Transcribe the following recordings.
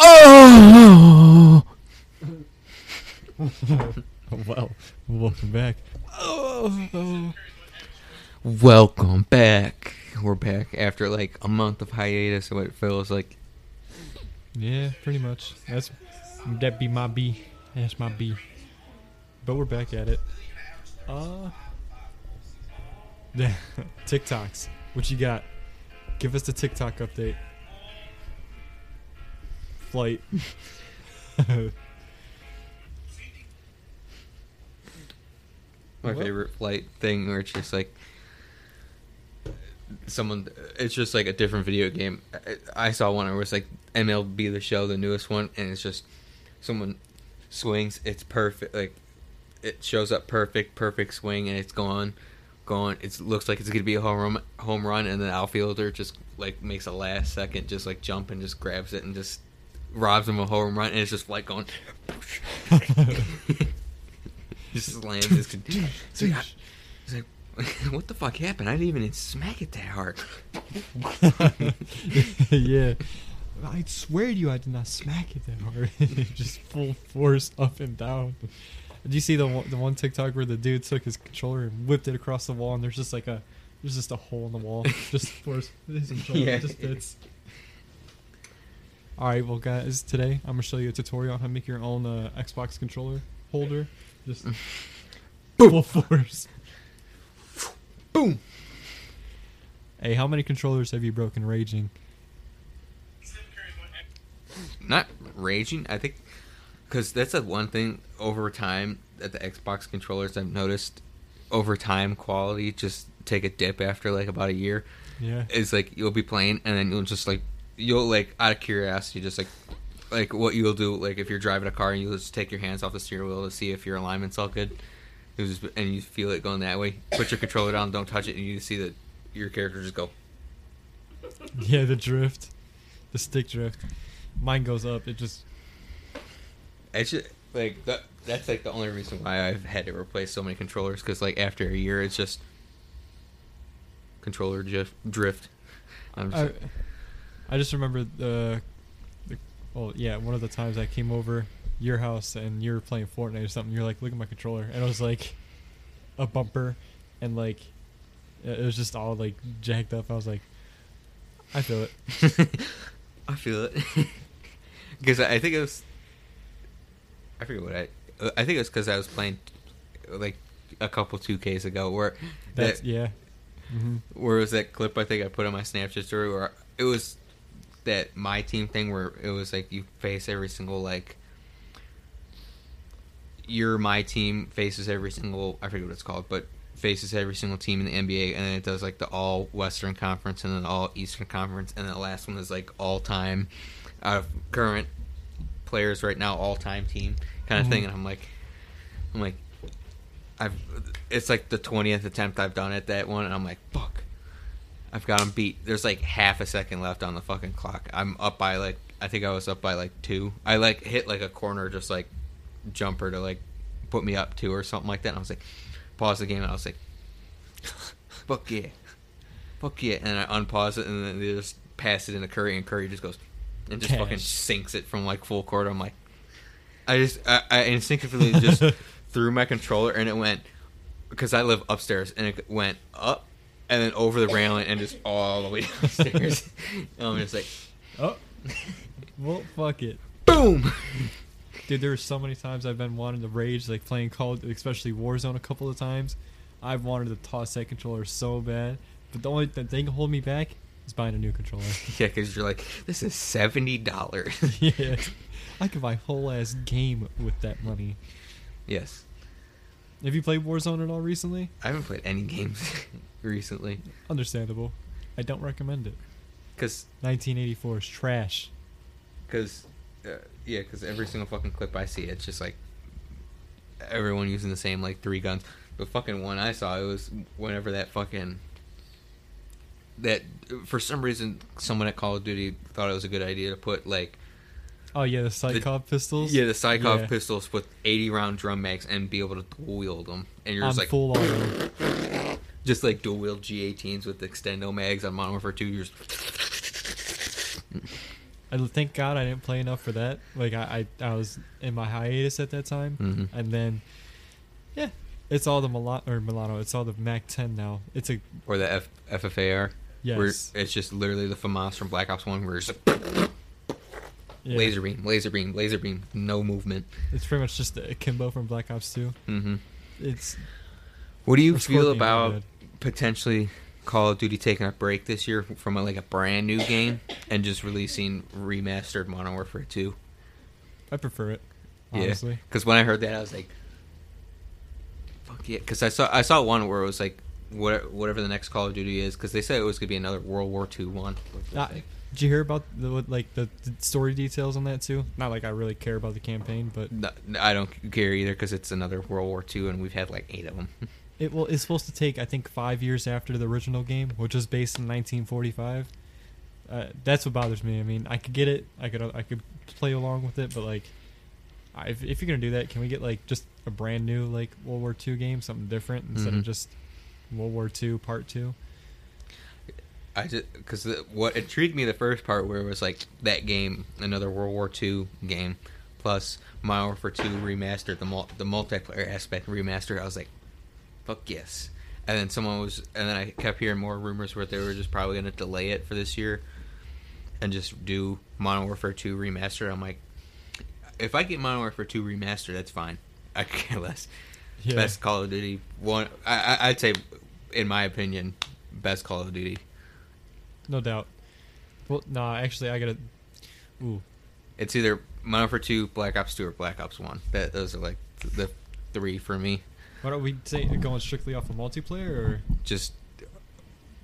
Oh. well, welcome back. oh. Welcome back. We're back after like a month of hiatus. What it feels like. Yeah, pretty much. That's that be my B. That's my B. But we're back at it. Uh, TikToks. What you got? Give us the TikTok update. Flight. My What? favorite flight thing where it's just like someone. It's just like a different video game. I- I saw one where it was like MLB the Show, the newest one, and it's just someone swings. It's perfect. Like it shows up perfect, perfect swing, and it's gone, gone. It looks like it's gonna be a home run, home run, and the outfielder just like makes a last second, just like jump and just grabs it and just robs him a home run, and it's just like going. just slams his. It's like, it's like, what the fuck happened? I didn't even smack it that hard. yeah. I swear to you, I did not smack it that hard. Just full force up and down. Did you see the one, the one TikTok where the dude took his controller and whipped it across the wall, and there's just like a there's just a hole in the wall, just force his controller Yeah. just fits. All right, well, guys, today I'm gonna show you a tutorial on how to make your own uh, Xbox controller holder. Just full force. Boom. Hey, how many controllers have you broken raging? Not raging. I think because that's the one thing over time that the Xbox controllers I've noticed over time quality just take a dip after like about a year. Yeah. It's like you'll be playing and then you'll just like you'll like out of curiosity just like like what you'll do like if you're driving a car and you just take your hands off the steering wheel to see if your alignment's all good. It was, and you feel it going that way. Put your controller down, don't touch it, and you see that your character just go. Yeah, the drift, the stick drift. Mine goes up. It just It's just, like that. That's like the only reason why I've had to replace so many controllers because like after a year, it's just controller drift. drift. I'm just I, I just remember the, the, well, yeah, one of the times I came over your house and you were playing Fortnite or something. You're like, look at my controller, and it was like a bumper, and like it was just all like jacked up. I was like, I feel it. I feel it because I think it was. I forget what I. I think it was because I was playing like a couple two Ks ago where That's that, yeah. hmm where was that clip I think I put on my Snapchat story where it was that my team thing where it was like you face every single like your my team faces every single I forget what it's called, but faces every single team in the NBA and then it does like the all Western Conference and then all Eastern Conference and then the last one is like all time out of current players right now, all time team kind of Mhm. thing and I'm like I'm like I've it's like the twentieth attempt I've done at that one, and I'm like, fuck, I've got him beat. There's like half a second left on the fucking clock. I'm up by like I think I was up by like two. I like hit like a corner just like jumper to like put me up two or something like that. And I was like, pause the game, and I was like, fuck yeah, fuck yeah, and I unpause it, and then they just pass it into Curry, and Curry just goes and just fucking sinks it from like full court. I'm like, I just I, I instinctively just threw my controller and it went because I live upstairs and it went up and then over the railing and just all the way downstairs. and I'm just like, Oh, well, fuck it. boom. Dude, there were so many times I've been wanting to rage, like playing Call, especially Warzone, a couple of times. I've wanted to toss that controller so bad, but the only th- thing holding me back is buying a new controller. yeah, because you're like, this is seventy dollars. yeah, I could buy a whole ass game with that money. yes, Have you played Warzone at all recently? I haven't played any games recently Understandable. I don't recommend it. because 1984 is trash. because uh, yeah, because every single fucking clip I see, it's just like everyone using the same like three guns. The fucking one I saw, it was whenever that fucking that for some reason someone at Call of Duty thought it was a good idea to put like Oh yeah, the Sykov pistols. yeah the Sykov Yeah. pistols with eighty round drum mags and be able to dual wield them, and you're on just like full auto. just like dual wield G18s with extendo mags on Modern Warfare 2. You're just I thank God I didn't play enough for that. Like I, I, I was in my hiatus at that time, Mhm. and then, yeah, it's all the Milano or Milano. It's all the Mac 10 now. It's a Or the F- FFAR. Yes, it's just literally the FAMAS from Black Ops 1 where it's just yeah. laser beam, laser beam, laser beam, no movement. It's pretty much just a Kimbo from Black Ops 2. hmm It's What do you feel about potentially Call of Duty taking a break this year from a, like a brand new game and just releasing remastered Modern Warfare 2? I prefer it. Yeah. Honestly, Because when I heard that, I was like, "Fuck yeah!" Because I saw I saw one where it was like, what, whatever the next Call of Duty is, because they said it was gonna be another World War II one. Uh, did you hear about the like the, the story details on that too? Not like I really care about the campaign, but No, I don't care either because it's another World War II and we've had like eight of them. it will. It's supposed to take I think five years after the original game, which was based in 1945. Uh, that's what bothers me. I mean, I could get it. I could I could play along with it, but like, if if you're gonna do that, can we get like just a brand new like World War II game, something different instead Mhm. of just World War II Part Two? I just because what intrigued me the first part where it was like that game, another World War II game, plus Modern Warfare 2 remastered, the mul- the multiplayer aspect remastered. I was like, fuck yes. And then someone was, and then I kept hearing more rumors where they were just probably going to delay it for this year, and just do Modern Warfare 2 remastered. I'm like, if I get Modern Warfare 2 remastered, that's fine. I care less. Yeah. Best Call of Duty one. I, I I'd say, in my opinion, best Call of Duty. No doubt. Well, no, actually, I gotta. Ooh, It's either Modern Warfare 2, Black Ops 2, or Black Ops 1. That those are like the three for me. why don't we say going strictly off of multiplayer? Or Just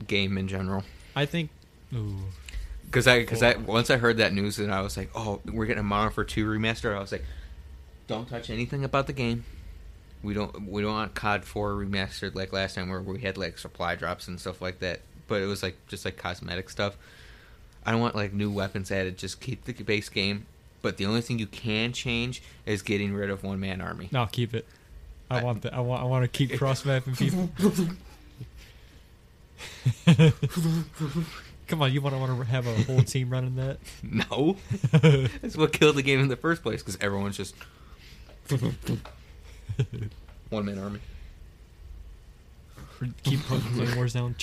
game in general. I think. Ooh, Because I because I once I heard that news and I was like, oh, we're getting a Modern Warfare 2 remaster. I was like, don't touch anything about the game. We don't we don't want COD 4 remastered like last time where we had like supply drops and stuff like that. But it was like just like cosmetic stuff. I don't want like new weapons added. Just keep the base game. But the only thing you can change is getting rid of one man army. no, keep it. I, I- want that. I want. I want to keep cross mapping people. Come on, you want to want to have a whole team running that? No, that's what killed the game in the first place because everyone's just one man army. keep claymores down.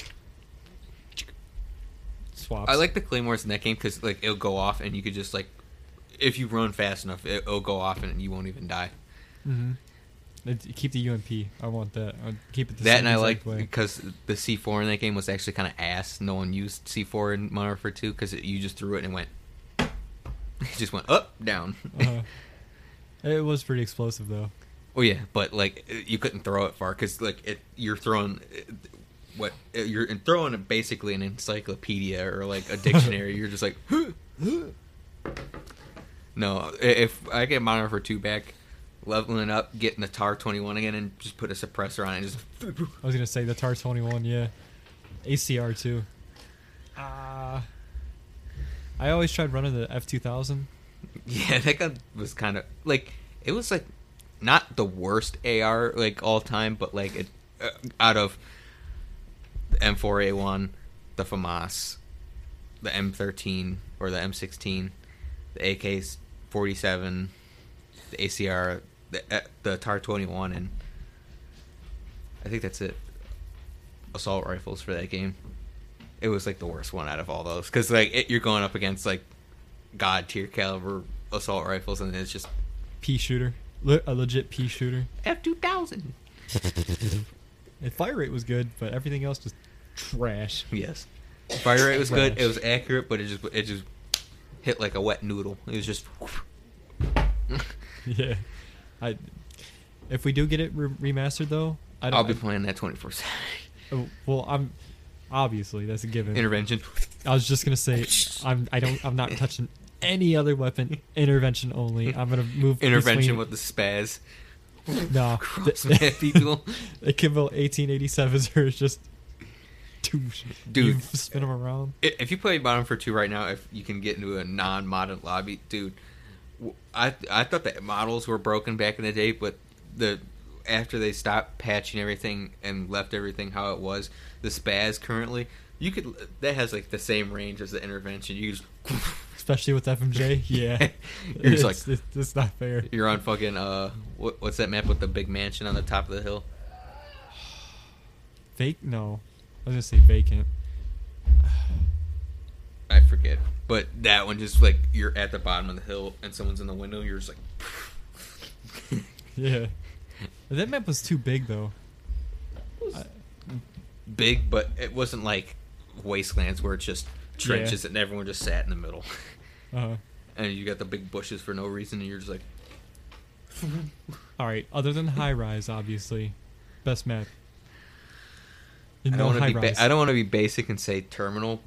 Swaps. I like the claymores in that game because like it'll go off and you could just like if you run fast enough, it, it'll go off and you won't even die. Mm-hmm. keep the UMP. I want that. I'll keep it the that and I like because the C four in that game was actually kind of ass. No one used C four in Modern Warfare two because you just threw it and it went. It just went up down. Uh, it was pretty explosive though. Oh yeah, but like you couldn't throw it far because like it, you're throwing what you're throwing basically an encyclopedia or like a dictionary. you're just like, no. If I get Modern Warfare two back, leveling up, getting the Tar twenty one again, and just put a suppressor on it, just I was gonna say the TAR twenty one, yeah. ACR too. Ah. I always tried running the F two thousand. yeah, that gun was kind of like it was like not the worst AR like all time, but like it uh, out of M4A1, the FAMAS, the M13 or the M16, the AK-47, the ACR, the uh, the TAR-21, and I think that's it. Assault rifles for that game. It was like the worst one out of all those because like it, you're going up against like god tier caliber assault rifles, and it's just pea shooter. Le- a legit pea shooter. F two thousand. And fire rate was good, but everything else was trash. Yes, fire rate was good. It was accurate, but it just it just hit like a wet noodle. It was just. yeah. I if we do get it re- remastered though, I don't I'll be playing that twenty four seven. oh, well, I'm obviously that's a given. Intervention. I was just gonna say I'm I don't I'm not touching any other weapon. Intervention only. I'm gonna move Intervention between- with the spaz. no. Map people. the Kimbo 1887s are just Dude. you spin them around. If you play Modern for two right now, if you can get into a non-modern lobby, dude, I I thought the models were broken back in the day, but the after they stopped patching everything and left everything how it was, the spaz currently you could that has like the same range as the intervention. You just especially with FMJ. Yeah, You're just it's, like- it's, it's not fair. You're on fucking uh, what, what's that map with the big mansion on the top of the hill? Fake? No, I was gonna say vacant. I forget, but that one just like you're at the bottom of the hill and someone's in the window. You're just like, Yeah, that map was too big though. I, big, but it wasn't like wastelands where it's just trenches and everyone just sat in the middle. uh, and you got the big bushes for no reason, and you're just like, all right. Other than high rise, obviously, best map. I don't want to be, ba- I don't want to be basic and say terminal,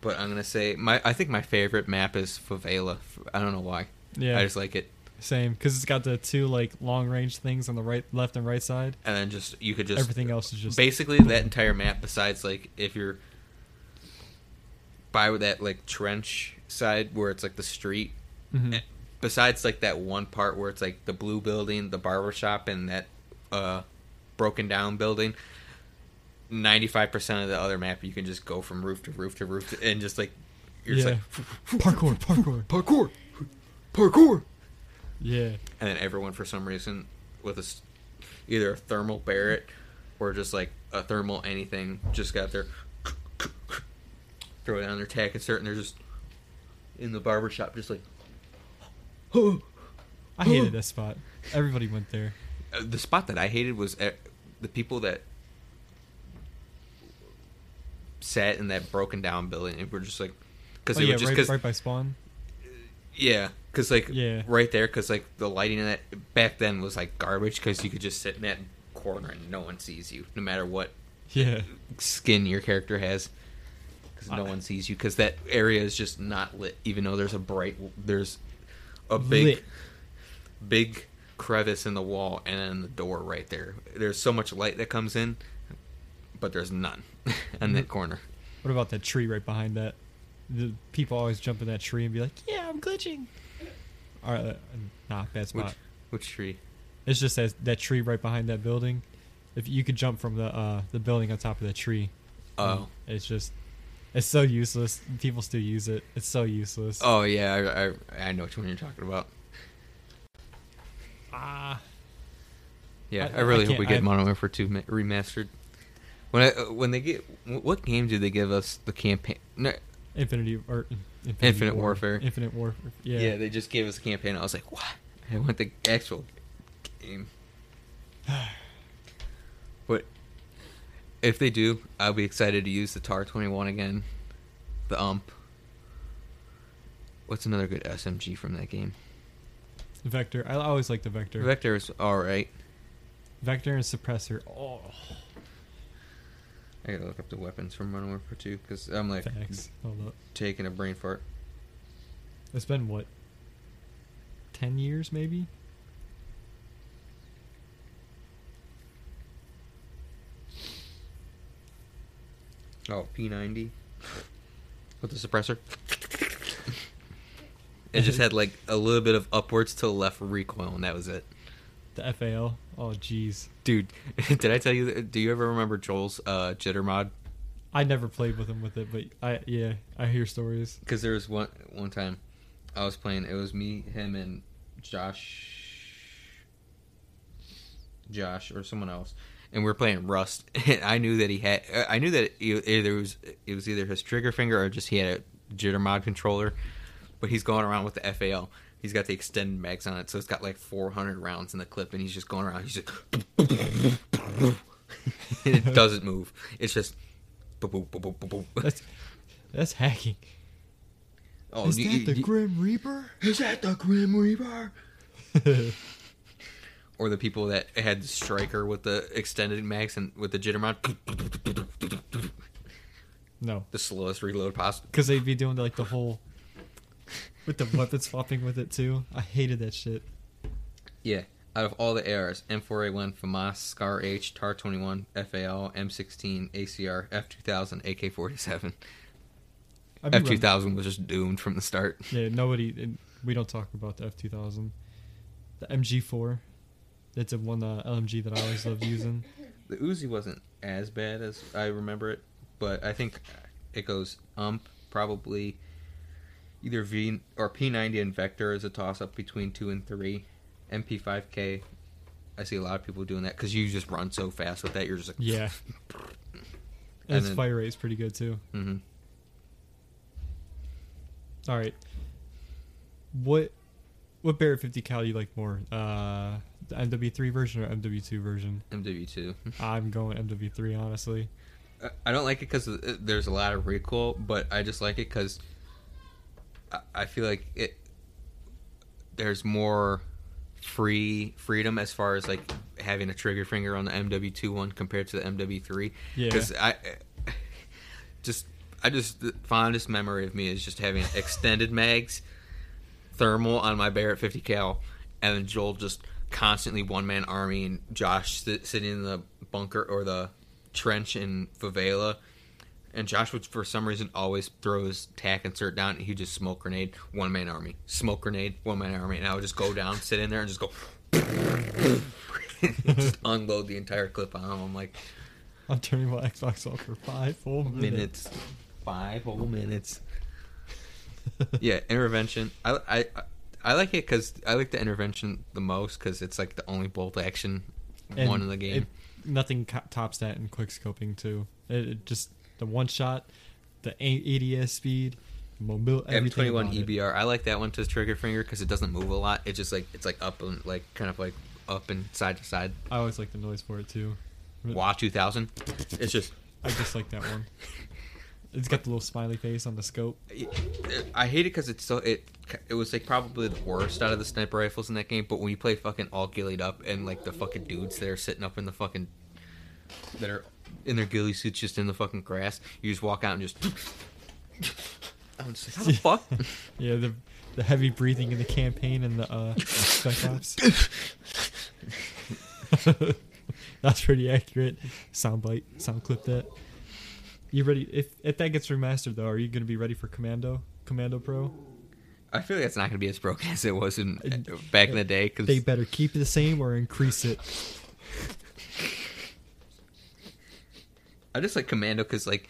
but I'm gonna say my. I think my favorite map is Favela. I don't know why. yeah, I just like it, same because it's got the two like long range things on the right, left, and right side. and then just you could just Everything else is just basically that entire map. Besides, like if you're by that like trench side where it's like the street. Mhm. eh, Besides, like that one part where it's like the blue building, the barber shop, and that uh, broken down building. Ninety-five percent of the other map, you can just go from roof to roof to roof, to, and just like you're yeah. just like parkour, parkour. parkour, parkour, Yeah, and then everyone for some reason with a either a thermal Barrett or just like a thermal anything just got their throw down their tac insert and they're just in the barber shop just like I hated that spot. Everybody went there. Uh, the spot that I hated was uh, the people that sat in that broken down building and were just like because Oh they yeah, were just right, because right by spawn. yeah because like Yeah. right there because like the lighting in that back then was like garbage because you could just sit in that corner and no one sees you no matter what Yeah, skin your character has because no I- one sees you because that area is just not lit even though there's a bright there's a big Lit. big crevice in the wall and then the door right there there's so much light that comes in but there's none in that Mhm. corner What about that tree right behind that? The people always jump in that tree and be like, "Yeah, I'm glitching." All right, uh, nah, bad spot. which which tree It's just that that tree right behind that building. If you could jump from the uh, the building on top of that tree, oh it's just it's so useless. People still use it. It's so useless. oh yeah I, I, I know which one you're talking about Ah, yeah I- i, really I hope we get Modern Warfare 2 remastered when I, uh, when they get what game did they give us the campaign no, Infinity or Infinity Infinite War- Warfare. Infinite Warfare. Yeah. Yeah. they just gave us a campaign. I was like, what? I want the actual game. but if they do, I'll be excited to use the TAR 21 again. The UMP. What's another good SMG from that game? Vector. I always like the Vector. Vector is alright. Vector and Suppressor. Oh, I gotta look up the weapons from Modern Warfare 2 because I'm like thanks. Hold up. taking a brain fart. It's been what? Ten years, maybe. Oh, P90 with the suppressor. it just had like a little bit of upwards to left recoil, and that was it. The FAL. Oh, jeez. Dude, did I tell you? that- Do you ever remember Joel's uh, jitter mod? I never played with him with it, but I yeah, I hear stories. Because there was one one time I was playing. It was me, him, and Josh, Josh, or someone else, and we were playing Rust. And I knew that he had. I knew that it either it was it was either his trigger finger or just he had a jitter mod controller. But he's going around with the FAL. He's got the extended mags on it, so it's got like 400 rounds in the clip, and he's just going around. He's just, and it doesn't move. It's just. boop, boop, boop. That's that's hacking. Oh, Is you- that the you- Grim Reaper? Is that the Grim Reaper? Or the people that had the striker with the extended mags and with the jitter mod, no, the slowest reload possible. because they'd be doing like the whole with the weapon swapping with it too. I hated that shit. Yeah, out of all the ARs, M4A1, FAMAS, SCAR H, TAR 21, FAL, M16, ACR, F2000, AK 47. I'd running- F2000 was just doomed from the start. Yeah, nobody. We don't talk about the F two thousand. The MG four. That's a one uh, LMG that I always loved using. The Uzi wasn't as bad as I remember it, but I think it goes ump probably either V or P90 and Vector is a toss up between two and three. MP5K, I see a lot of people doing that because you just run so fast with that. You're just like Yeah. And And its then- fire rate is pretty good too. hmm All right. What what Barrett 50 cal do you like more? Uh, the MW3 version or MW2 version? MW2. I'm going MW3 honestly. I- I don't like it because there's a lot of recoil, but I just like it because I, feel like it. There's more free freedom as far as like having a trigger finger on the MW2 one compared to the MW3. Yeah. Because I just I just the fondest memory of me is just having extended mags, thermal on my Barrett 50 cal, and then Joel just constantly one man army and Josh sitting in the bunker or the trench in favela. And Josh would, for some reason, always throw his tac insert down, and he'd just smoke grenade, one man army, smoke grenade, one man army, and I would just go down, sit in there, and just go, just unload the entire clip on him. I'm like, I'm turning my Xbox off for five full minutes. minutes, five whole minutes. yeah, intervention. I I I like it because I like the intervention the most because it's like the only bolt action And one in the game. it- nothing co- tops that in quick scoping too. It, it just the one shot, the ADS speed, everything M21 about it. EBR. I like that one to trigger finger because it doesn't move a lot. It's just like it's like up and like kind of like up and side to side. I always like the noise for it too. WA 2000. It's just I just like that one. It's got the little smiley face on the scope. Uh, I hate it because it's so it it was like probably the worst out of the sniper rifles in that game. But when you play fucking all gillied up and like the fucking dudes that are sitting up in the fucking that are in their ghillie suits just in the fucking grass, you just walk out and just. I'm just like, how the fuck? Yeah, the the heavy breathing in the campaign and the uh, Spec Ops. That's pretty accurate. Soundbite, sound clip that. You ready? If if that gets remastered though, are you gonna be ready for Commando, Commando Pro? I feel like it's not gonna be as broken as it was in back in the day because They better keep it the same or increase it. I just like Commando because like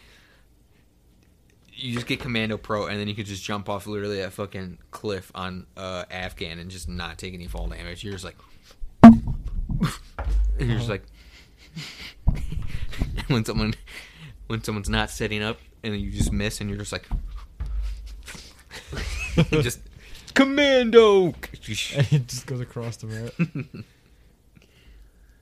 you just get Commando Pro and then you could just jump off literally that fucking cliff on uh, Afghan and just not take any fall damage. You're just like, and you're just like, when someone when someone's not setting up and you just miss and you're just like, just Commando. and it just goes across the map.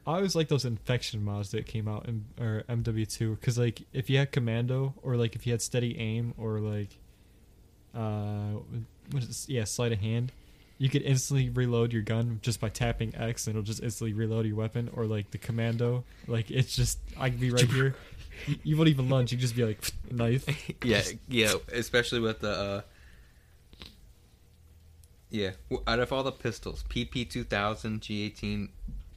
I always like those infection mods that came out in or MW2 because like if you had commando or like if you had steady aim or like uh what is yeah sleight of hand, you could instantly reload your gun just by tapping X and it'll just instantly reload your weapon or like the commando like it's just I could be right here. You, you won't even lunge. You just be like knife. yeah, yeah, especially with the uh yeah, out of all the pistols, PP two thousand, G eighteen,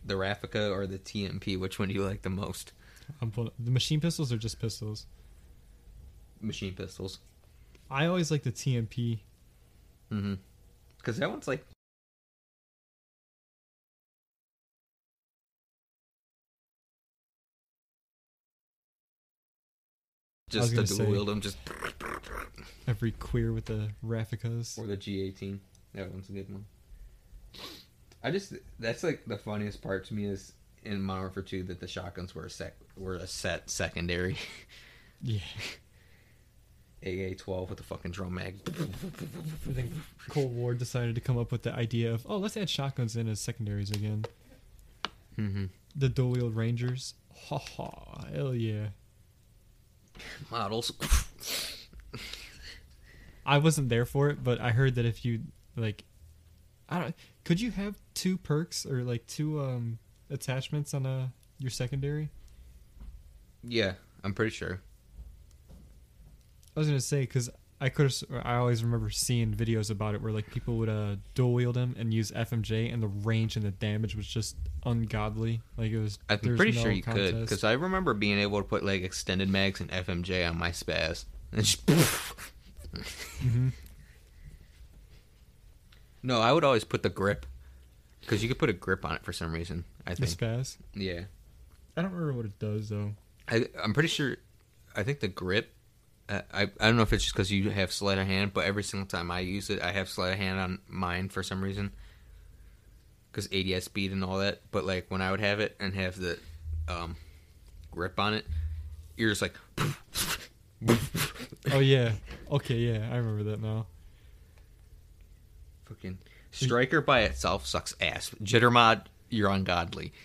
the Raffica or the TMP, which one do you like the most? I'm pulling, the machine pistols are just pistols. Machine pistols. I always like the TMP. Mm-hmm. Because that one's like. Just to dual wield them, just Every queer with the Rafficas. or the G eighteen. That one's a good one. I just that's like the funniest part to me is in Modern Warfare Two that the shotguns were a sec were a set secondary. Yeah. AA twelve with the fucking drum mag. I think Cold War decided to come up with the idea of, oh, let's add shotguns in as secondaries again. mm-hmm. The dual wield Rangers. Ha ha. Hell yeah. Models. I wasn't there for it, but I heard that if you, like, I don't, could you have two perks or, like, two, um, attachments on a, your secondary? yeah, I'm pretty sure. I was gonna say because I could. I always remember seeing videos about it where like people would uh dual wield them and use FMJ, and the range and the damage was just ungodly. Like it was. I'm pretty no sure you could contest. because I remember being able to put like extended mags and FMJ on my spaz. And just Mhm. No, I would always put the grip because you could put a grip on it for some reason. I The think. spaz. Yeah, I don't remember what it does though. I, I'm pretty sure. I think the grip I I I don't know if it's just because you have sleight of hand, but every single time I use it, I have sleight of hand on mine for some reason. Because ADS speed and all that, but like when I would have it and have the um, grip on it, you're just like. Oh yeah. Okay, yeah, I remember that now. Fucking striker by itself sucks ass. Jittermod, you're ungodly.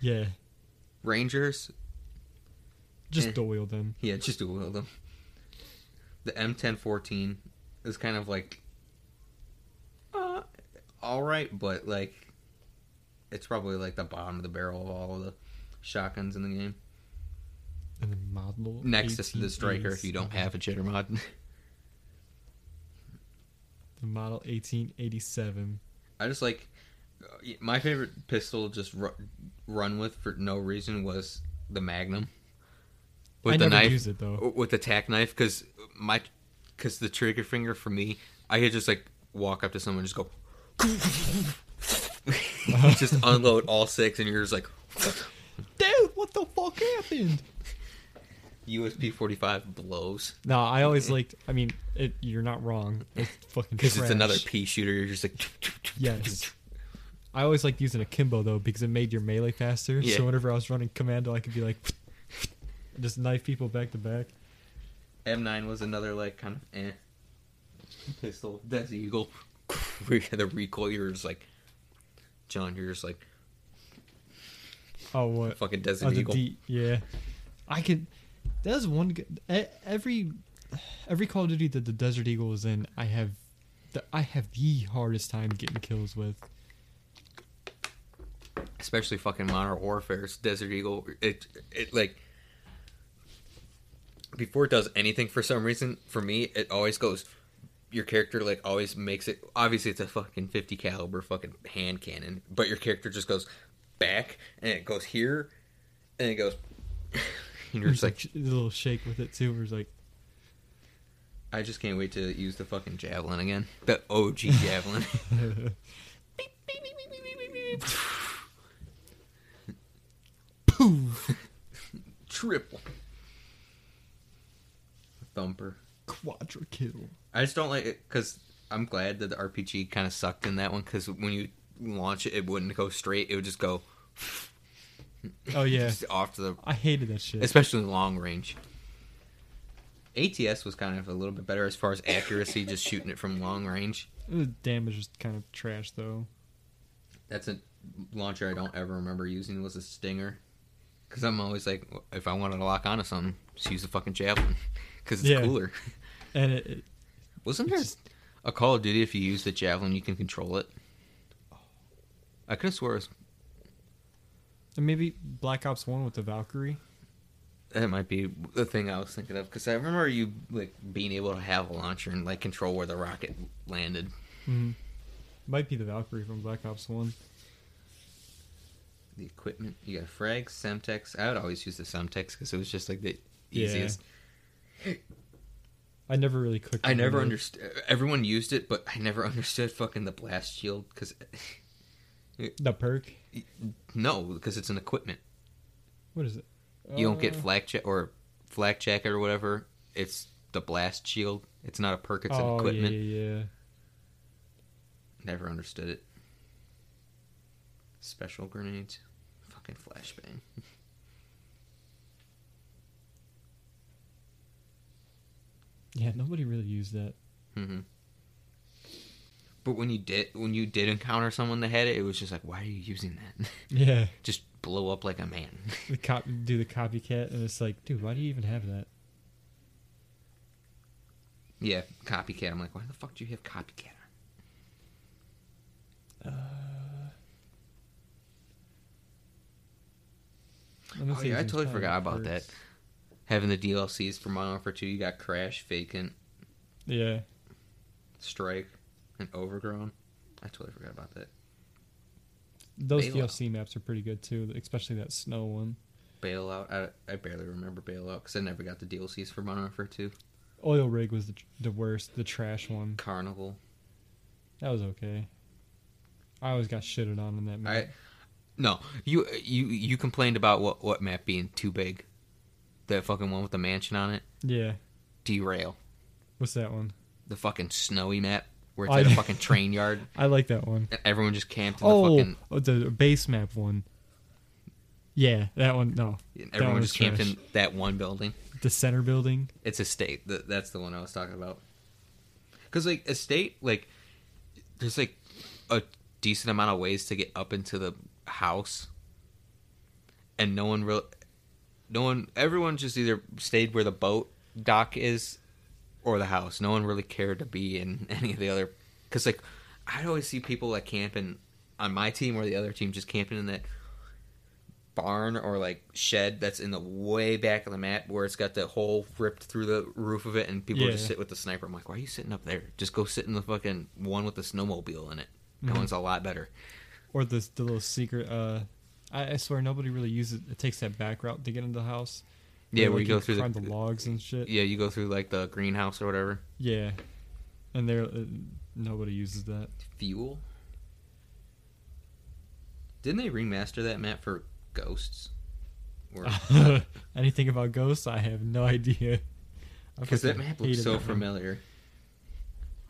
Yeah. Rangers, Just Eh. dual them. yeah, just dual wield them. The M1014 is kind of like, uh, all right, but like, it's probably like the bottom of the barrel of all of the shotguns in the game. And then model Next to the striker, if you don't have a jitter mod. the model 1887. I just like uh, my favorite pistol just ru- run with for no reason was the Magnum with I the never knife use it though. with the tac knife because my because the trigger finger for me I could just like walk up to someone and just go just unload all six and you're just like Dude, what the fuck happened? USP forty five blows No, I always liked. I mean, it, you're not wrong. It's fucking because it's another pea shooter you're just like Yes. I always liked using a Kimbo though because it made your melee faster. Yeah. So whenever I was running commando, I could be like, just knife people back to back. M9 was another like kind of eh pistol. Desert Eagle. The recoil. You're just like John. You're just like Oh what? fucking Desert Oh, Eagle. D- yeah, I could. There's one. Every every Call of Duty that the Desert Eagle is in, I have, the, I have the hardest time getting kills with. Especially fucking Modern Warfare's Desert Eagle. It it like before it does anything for some reason for me it always goes. Your character like always makes it. Obviously, it's a fucking fifty caliber fucking hand cannon, but your character just goes back and it goes here, and it goes. and you're just like, a little shake with it too. Where it's like, I just can't wait to use the fucking javelin again. The OG javelin. poof, Triple. Thumper. quadra kill. I just don't like it because I'm glad that the RPG kind of sucked in that one because when you launch it, it wouldn't go straight. It would just go Oh yeah, just off to the, I hated that shit. especially long range. ATS was kind of a little bit better as far as accuracy, just shooting it from long range. The damage was kind of trash though. That's a launcher I don't ever remember using was a Stinger. Because I'm always like, if I wanted to lock onto something, just use the fucking javelin. Because it's Yeah. cooler. And it, it Wasn't there a Call of Duty if you use the javelin, you can control it? I could have swore it was, and maybe Black Ops One with the Valkyrie. that might be the thing I was thinking of. Because I remember you like being able to have a launcher and like control where the rocket landed. Mm-hmm. Might be the Valkyrie from Black Ops One. The equipment, you got frags, Semtex. I would always use the Semtex because it was just like the Yeah. easiest. I never really clicked. I never understood. Everyone used it, but I never understood fucking the blast shield because the perk. No, because it's an equipment. What is it? You don't get flak check or flak jacket or whatever. It's the blast shield. It's not a perk. It's an oh, equipment. Yeah, yeah, yeah. Never understood it. Special grenades, fucking flashbang. Yeah, nobody really used that. hmm But when you did, when you did encounter someone that had it, it was just like, why are you using that? Yeah, just blow up like a man. the cop do the copycat, and it's like, dude, why do you even have that? yeah, copycat. I'm like, why the fuck do you have copycat? Uh, let me Oh yeah, I totally forgot about that. Having the DLCs for Modern Warfare 2, you got Crash, Vacant, Yeah, Strike, and Overgrown. I totally forgot about that. those Bailout. DLC maps are pretty good too, especially that snow one. Bailout. I, I barely remember Bailout because I never got the DLCs for Modern Warfare 2. Oil rig was the, the worst, the trash one. Carnival. That was okay. I always got shitted on in that map. I no, you you you complained about what what map being too big. That fucking one with the mansion on it. yeah, Derail, What's that one? the fucking snowy map where it's Oh, at a fucking train yard. I like that one. Everyone just camped in the Oh, fucking. oh, the base map one. Yeah, that one. No, Everyone one just camped trash. in that one building. the center building. It's Estate. That's the one I was talking about. Because like Estate, like there's like a decent amount of ways to get up into the house, and no one real, no one, everyone just either stayed where the boat dock is, or the house. No one really cared to be in any of the other. Because like I'd always see people like camping on my team or the other team just camping in that barn or like shed that's in the way back of the map where it's got the hole ripped through the roof of it and people just sit with the sniper. I'm like, why are you sitting up there? Just go sit in the fucking one with the snowmobile in it. That Mhm. one's a lot better. or the the little secret. Uh, I, I swear nobody really uses. It. It takes that back route to get into the house. Yeah, where like, you go through the, the logs and shit. yeah, you go through like the greenhouse or whatever. Yeah, and there uh, nobody uses that. Fuel. Didn't they remaster that map for Ghosts? Or Anything about ghosts? I have no idea. Because that map looks so familiar.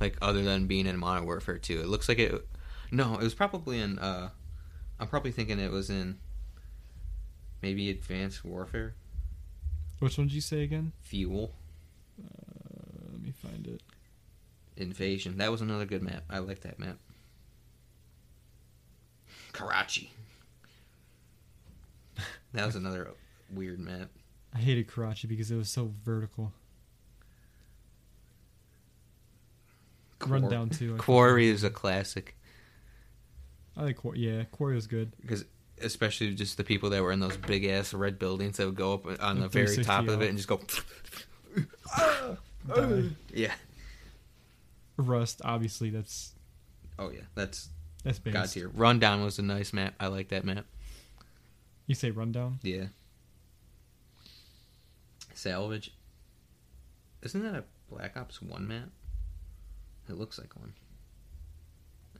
Like other than being in Modern Warfare 2, it looks like it. No, it was probably in. uh I'm probably thinking it was in. Maybe Advanced Warfare Which one did you say again? Fuel Uh, let me find it. Invasion. That was another good map. I like that map. Karachi. that was another weird map. I hated Karachi because it was so vertical. Rundown too. I Quarry is a classic I like Quarry. Yeah, Quarry was good. because especially just the people that were in those big ass red buildings that would go up on the very top of it and just go. Ah, oh. Yeah. Rust, obviously, that's Oh yeah, that's that's base. God tier. Rundown was a nice map. I like that map. You say rundown? Yeah. Salvage. Isn't that a Black Ops One map? It looks like one.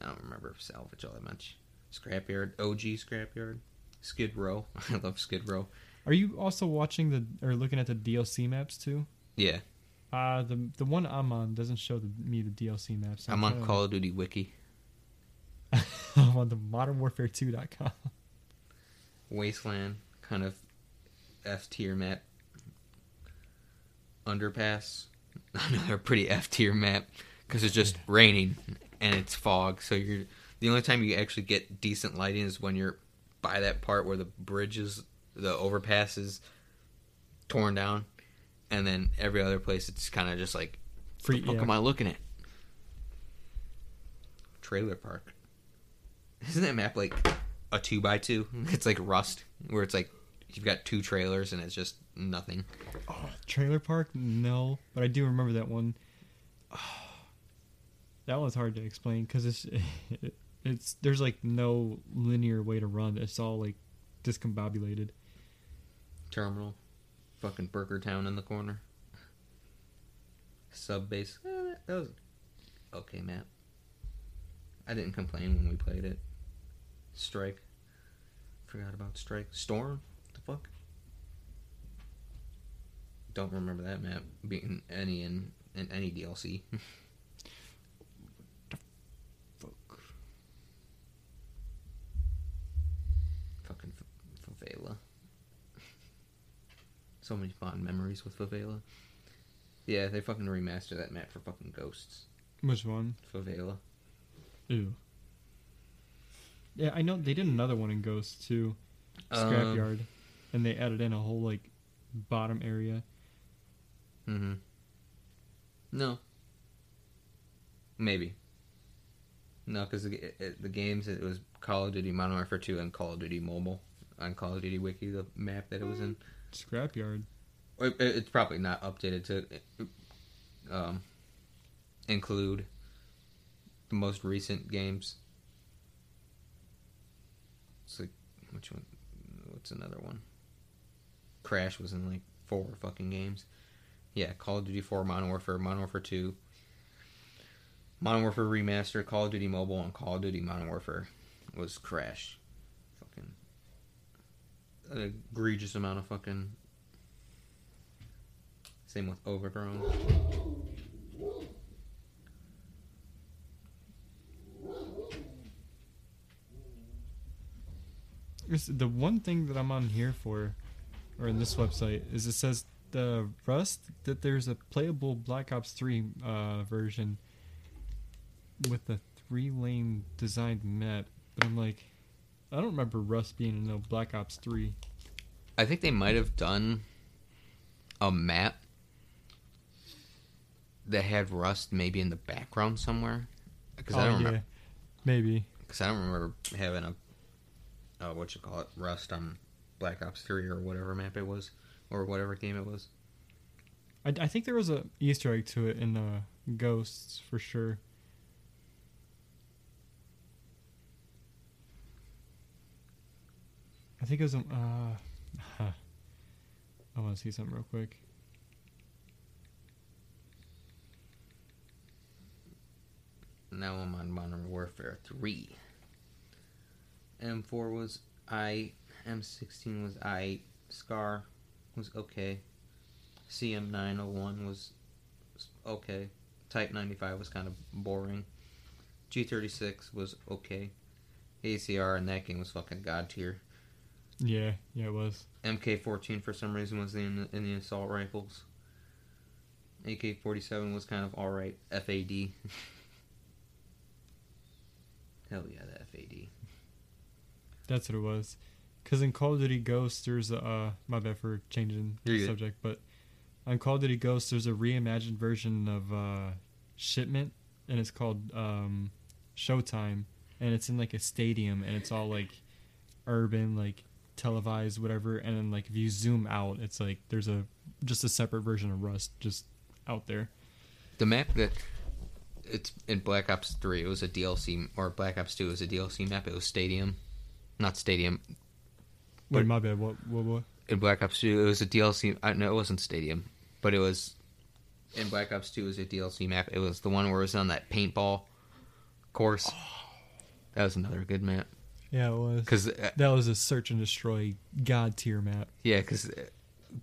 I don't remember Salvage all that much. Scrapyard, OG Scrapyard, Skid Row. I love Skid Row. Are you also watching the or looking at the DLC maps too? Yeah, Uh the the one I'm on doesn't show the, me the DLC maps. I'm on Call of Duty Wiki. I'm on the Modern modernwarfare2.com. Wasteland, kind of F tier map. Underpass, another pretty F tier map because it's just raining and it's fog. So you're the only time you actually get decent lighting is when you're by that part where the bridge is, the overpass is torn down, and then every other place it's kind of just like, Free, what yeah. am I looking at? Trailer park. Isn't that map like a two by two? It's like Rust, where it's like you've got two trailers and it's just nothing. Oh, trailer park? No, but I do remember that one. that one's hard to explain because it's it's there's like no linear way to run. It's all like discombobulated. Terminal, fucking Burger Town in the corner. Sub base. Eh, that was okay map. I didn't complain when we played it. Strike. Forgot about Strike. Storm. The fuck. Don't remember that map being any in, in any DLC. Fuck. fucking F- Favela. So many fond memories with Favela. Yeah, they fucking remastered that map for fucking Ghosts. Which one? Favela. Ew. Yeah, I know they did another one in Ghost too, Um, Scrapyard, and they added in a whole like bottom area. Mm-hmm. No. Maybe. No, because the, the games it was Call of Duty Modern Warfare 2 and Call of Duty Mobile on Call of Duty Wiki, the map that it was in. Scrapyard. It- it- It's probably not updated to um, include the most recent games. It's like which one? What's another one? Crash was in like four fucking games. Yeah, Call of Duty 4, Modern Warfare, Modern Warfare 2, Modern Warfare Remastered, Call of Duty Mobile, and Call of Duty Modern Warfare was Crash. An egregious amount of fucking Same with Overgrown. The one thing that I'm on here for, or in this website, is it says the Rust that there's a playable Black Ops 3 uh, version with a three lane designed map. But I'm like, I don't remember Rust being in no Black Ops 3. I think they might have done a map that had Rust maybe in the background somewhere. Because I Oh, don't remember. Maybe. Because I don't remember having a uh, what you call it Rust on Black Ops Three or whatever map it was, or whatever game it was. I, I think there was a Easter egg to it in uh, Ghosts for sure. I think it was. Um, uh. I want to see something real quick. Now I'm on Modern Warfare 3. M4 was I. M16 was I. Scar was okay. CM901 was okay. Type 95 was kind of boring. G36 was okay. ACR in that game was fucking god tier. Yeah, yeah, it was. MK14 for some reason was in the, in the assault rifles. AK47 was kind of alright. FAD. Hell yeah, the FAD. That's what it was. Because in Call of Duty Ghosts, there's a. Uh, my bad for changing the good. subject, but on Call of Duty Ghosts, there's a reimagined version of uh, Shipment, and it's called um, Showtime, and it's in like a stadium, and it's all like urban, like televised, whatever. And then like if you zoom out, it's like there's a just a separate version of Rust just out there. The map that it's in Black Ops 3, it was a DLC, or Black Ops 2 it was a DLC map. It was Stadium. Not Stadium. Wait, my bad. What? What? What? In Black Ops 2, it was a DLC. I no, it wasn't Stadium, but it was in Black Ops 2 it was a DLC map. It was the one where it was on that paintball course. Oh. That was another good map. Yeah, it was. Because That was a search and destroy god tier map. Yeah, because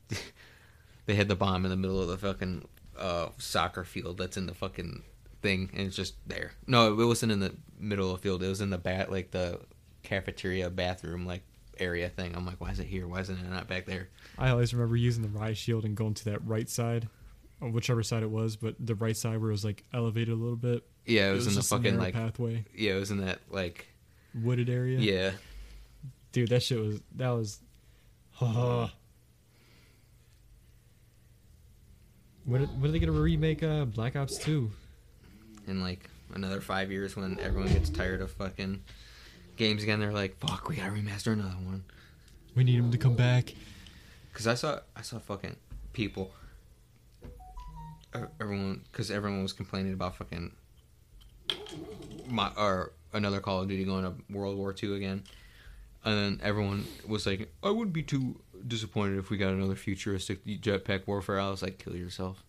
they had the bomb in the middle of the fucking uh, soccer field that's in the fucking thing, and it's just there. No, it wasn't in the middle of the field. It was in the bat, like the cafeteria bathroom, like area thing. I'm like, why is it here? Why isn't it not back there? I always remember using the riot shield and going to that right side, or whichever side it was, but the right side where it was like elevated a little bit. Yeah, it was, in the fucking like pathway, yeah, it was in that like wooded area. yeah. dude, that shit was that was. when are- when are they gonna remake uh, Black Ops Two? In like another five years, when everyone gets tired of fucking games again, they're like, fuck, we gotta remaster another one. We need him to come back. Cause I saw I saw fucking people. uh, Everyone, because everyone was complaining about fucking my or another Call of Duty going to World War II again, and then everyone was like, "I wouldn't be too disappointed if we got another futuristic jetpack warfare." I was like, "Kill yourself."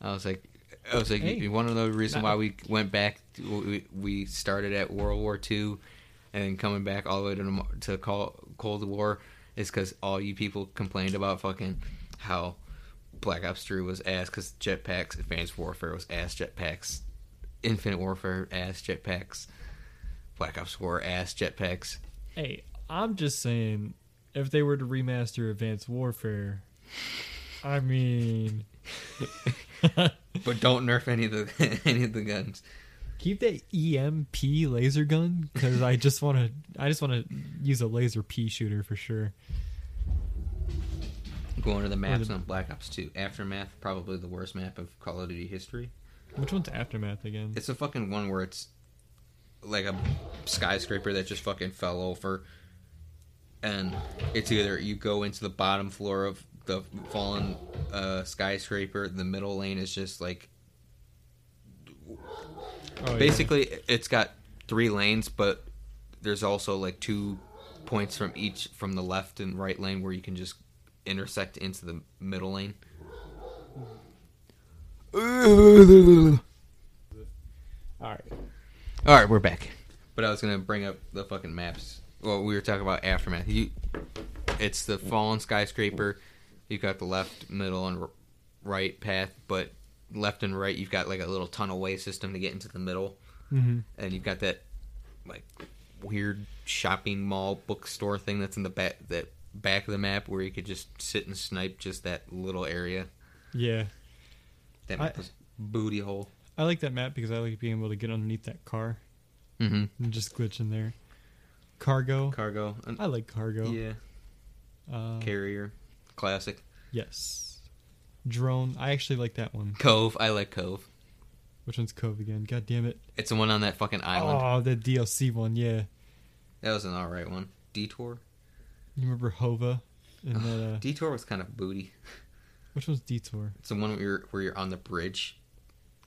I was like, I was like, Hey. to know the reason why we went back? To, we, we started at World War II, and then coming back all the way to the, to Call, Cold War is because all you people complained about fucking how Black Ops 3 was ass because jetpacks, Advanced Warfare was ass jetpacks, Infinite Warfare ass jetpacks, Black Ops 4 ass jetpacks. Hey, I'm just saying, if they were to remaster Advanced Warfare, I mean, But don't nerf any of the any of the guns. keep that EMP laser gun because I just want to. I just want to use a laser pea shooter for sure. Going to the maps the- on Black Ops 2. Aftermath, probably the worst map of Call of Duty history. Which one's Aftermath again? It's a fucking one where it's like a skyscraper that just fucking fell over. And it's either you go into the bottom floor of the fallen uh, skyscraper, the middle lane is just like Oh, yeah. basically it's got three lanes, but there's also like two points from each from the left and right lane where you can just intersect into the middle lane. All right. All right, we're back. But I was gonna bring up the fucking maps. Well, we were talking about aftermath. You, it's the fallen skyscraper. You've got the left, middle, and r- right path, but left and right you've got like a little tunnelway system to get into the middle, Mm-hmm. and you've got that like weird shopping mall bookstore thing that's in the back that back of the map where you could just sit and snipe just that little area. Yeah, That I- booty hole. I like that map because I like being able to get underneath that car Mm-hmm. and just glitch in there. Cargo. Cargo. I like cargo. Yeah. Uh, Carrier. Classic. yes. Drone. I actually like that one. Cove. I like Cove. Which one's Cove again? God damn it. It's the one on that fucking island. Oh, the DLC one. Yeah. That was an alright one. Detour. You remember Hova? And that, uh, Detour was kind of booty. which one's Detour? It's the one where you're, where you're on the bridge.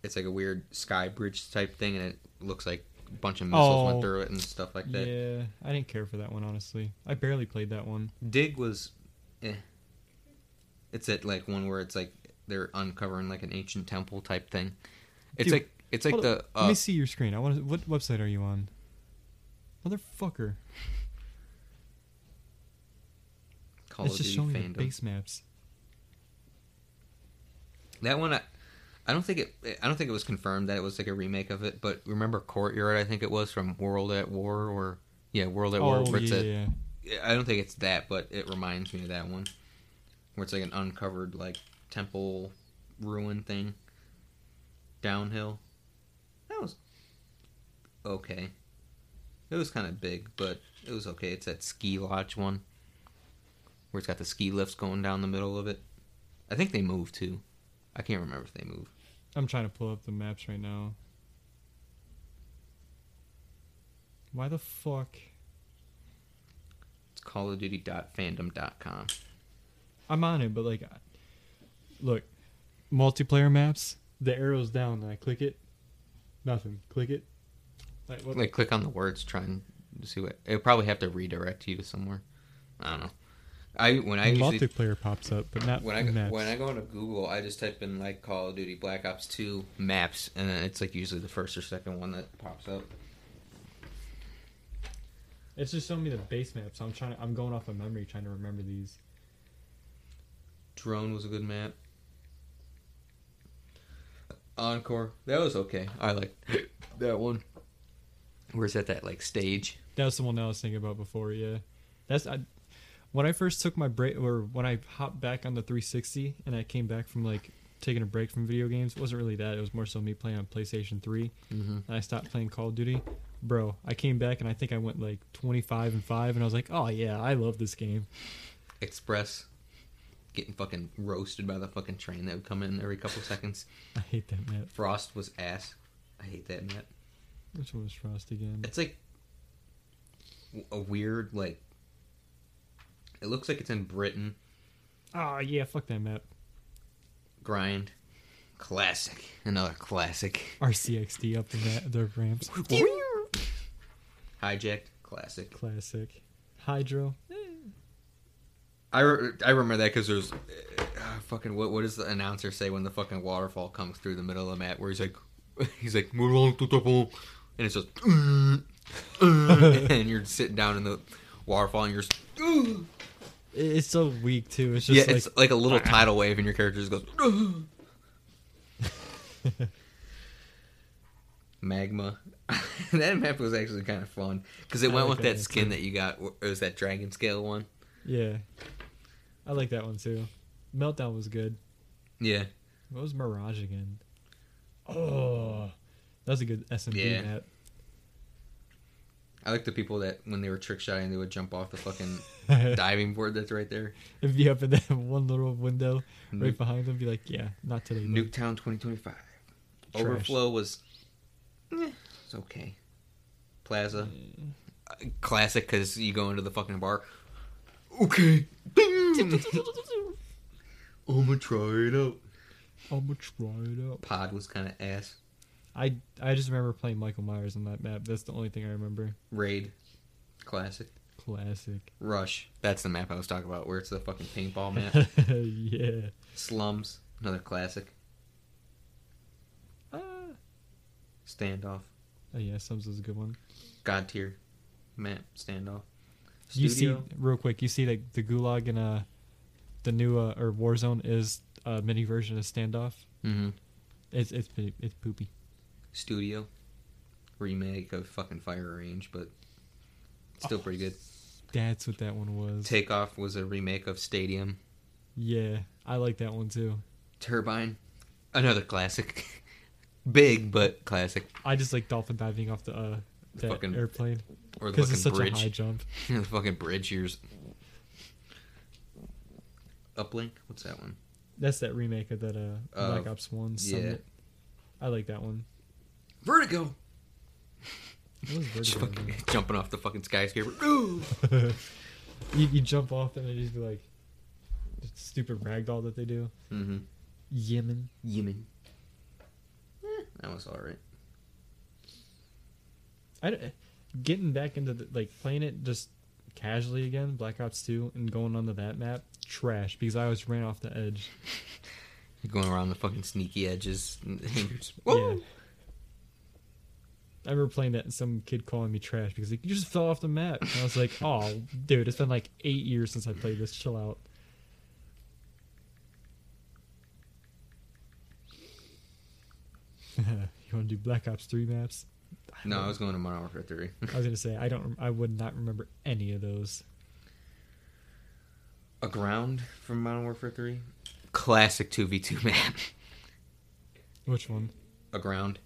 It's like a weird sky bridge type thing, and it looks like a bunch of missiles Oh. went through it and stuff like that. Yeah, I didn't care for that one honestly. I barely played that one. Dig was, eh. It's at like one where it's like they're uncovering like an ancient temple type thing. It's Dude, like it's like the up, Let uh, me see your screen. I want. to. What website are you on? Motherfucker! Call it's of just Duty showing fandom. base maps. That one, I, I don't think it. I don't think it was confirmed that it was like a remake of it. But remember Courtyard? I think it was from World at War, or yeah, World at War. oh Where it's yeah, a-. I don't think it's that, but it reminds me of that one, where it's like an uncovered like temple ruin thing. Downhill. That was okay. It was kind of big, but it was okay. It's that ski lodge one, where it's got the ski lifts going down the middle of it. I think they moved too. I can't remember if they moved. I'm trying to pull up the maps right now. Why the fuck? It's Call of Duty.fandom.com. I'm on it, but like, look, multiplayer maps. The arrow's down, and I click it. Nothing. Click it. Like, what? Like click on the words, try and see what. It'll probably have to redirect you to somewhere. I don't know. I when I usually multiplayer pops up, but not when I maps. when I go into Google, I just type in like Call of Duty Black Ops Two maps, and then it's like usually the first or second one that pops up. It's just showing me the base maps. I'm trying. I'm going off of memory, trying to remember these. Drone was a good map. Encore, that was okay. I like that one. Where's that that like stage? That was the one I was thinking about before. Yeah, that's I, when I first took my break, or when I hopped back on the 360, and I came back from like taking a break from video games. It wasn't really that. It was more so me playing on PlayStation 3, Mm-hmm. and I stopped playing Call of Duty. Bro, I came back and I think I went like 25 and five, and I was like, oh yeah, I love this game. Express, getting fucking roasted by the fucking train that would come in every couple seconds. I hate that map. Frost was ass. I hate that map. Which one was Frost again? It's like a weird like. It looks like it's in Britain. Oh yeah, fuck that map. Grind, classic. Another classic. RCXD up the map, the ramps. Hijacked, classic. Classic. Hydro. I, re- I remember that because there's uh, fucking what what does the announcer say when the fucking waterfall comes through the middle of the map where he's like he's like "Move along to the pole," and it's just and you're sitting down in the waterfall and you're just, It's so weak too. It's just yeah like it's like a little tidal wave and your character just goes magma that map was actually kind of fun because it I went like with that that skin too. that you got it was that dragon scale one Yeah. I like that one too. Meltdown was good. yeah What was Mirage again? Oh, that was a good SMB Yeah. map. I like the people that when they were trick shotting they would jump off the fucking diving board that's right there be up in that one little window right Nuke, behind them. Be like, yeah, not today. bud." Nuketown 2025 Trash. Overflow was eh, it's okay Plaza uh, classic because you go into the fucking bar okay I'm gonna try it out I'm gonna try it out. Pod was kind of ass I I just remember playing Michael Myers on that map. That's the only thing I remember. Raid classic Classic. Rush that's the map I was talking about where it's the fucking paintball map yeah. Slums another classic Ah. Standoff Oh yeah, Slums was a good one. God tier map standoff You see, Studio real quick, you see like the Gulag in uh the new uh, or Warzone is a mini version of Standoff. Mm-hmm. It's it's it's poopy. Studio remake of fucking Fire Range, but still pretty good. That's what that one was. Takeoff was a remake of Stadium. yeah, I like that one too. Turbine, another classic. Big but classic. I just like dolphin diving off the uh, Fucking airplane Or the because fucking it's such bridge. a high jump. the fucking bridge here's Uplink. What's that one? That's that remake of that uh, Uh, Black Ops One. yeah. Summit. I like that one. Vertigo. It was Just Vertigo, fucking man. jumping off the fucking skyscraper. Ooh. you, you jump off and it just be like the stupid ragdoll that they do. Mm-hmm. Yemen. Yemen. Eh, that was all right. I d- getting back into the, like playing it just casually again, Black Ops Two, and going onto that map, trash because I always ran off the edge. Going around the fucking sneaky edges. and you're Yeah. I remember playing that and some kid calling me trash because like you just fell off the map. And I was like, oh, dude, it's been like eight years since I played this. Chill out. you want to do Black Ops Three maps? No, I was going to Modern Warfare 3. I was gonna say I don't. I would not remember any of those. Aground from Modern Warfare 3. Classic 2v2 map. Which one? Aground.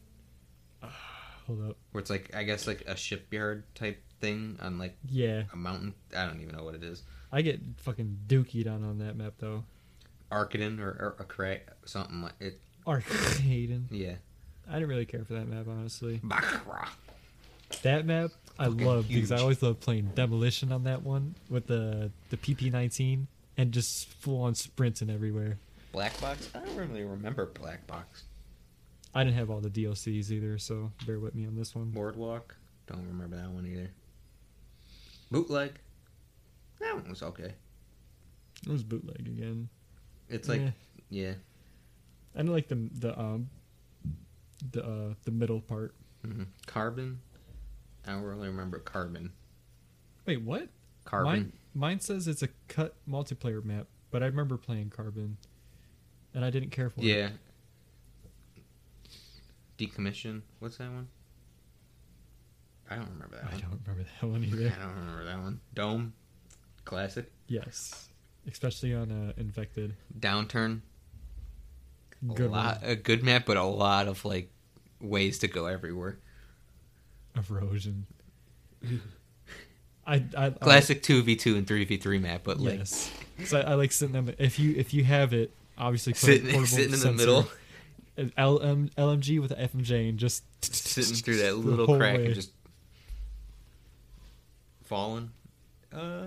Hold up. Where it's like, I guess, like a shipyard type thing on like Yeah, a mountain. I don't even know what it is. I get fucking dookied on on that map though. Arkaden or, or a crack, something like it. Arcade. Yeah. I didn't really care for that map honestly. Baccarat. That map I love because I always love playing demolition on that one with the the PP19 and just full on sprinting everywhere. Black Box? I don't really remember Black Box. I didn't have all the DLCs either, so bear with me on this one. Boardwalk? Don't remember that one either. Bootleg? That one was okay. It was bootleg again. It's like, Eh. yeah. I don't like the the um the uh the middle part. hmm Carbon? I don't really remember Carbon. Wait, what? Carbon? Mine, mine says it's a cut multiplayer map, but I remember playing Carbon, and I didn't care for it. Yeah. Decommission? What's that one? I don't remember that I one. don't remember that one either. I don't remember that one. Dome? Classic? yes, especially on uh, Infected. Downturn? A Good lot, one. a good map, but a lot of like ways to go everywhere. Erosion. I, I Classic two v two and three v three map, but I, like yes. So I, I like sitting on the, if you if you have it, obviously sitting, sitting in the middle, LM, LMG with an FMJ and just sitting through that little crack way. and just falling. Uh,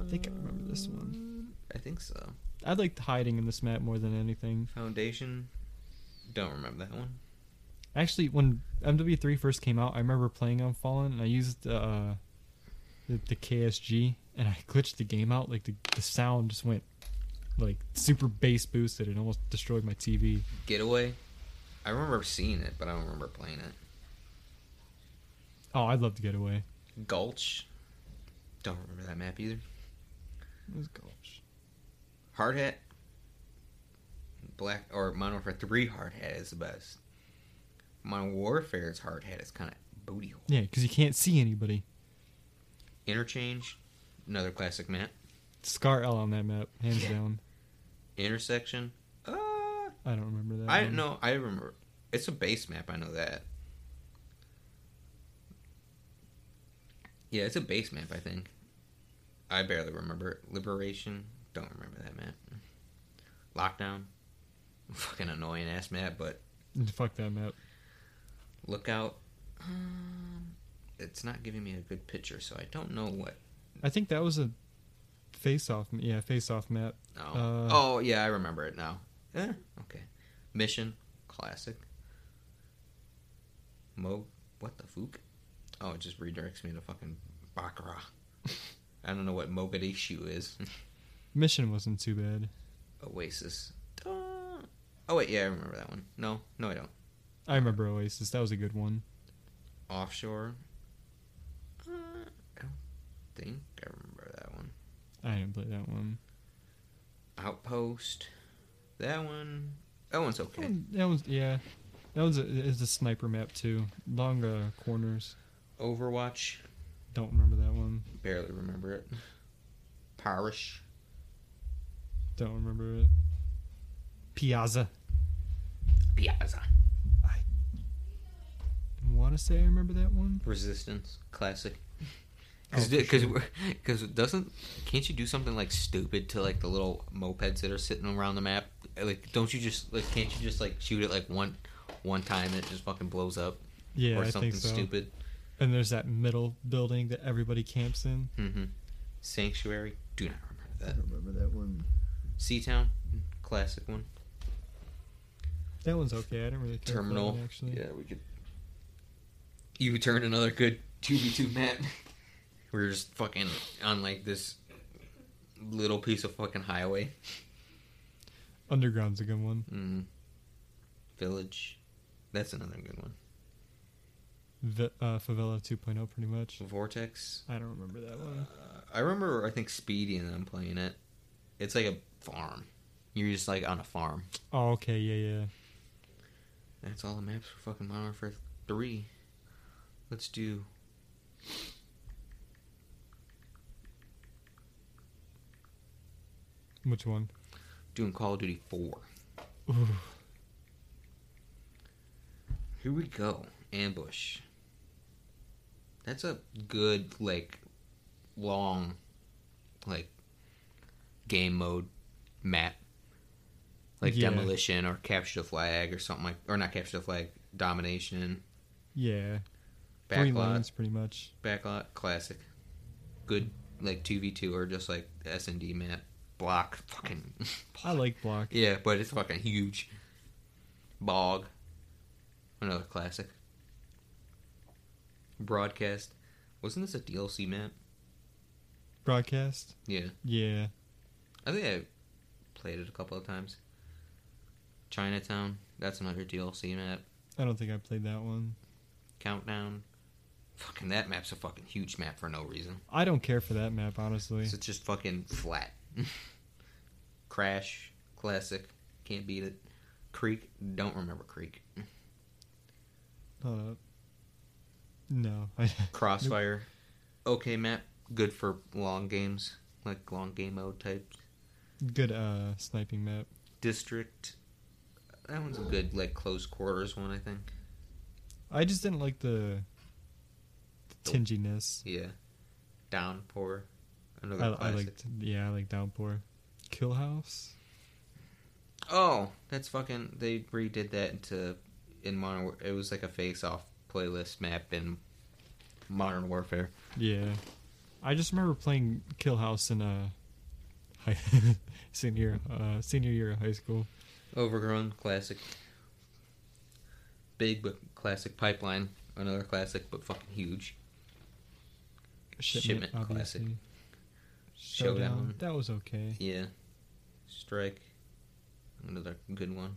I think I remember this one. I think so. I liked hiding in this map more than anything. Foundation. Don't remember that one. Actually, when MW3 first came out, I remember playing on Fallen, and I used uh, the, the KSG, and I glitched the game out. Like the, the sound just went like super bass boosted, and almost destroyed my TV. Getaway. I remember seeing it, but I don't remember playing it. Oh, I'd love to get away. Gulch. Don't remember that map either. It was Gulch. Hard hat. Black or Modern Warfare Three hard hat is the best. Modern Warfare's hard hat is kind of booty hole. Yeah, because you can't see anybody. Interchange, another classic map. Scar L on that map, hands Yeah. down. Intersection. I don't remember that. I one. know. I remember. It's a base map. I know that. Yeah, it's a base map. I think. I barely remember. Liberation. Don't remember that map. Lockdown. Fucking annoying ass map, but Fuck that map. lookout. Um, it's not giving me a good picture, so I don't know what. I think that was a face-off. Yeah, face-off map. Oh, Uh, oh yeah, I remember it now. Eh, okay. Mission, classic. Mo, what the fuck? Oh, it just redirects me to fucking Baccarat. I don't know what Mogadishu is. Mission wasn't too bad. Oasis. Uh, Oh wait, yeah, I remember that one. No, no, I don't. I remember Oasis. That was a good one. Offshore. Uh, I don't think I remember that one. I didn't play that one. Outpost. That one. That one's That okay. one- That one's yeah. That one's a, is a sniper map too. Long uh, corners. Overwatch. Don't remember that one. Barely remember it. Parish. Don't remember it. Piazza. Piazza. I want to say I remember that one. Resistance. Classic. Oh, Because because sure. doesn't can't you do something like stupid to like the little mopeds that are sitting around the map? Like don't you just like can't you just like shoot it like one one time and it just fucking blows up Yeah, or I something think so. stupid? And there's that middle building that everybody camps in. Mm-hmm. Sanctuary. Do not remember that. I don't remember that one. Seatown. Classic one. That one's okay. I didn't really care for that Terminal. one, actually. Yeah, we could. You turned another good two v two map. We're just fucking on like this little piece of fucking highway. Underground's a good one. Mm. Village. That's another good one. V- uh, Favela 2.0, pretty much. Vortex. I don't remember that one. Uh, I remember. I think Speedy and them playing it. It's like a farm. You're just like on a farm. Oh, okay, yeah, yeah. That's all the maps for fucking Modern Warfare Three. Let's do. Which one? Doing Call of Duty Four. Ooh. Here we go. Ambush. That's a good, like, long, like, game mode map. Like Yeah. demolition or capture the flag or something like, or not capture the flag, domination, Yeah. Three backlot, lanes, pretty much. backlot, classic. Good, like two v two or just like S and D map, block, fucking. I like block. Yeah, but it's fucking huge. Bog. Another classic. Broadcast. Wasn't this a DLC map? Broadcast. Yeah. Yeah. I think I played it a couple of times. Chinatown. That's another DLC map. I don't think I played that one. Countdown. Fucking that map's a fucking huge map for no reason. I don't care for that map, honestly. It's just fucking flat. Crash. Classic. Can't beat it. Creek. Don't remember Creek. Uh, no. Crossfire, okay map, good for long games, like long game mode types. good uh sniping map. District, that one's a good like close quarters one, I think. I just didn't like the, the tinginess. Yeah, Downpour, another I, I liked, yeah, I like Downpour. Kill House. Oh, that's fucking. They redid that into in modern. War- It was like a face-off playlist map in Modern Warfare. Yeah, I just remember playing Kill House in a high, senior uh senior year of high school. Overgrown classic. Big but classic pipeline, another classic but fucking huge. Shipment, classic. Showdown. Showdown. That was okay. Yeah. Strike. Another good one.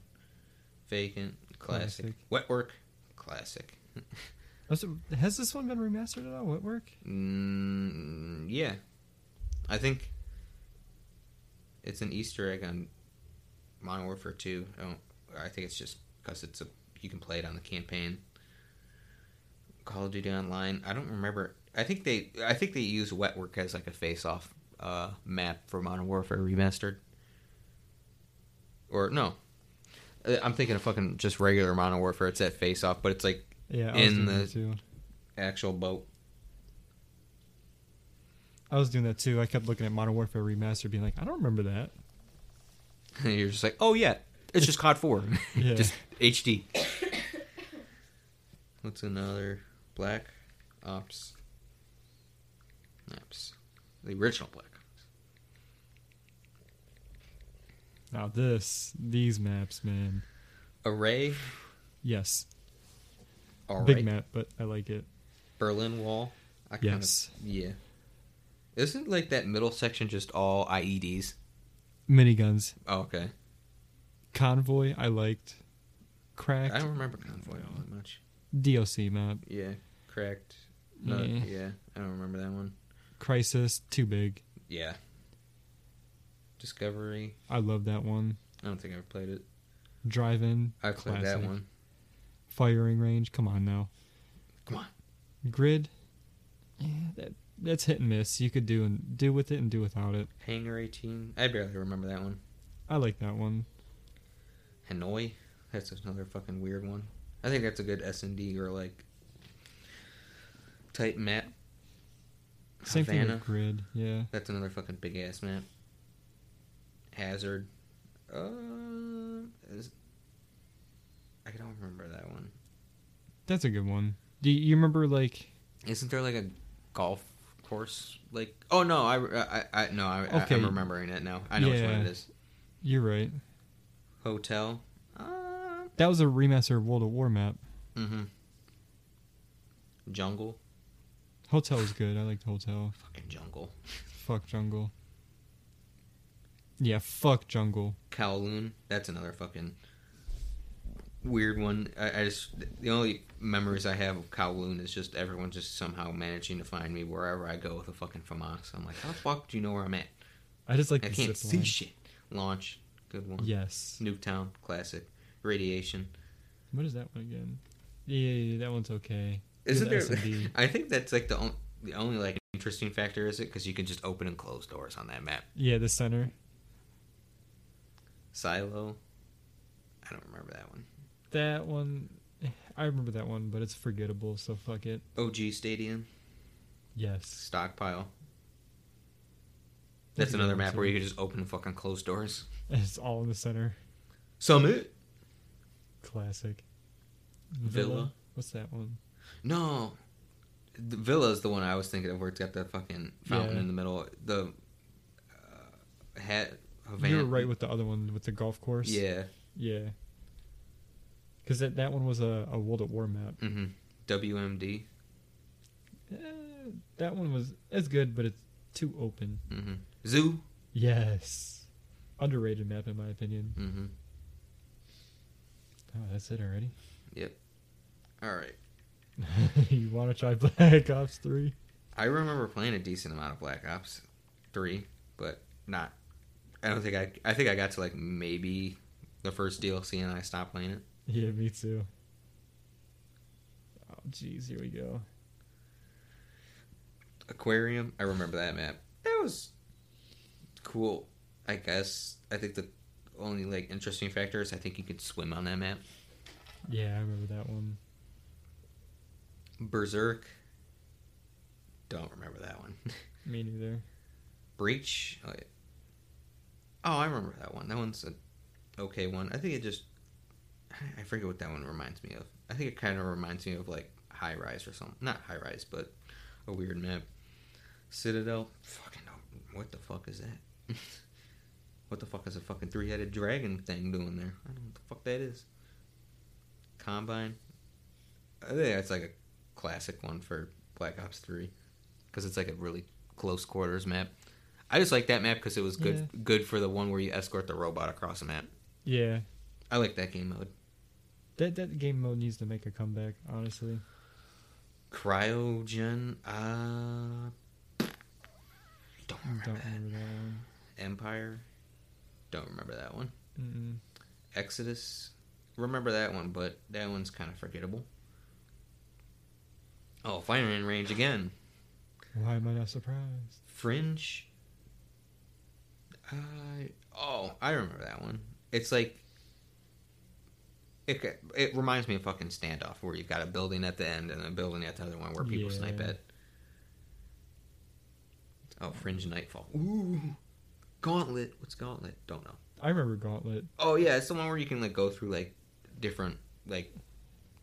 Vacant. Classic. Classic. Wet work. Classic. It- has this one been remastered at all? Wet work? Mm, yeah. I think it's an Easter egg on Modern Warfare 2. I don't. I think it's just because it's a you can play it on the campaign. Call of Duty Online. I don't remember. I think they. I think they use Wet Work as like a face-off uh, map for Modern Warfare Remastered. Or no, Uh, I'm thinking of fucking just regular Modern Warfare. It's that face-off, but it's like Yeah, In the- actual boat. I was doing that too. I kept looking at Modern Warfare Remastered, being like, I don't remember that. And you're just like, oh yeah, it's just COD four, Yeah. just HD. What's another Black Ops maps? The original Black Ops. Now this, these maps, man. Array, Yes, all big right. map, but I like it. Berlin Wall. I Yes. yeah. Isn't like that middle section just all IEDs? Miniguns, Oh, okay. convoy, I liked. Cracked. I don't remember Convoy all that much. DOC map, Yeah, cracked. No, Yeah. yeah, I don't remember that one. Crisis, too big. Yeah. Discovery, I love that one. I don't think I've played it. Drive-in. I played that one. Firing range. Come on now. Come on. Grid. Yeah, that that's hit and miss. You could do and do with it and do without it. Hangar 18. I barely remember that one. I like that one. Hanoi. That's another fucking weird one. I think that's a good S and D or like type map. Same thing Havana. with grid. Yeah. That's another fucking big ass map. Hazard. Uh, is, I don't remember that one. That's a good one. Do you, you remember like Isn't there like a golf course? Like, oh no, I, I, I no, I, Okay. I, am remembering it now. I know which one it is. you're right. Hotel. Uh, That was a remaster of World of War map. mm-hmm. Jungle. Hotel was good. I liked Hotel. Fucking jungle. Fuck Jungle. Yeah, fuck Jungle. Kowloon. That's another fucking weird one. I, I just the only memories I have of Kowloon is just everyone just somehow managing to find me wherever I go with a fucking FAMAS. I'm like, how the fuck do you know where I'm at? I just like I the can't see line. shit. Launch, good one. Yes. Nuketown, classic. Radiation. What is that one again? Yeah, yeah, yeah, that one's okay. Isn't Good there? S&D. I think that's like the on, the only like interesting factor is it because you can just open and close doors on that map. Yeah, the center. Silo. I don't remember that one. That one, I remember that one, but it's forgettable. So fuck it. OG Stadium. Yes. Stockpile. That's That's another map where you can just open and fucking close doors. It's all in the center. Summit. Classic. Villa. What's that one? No. The Villa is the one I was thinking of where it's got the fucking fountain Yeah. in the middle. The uh, hat. Havana. You were right with the other one with the golf course. Yeah. Yeah. Because that, that one was a, a World at War map. hmm WMD. Eh, that one was it's good, but it's too open. hmm Zoo. Yes. Underrated map in my opinion. hmm Oh, that's it already. Yep. All right. you want to try Black Ops 3? I remember playing a decent amount of Black Ops Three, but not. I don't think I. I think I got to like maybe the first DLC and I stopped playing it. Yeah, me too. Oh, jeez, here we go. Aquarium. I remember that map. That was cool. I guess. I think the only like interesting factor is I think you could swim on that map. Yeah, I remember that one. Berserk. Don't remember that one. Me neither. Breach. Oh, yeah. Oh, I remember that one. That one's a okay one. I think it just. I forget what that one reminds me of. I think it kind of reminds me of like High Rise or something. Not High Rise, but a weird map. Citadel. Fucking. What the fuck is that? what the fuck is a fucking three headed dragon thing doing there? I don't know what the fuck that is. Combine. I think that's like a classic one for Black Ops 3 because it's like a really close quarters map. I just like that map because it was good good for the one where you escort the robot across the map. Yeah, I like that game mode. that that game mode needs to make a comeback. Honestly, Cryogen, uh, don't remember don't that. remember that one. Empire, don't remember that one. Mm-mm. Exodus, remember that one, but that one's kind of forgettable. Oh, firing range again. Why am I not surprised? Fringe. I oh, I remember that one. It's like it it reminds me of fucking standoff, where you've got a building at the end and a building at the other one where people Yeah. snipe at. Oh, Fringe Nightfall. Ooh, Gauntlet. What's Gauntlet? Don't know. I remember Gauntlet. Oh yeah, it's the one where you can like go through like different like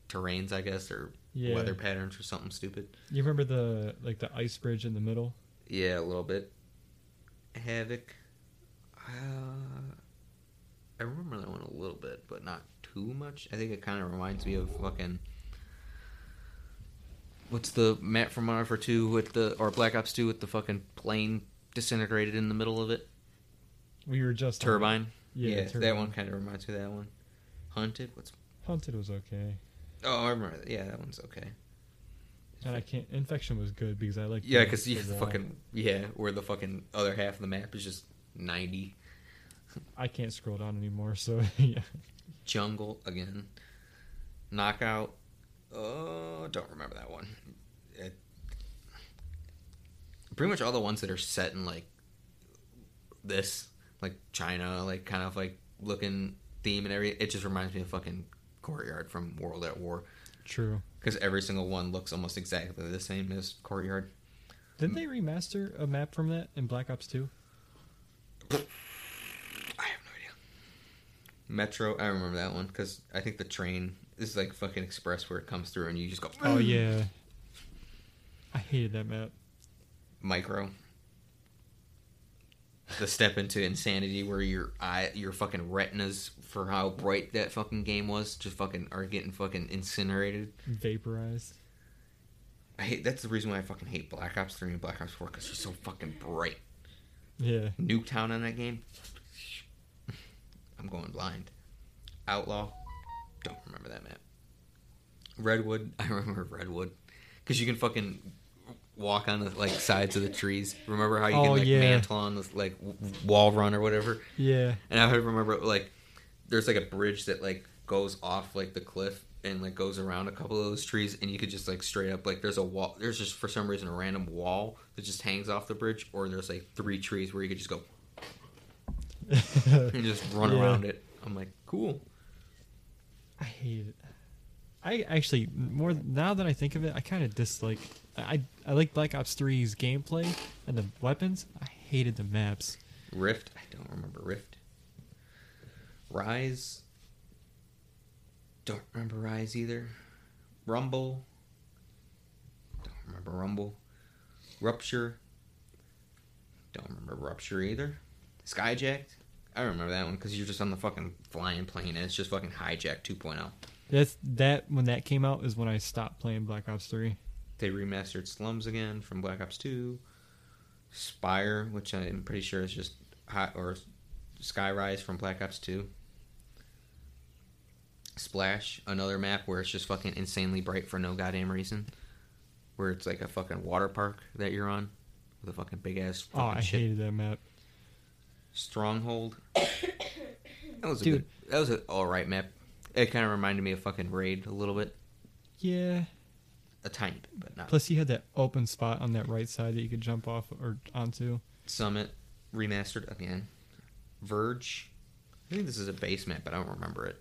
terrains, I guess, or Yeah. weather patterns or something stupid. You remember the like the ice bridge in the middle? Yeah, a little bit. Havoc. Uh, I remember that one a little bit, but not too much. I think it kind of reminds me of fucking. What's the map from Modern Warfare 2 with the. or Black Ops 2 with the fucking plane disintegrated in the middle of it? We were just Turbine? Yeah, that Turbine. one kind of reminds me of that one. Hunted? What's. Haunted was okay, Oh, I remember that. Yeah, that one's okay. and I can't. Infection was good because I like. Yeah, because you fucking. Yeah, where the fucking other half of the map is just 90. I can't scroll down anymore. So yeah, Jungle again. Knockout. Oh, don't remember that one. It, pretty much all the ones that are set in like this, like China, like kind of like looking theme and everything. It just reminds me of fucking Courtyard from World at War true. because every single one looks almost exactly the same as Courtyard. Didn't they remaster a map from that in Black Ops Two? I have no idea. Metro, I remember that one because I think the train is like fucking express where it comes through and you just go. Oh yeah, I hated that map. Micro. The step into insanity where your eye, your fucking retinas for how bright that fucking game was, just fucking are getting fucking incinerated. Vaporized. I hate. That's the reason why I fucking hate Black Ops Three and Black Ops Four because they're so fucking bright. Yeah. Nuketown on that game. I'm going blind. Outlaw. Don't remember that map. Redwood. I remember Redwood because you can fucking walk on the like sides of the trees. Remember how you Oh, can like yeah. mantle on this like w- wall run or whatever. Yeah. And I remember like there's like a bridge that like goes off like the cliff and like goes around a couple of those trees and you could just like straight up like there's a wall there's just for some reason a random wall that just hangs off the bridge or there's like three trees where you could just go and just run Yeah. around it. I'm like, cool. I hate it. I actually more now that I think of it, I kind of dislike. I I like Black Ops 3's gameplay and the weapons. I hated the maps. Rift. I don't remember Rift. Rise. Don't remember Rise either. Rumble. Don't remember Rumble. Rupture. Don't remember Rupture either. Skyjacked. I remember that one because you're just on the fucking flying plane and it's just fucking hijack 2.0. That's that when that came out is when I stopped playing Black Ops 3. They remastered Slums again from Black Ops 2. Spire, which I'm pretty sure is just hot or Skyrise from Black Ops 2. Splash, another map where it's just fucking insanely bright for no goddamn reason. Where it's like a fucking water park that you're on with a fucking big ass Oh, I shit. hated that map. Stronghold. That was a Dude. good, that was an all right map. It kind of reminded me of fucking Raid a little bit, Yeah. a tiny bit, but not. Plus, you had that open spot on that right side that you could jump off or onto. Summit remastered again. Verge. I think this is a base map, but I don't remember it.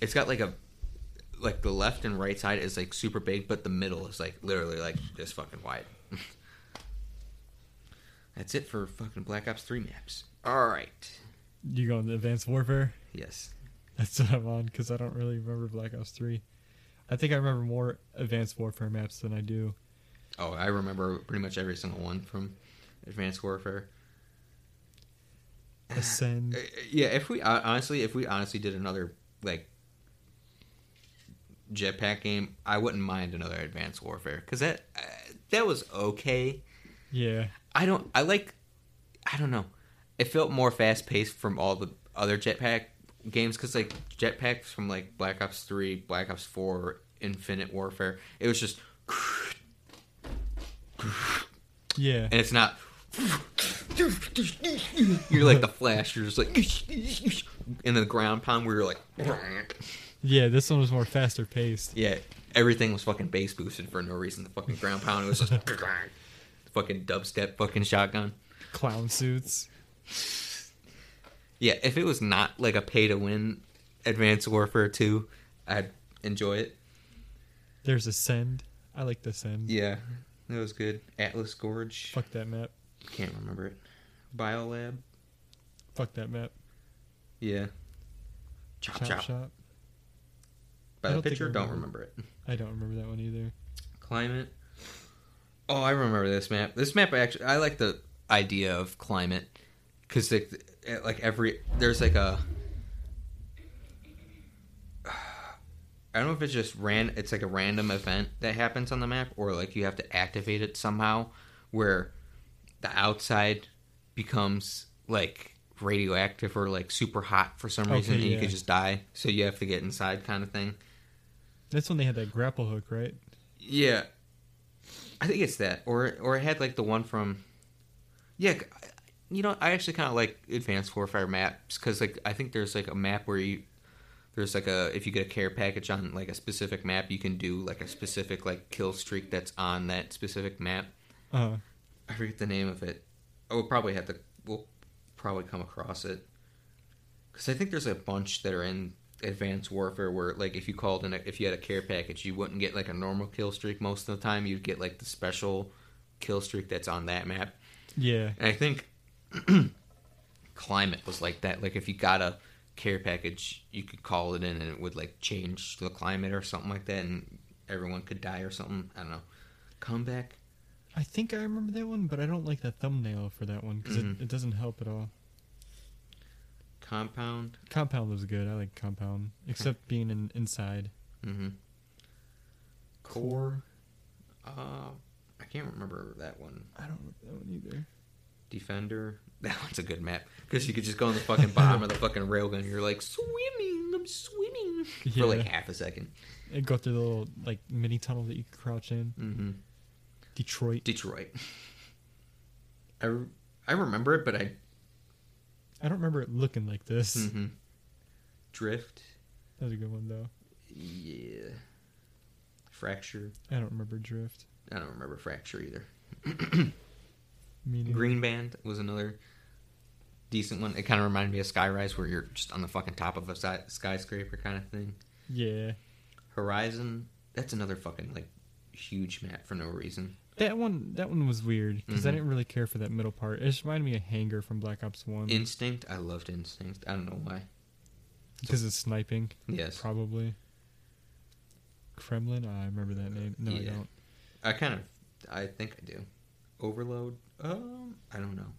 It's got like a like the left and right side is like super big, but the middle is like literally like this fucking wide. That's it for fucking Black Ops 3 maps. All right. You go into Advanced Warfare. Yes. That's what I'm on because I don't really remember Black Ops 3. I think I remember more Advanced Warfare maps than I do. Oh, I remember pretty much every single one from Advanced Warfare. Ascend. Uh, Yeah, if we uh, honestly, if we honestly did another like jetpack game, I wouldn't mind another Advanced Warfare because that uh, that was okay. Yeah. I don't. I like. I don't know. It felt more fast paced from all the other jetpack games because like jetpacks from like Black Ops Three, Black Ops Four, Infinite Warfare. It was just, Yeah. and it's not. You're like the Flash. You're just like in the ground pound where you're like. Yeah, this one was more faster paced. Yeah, everything was fucking bass boosted for no reason. The fucking ground pound it was just fucking dubstep fucking shotgun. Clown suits. Yeah, if it was not like a pay to win Advanced Warfare 2, I'd enjoy it. There's Ascend. I like the Ascend. Yeah, that was good. Atlas Gorge. Fuck that map. Can't remember it. Biolab. Fuck that map. Yeah. Chop Chop chop. Shop. By the don't picture, don't remember it. I don't remember that one either. Climate. Oh, I remember this map. This map I actually, I like the idea of climate because like, eh, like every there's like a. I don't know if it's just ran. It's like a random event that happens on the map, or like you have to activate it somehow, where the outside becomes like radioactive or like super hot for some reason, Okay, and you could just die. So you have to get inside, kind of thing. That's when they had that grapple hook, right? Yeah, I think it's that, or or it had like the one from, yeah, you know, I actually kind of like Advanced Warfare maps because like I think there's like a map where you there's like a if you get a care package on like a specific map, you can do like a specific like kill streak that's on that specific map. Uh, I forget the name of it. I we'll probably have to. We'll probably come across it because I think there's a bunch that are in Advanced Warfare where, like, if you called in, a, if you had a care package, you wouldn't get like a normal kill streak most of the time. You'd get like the special kill streak that's on that map. yeah. And I think climate was like that. Like, if you got a care package, you could call it in and it would like change the climate or something like that, and everyone could die or something. I don't know. Comeback. I think I remember that one, but I don't like the thumbnail for that one because Mhm. it, it doesn't help at all. Compound. Compound was good. I like Compound, except being in, inside. Mm-hmm. Core. Uh, I can't remember that one. I don't remember that one either. Defender. That one's a good map because you could just go on the fucking bottom of the fucking railgun. You're like swimming. I'm swimming Yeah. for like half a second. And go through the little like mini tunnel that you could crouch in. Mm-hmm. Detroit. Detroit. I, re- I remember it, but I. I don't remember it looking like this. Mm-hmm. Drift. That was a good one though. Yeah. Fracture. I don't remember Drift. I don't remember Fracture either. Greenband was another decent one. It kind of reminded me of Skyrise, where you're just on the fucking top of a sky- skyscraper kind of thing. Yeah. Horizon, that's another fucking like huge map for no reason. That one. That one was weird because I Mhm. didn't really care for that middle part. It just reminded me of Hangar from Black Ops One Instinct, I loved Instinct. I don't know why. because it's sniping. Yes, Probably. Kremlin. I remember that name. No, I don't. I kind of, I think I do. Overload, um, I don't know.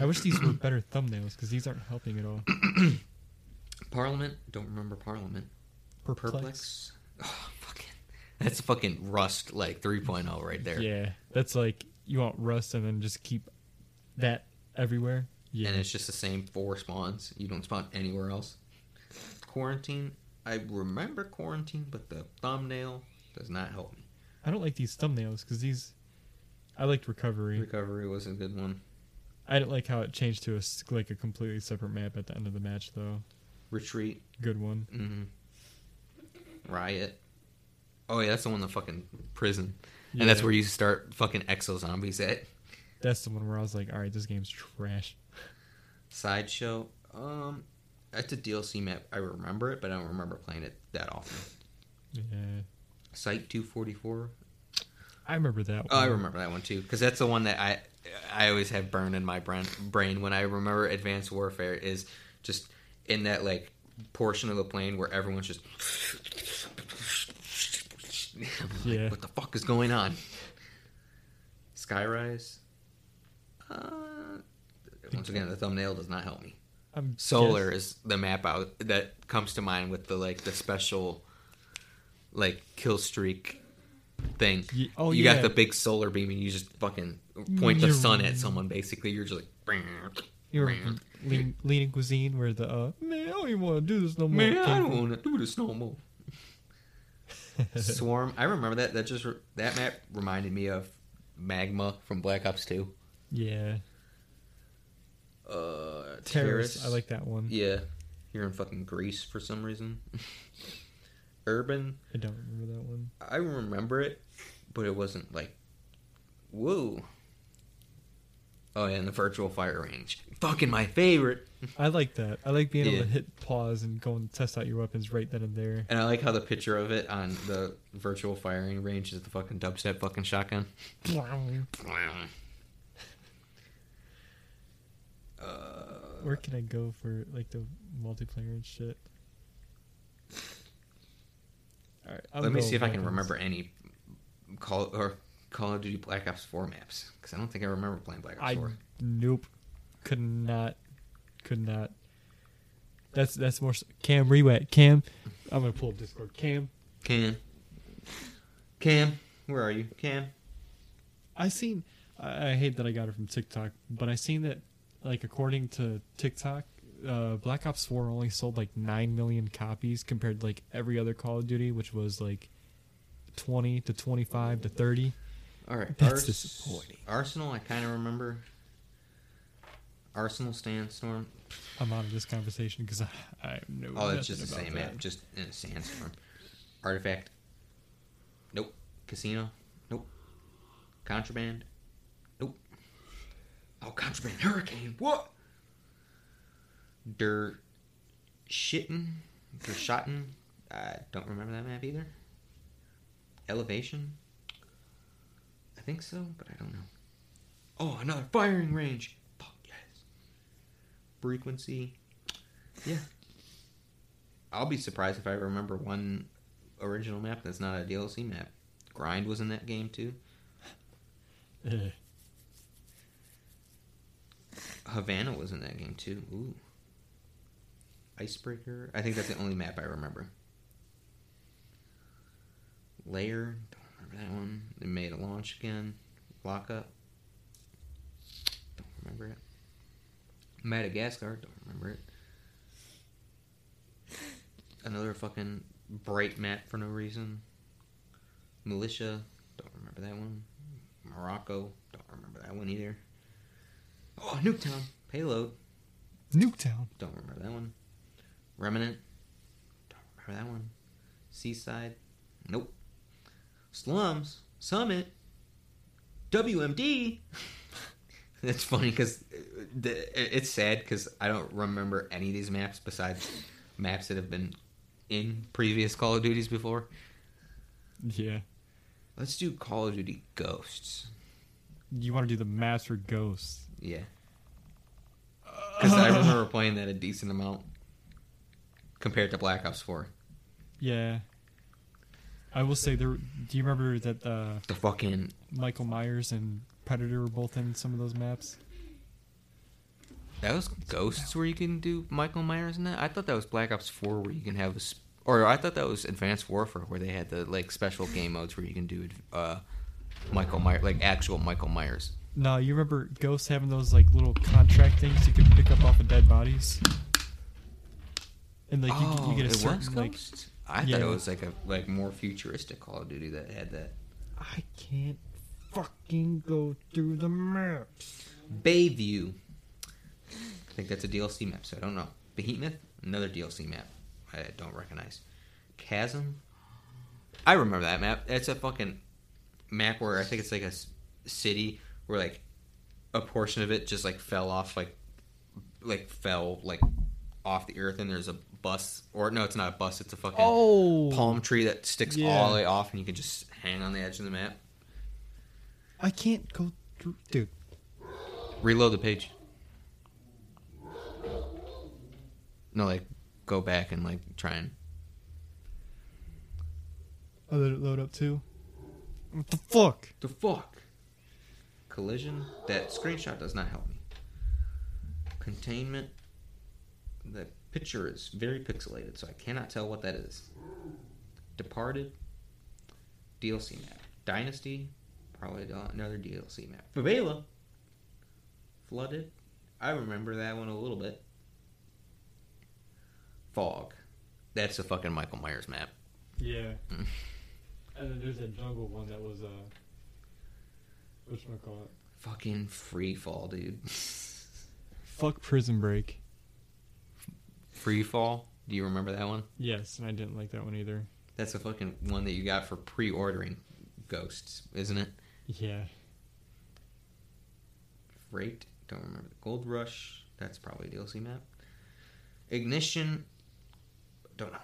I wish these were better thumbnails because these aren't helping at all. Parliament, don't remember Parliament. Perplex. Perplex, oh that's fucking Rust like 3.0 right there. Yeah, that's like you want Rust and then just keep that everywhere. Yeah, and it's just the same four spawns. You don't spawn anywhere else. Quarantine. I remember quarantine, but the thumbnail does not help me. I don't like these thumbnails because these. I liked recovery. Recovery was a good one. I didn't like how it changed to a like a completely separate map at the end of the match though. Retreat. Good one. hmm Riot. Oh yeah, that's the one in the fucking prison, and that's where you start fucking exo zombies at. That's the one where I was like, all right, this game's trash. Sideshow. Um, that's a DLC map. I remember it, but I don't remember playing it that often. Yeah, Site two forty four. I remember that. one. Oh, I remember that one too, because that's the one that I I always have burned in my brain brain when I remember Advanced Warfare is just in that like portion of the plane where everyone's just Like, what the fuck is going on? Skyrise. Uh, once again, the thumbnail does not help me. I'm Solar guess- is the map out that comes to mind with the like the special like kill streak thing. Ye- oh, you yeah. got the big solar beam and you just fucking point the sun at someone basically. You're just like You're lean, leaning cuisine where the uh, man, I don't even want to do this no more. Man, I don't want to do this no more. Swarm. I remember that. That just that map reminded me of Magma from Black Ops Two. Yeah, Uh, Terrace. Terrace. I like that one. Yeah, you're in fucking Greece for some reason. Urban. I don't remember that one. I remember it, but it wasn't like, whoa. Oh yeah, and the virtual fire range. Fucking my favorite. I like that. I like being able to hit pause and go and test out your weapons right then and there. And I like how the picture of it on the virtual firing range is the fucking dubstep fucking shotgun. Uh, Where can I go for like the multiplayer and shit? All right, let me see if I can remember any Call or Call of Duty Black Ops 4 maps because I don't think I remember playing Black Ops I 4. nope, could not, could not. That's that's more Cam Rewet. Cam, I'm gonna pull up Discord. Cam, Cam, Cam, where are you, Cam? I seen. I, I hate that I got it from TikTok, but I seen that, like according to TikTok, uh, Black Ops Four only sold like nine million copies compared to like every other Call of Duty, which was like twenty to twenty-five to thirty. All right, That's Ars- disappointing. Arsenal, I kind of remember. Arsenal Sandstorm. I'm out of this conversation because I, I know. Oh, it's just the same about map, just in a sandstorm. Artifact. Nope. Casino. Nope. Contraband. Nope. Oh, contraband. Hurricane. What? Der. Shitten. Der Schotten. I don't remember that map either. Elevation. I think so, but I don't know. Oh, another firing range. Fuck yes. Frequency. Yeah. I'll be surprised if I remember one original map that's not a DLC map. Grind was in that game too. Havana was in that game too. Ooh. Icebreaker. I think that's the only map I remember. Layer. Remember that one. They made a launch again. Lockup. Don't remember it. Madagascar. Don't remember it. Another fucking bright map for no reason. Militia. Don't remember that one. Morocco. Don't remember that one either. Oh, Nuketown. Payload. Nuketown. Don't remember that one. Remnant. Don't remember that one. Seaside. Nope. Slums. Summit. WMD. That's funny because it's sad because I don't remember any of these maps besides maps that have been in previous Call of Duties before. Yeah. Let's do Call of Duty Ghosts. You want to do the Master ghosts? Yeah. Uh, because I remember playing that a decent amount compared to Black Ops 4. Yeah. I will say there. Do you remember that uh, The fucking Michael Myers and Predator were both in some of those maps? That was Ghosts where you can do Michael Myers in that. I thought that was Black Ops Four where you can have, a, sp- or I thought that was Advanced Warfare where they had the like special game modes where you can do uh, Michael Myers, like actual Michael Myers. No, you remember ghosts having those like little contract things you could pick up off of dead bodies, and like you, oh, you get a it certain like. Ghosts. I Yeah. thought it was like a like more futuristic Call of Duty that had that. I can't fucking go through the maps. Bayview. I think that's a DLC map, so I don't know. Behemoth, another DLC map. I don't recognize. Chasm. I remember that map. It's a fucking map where I think it's like a city where like a portion of it just like fell off, like like fell like off the earth, and there's a bus, or no, it's not a bus. It's a fucking Oh, palm tree that sticks Yeah. all the way off, and you can just hang on the edge of the map. I can't go through, dude. Reload the page. No, like go back and like try and oh, I let it load up too. What the fuck? the fuck collision. That screenshot does not help me. Containment. The picture is very pixelated, so I cannot tell what that is. Departed. DLC map. Dynasty. Probably another DLC map. Favela. Flooded. I remember that one a little bit. Fog. That's a fucking Michael Myers map. Yeah. Mm. and then there's that jungle one that was uh, what's call it? Fucking free fall, dude. Fuck Prison Break. Free fall. Do you remember that one? Yes, and I didn't like that one either. That's the fucking one that you got for pre-ordering Ghosts, isn't it? Yeah. Freight. Don't remember the Gold Rush. That's probably a DLC map. Ignition. Don't know.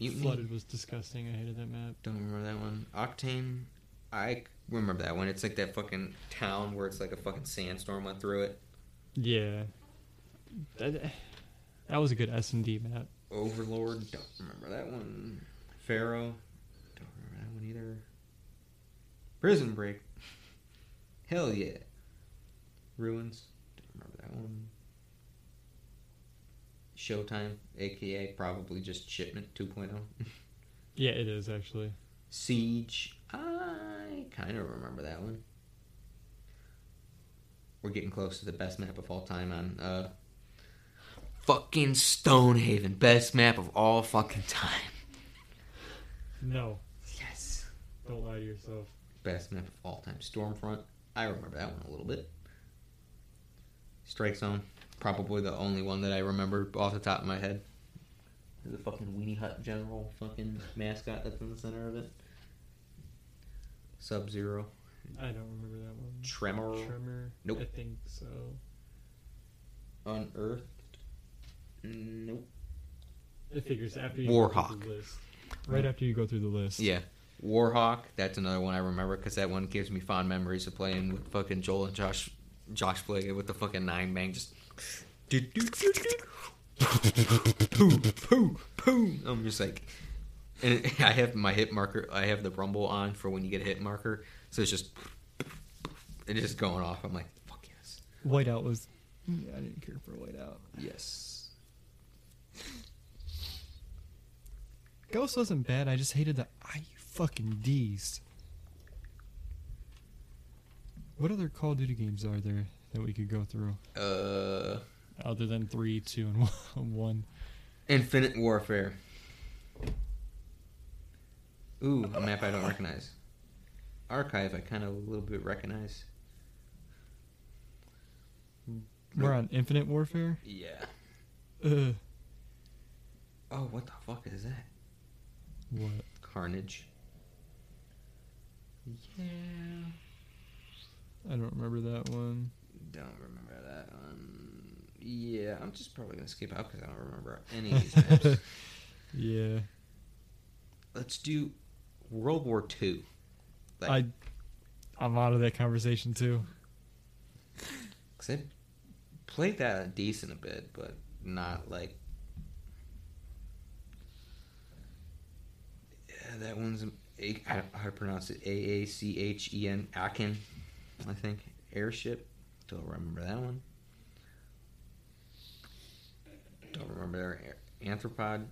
Mutiny. Flooded was disgusting. I hated that map. Don't remember that one. Octane. I remember that one. It's like that fucking town where it's like a fucking sandstorm went through it. Yeah. That, that was a good S and D map. Overlord. Don't remember that one. Pharaoh. Don't remember that one either. Prison Break. Hell yeah. Ruins. Don't remember that one. Showtime, aka probably just Shipment oh. 2.0. Yeah, it is actually. Siege. I kind of remember that one. We're getting close to the best map of all time on uh fucking Stonehaven. Best map of all fucking time. No, Yes. don't lie to yourself. Best map of all time. Stormfront. I remember that one a little bit. Strike Zone, probably the only one that I remember off the top of my head. The fucking Weenie Hut General fucking mascot that's in the center of it. Sub Zero, I don't remember that one. Tremor, Tremor. Nope. I think so. Unearthed. Nope. It figures after you go through Warhawk. the list. Right after you go through the list. Yeah. Warhawk, that's another one I remember because that one gives me fond memories of playing with fucking Joel and Josh Josh Blake with the fucking nine bang just poo poo poo. I'm just like and I have my hit marker I have the rumble on for when you get a hit marker. So it's just it's just going off. I'm like, fuck yes. Whiteout was. Yeah, I didn't care for Whiteout. Yes. Ghost wasn't bad. I just hated the I fucking D's. What other Call of Duty games are there that we could go through Uh other than three, two, and one-? Infinite Warfare. Ooh, a map I don't recognize. Archive, I kind of a little bit recognize. We're on Infinite Warfare. Yeah. Ugh. Oh, what the fuck is that? What? Carnage. Yeah. I don't remember that one. Don't remember that one. Yeah, I'm just probably gonna skip out because I don't remember any of these maps. Yeah. Let's do World War Two. Like, I. I'm out of that conversation too. Cause I played that decent a bit, but not like. Yeah, that one's how to pronounce it? A A C H E N Akin, I think. Airship. Don't remember that one. Don't remember their Anthropoid.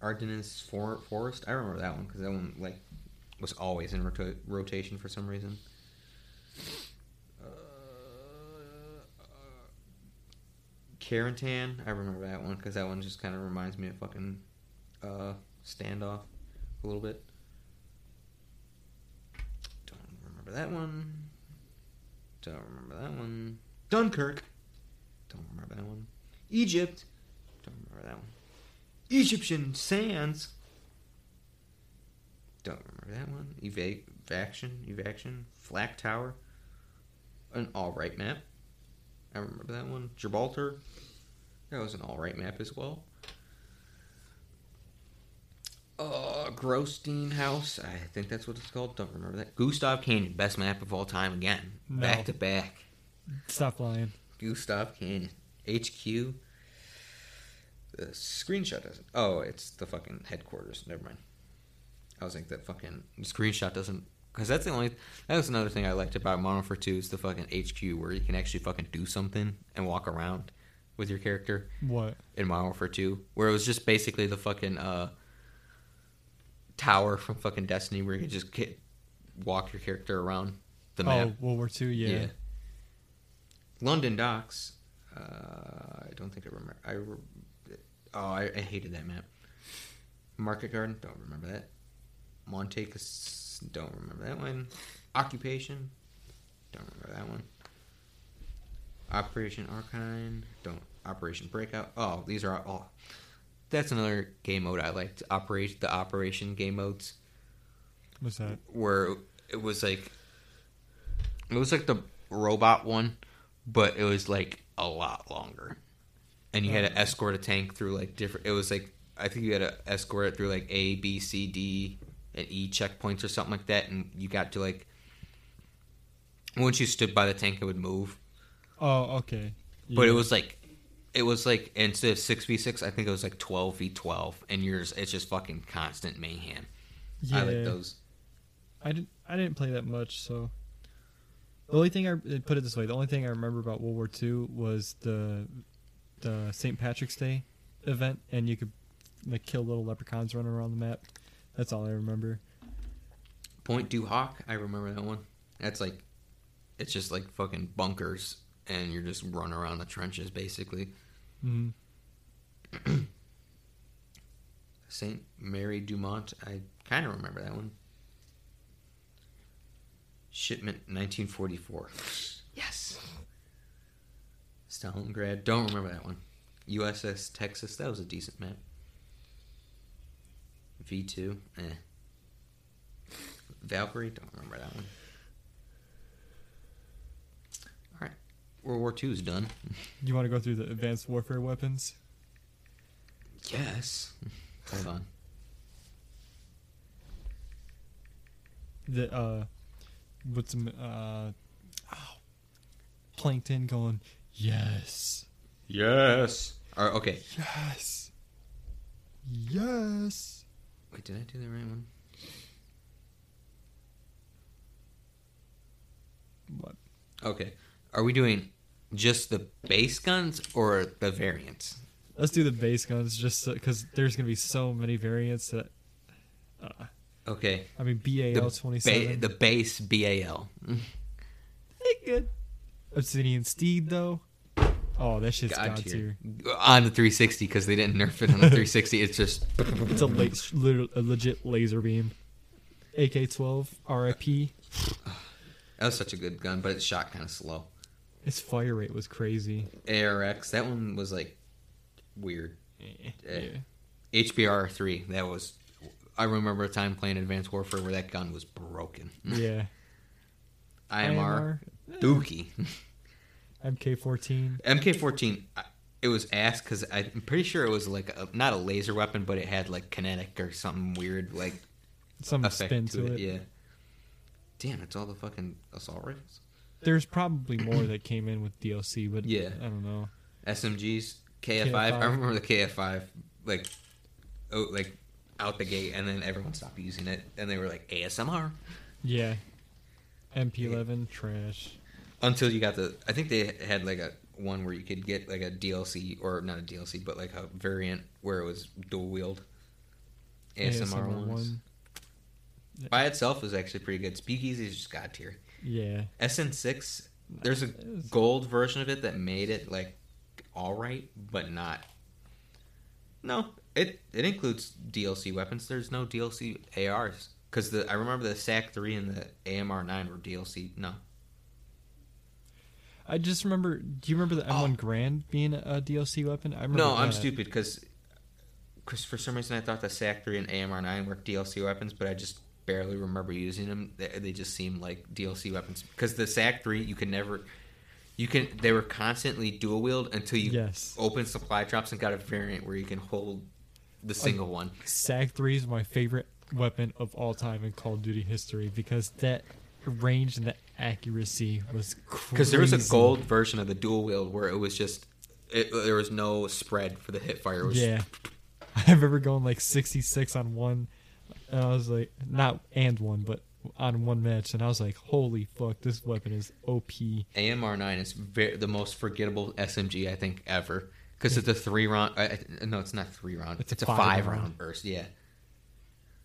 Ardennes For- Forest. I remember that one because that one like was always in rota- rotation for some reason. Uh, Carentan, I remember that one because that one just kind of reminds me of fucking uh, standoff a little bit. Don't remember that one. Don't remember that one. Dunkirk. Don't remember that one. Egypt. Don't remember that one. Egyptian sands. Don't remember that one. Eva- evaction. Evaction. Flak Tower. An alright map. I remember that one. Gibraltar. That was an alright map as well. Uh, Grosstein House. I think that's what it's called. Don't remember that. Gustav Canyon. Best map of all time again. No. Back to back. Stop lying. Gustav Canyon. HQ. The screenshot doesn't. Oh, it's the fucking headquarters. Never mind. I was like, that fucking screenshot doesn't. Because that's the only. That was another thing I liked about Modern Warfare 2 is the fucking HQ where you can actually fucking do something and walk around with your character What? in Modern Warfare 2. Where it was just basically the fucking uh, tower from fucking Destiny where you could just get, walk your character around the map. Oh, World War Two. Yeah. London Docks. Uh, I don't think I remember. I re- oh, I, I hated that map. Market Garden. Don't remember that. Monte. Don't remember that one. Occupation. Don't remember that one. Operation Archine. Don't. Operation Breakout. Oh, these are all. That's another game mode I liked. Operate the Operation game modes What's that? where it was like it was like the robot one, but it was like a lot longer, and you had to Oh. escort a tank through like different. It was like I think you had to escort it through like A, B, C, D, and E checkpoints or something like that, and you got to like once you stood by the tank, it would move. Oh, okay. But it was like it was like instead of six v six, I think it was like twelve v twelve, and yours it's just fucking constant mayhem. Yeah. I like those. I didn't. I didn't play that much, so. The only thing I uh, put it this way, the only thing I remember about World War II was the the St. Patrick's Day event, and you could like kill little leprechauns running around the map. That's all I remember. Pointe du Hoc, I remember that one. That's like, it's just like fucking bunkers, and you're just running around the trenches basically. Hmm Saint Mary Dumont, I kind of remember that one. Shipment 1944. Yes. Stalingrad. Don't remember that one. USS Texas. That was a decent map. V two. Eh. Valkyrie. Don't remember that one. All right. World War Two is done. You want to go through the advanced warfare weapons? Yes. Hold on. The uh, what's um, uh, oh, plankton going? Yes, Yes. Or, okay. yes, yes. Wait, did I do the right one? What? Okay. Are we doing just the base guns or the variants? Let's do the base guns, just because there's gonna be so many variants that. Uh, Okay. I mean, BAL twenty seven. ba- the base BAL. good. Obsidian Steed though. Oh, that shit's God god, tier. tier. On the 360 because they didn't nerf it on the 360. It's just It's a, la- a legit laser beam. AK-12 RIP. that was such a good gun, but it shot kind of slow. Its fire rate was crazy. ARX that one was like weird. Eh, eh. Yeah. HBR three that was. I remember a time playing Advanced Warfare where that gun was broken. Yeah. IMR, eh. Dookie. MK14. MK14, it was ass because I'm pretty sure it was like a, not a laser weapon, but it had like kinetic or something weird like Some effect spin to, to it. it. Yeah. Damn, it's all the fucking assault rifles. There's probably more that came in with DLC, but Yeah. I don't know. SMGs, KF5. I KF5. remember the KF5 like, oh, like out the gate, and then everyone stopped using it, and they were like ASMR Yeah. MP11 trash. until you got the. I think they had like a one where you could get like a DLC or not a DLC, but like a variant where it was dual wield. ASMR, ones. one. By itself was actually pretty good. Speakeasy is just god tier. Yeah. SN6, there's a gold version of it that made it like all right, but not. No, it it includes DLC weapons. There's no DLC ARs because the I remember the SAC three and the AMR nine were DLC. No, I just remember. Do you remember the M1 Oh. Grand being a DLC weapon? I remember. no, I'm stupid because because for some reason I thought the SAC three and AMR nine were DLC weapons, but I just barely remember using them. They, they just seemed like DLC weapons because the SAC three you could never. You can. They were constantly dual wield until you Yes. open supply drops and got a variant where you can hold the single one. SAC 3 is my favorite weapon of all time in Call of Duty history because that range and the accuracy was. Because there was a gold version of the dual wield where it was just it, there was no spread for the hit fire. Yeah. I remember going like 66 on one, and I was like, not and one, but on one match, and I was like, holy fuck, this weapon is OP. AMR nine is very, the most forgettable SMG I think ever because it's a three round. Uh, no, it's not three round. It's It's, a five five, round. round burst. Yeah.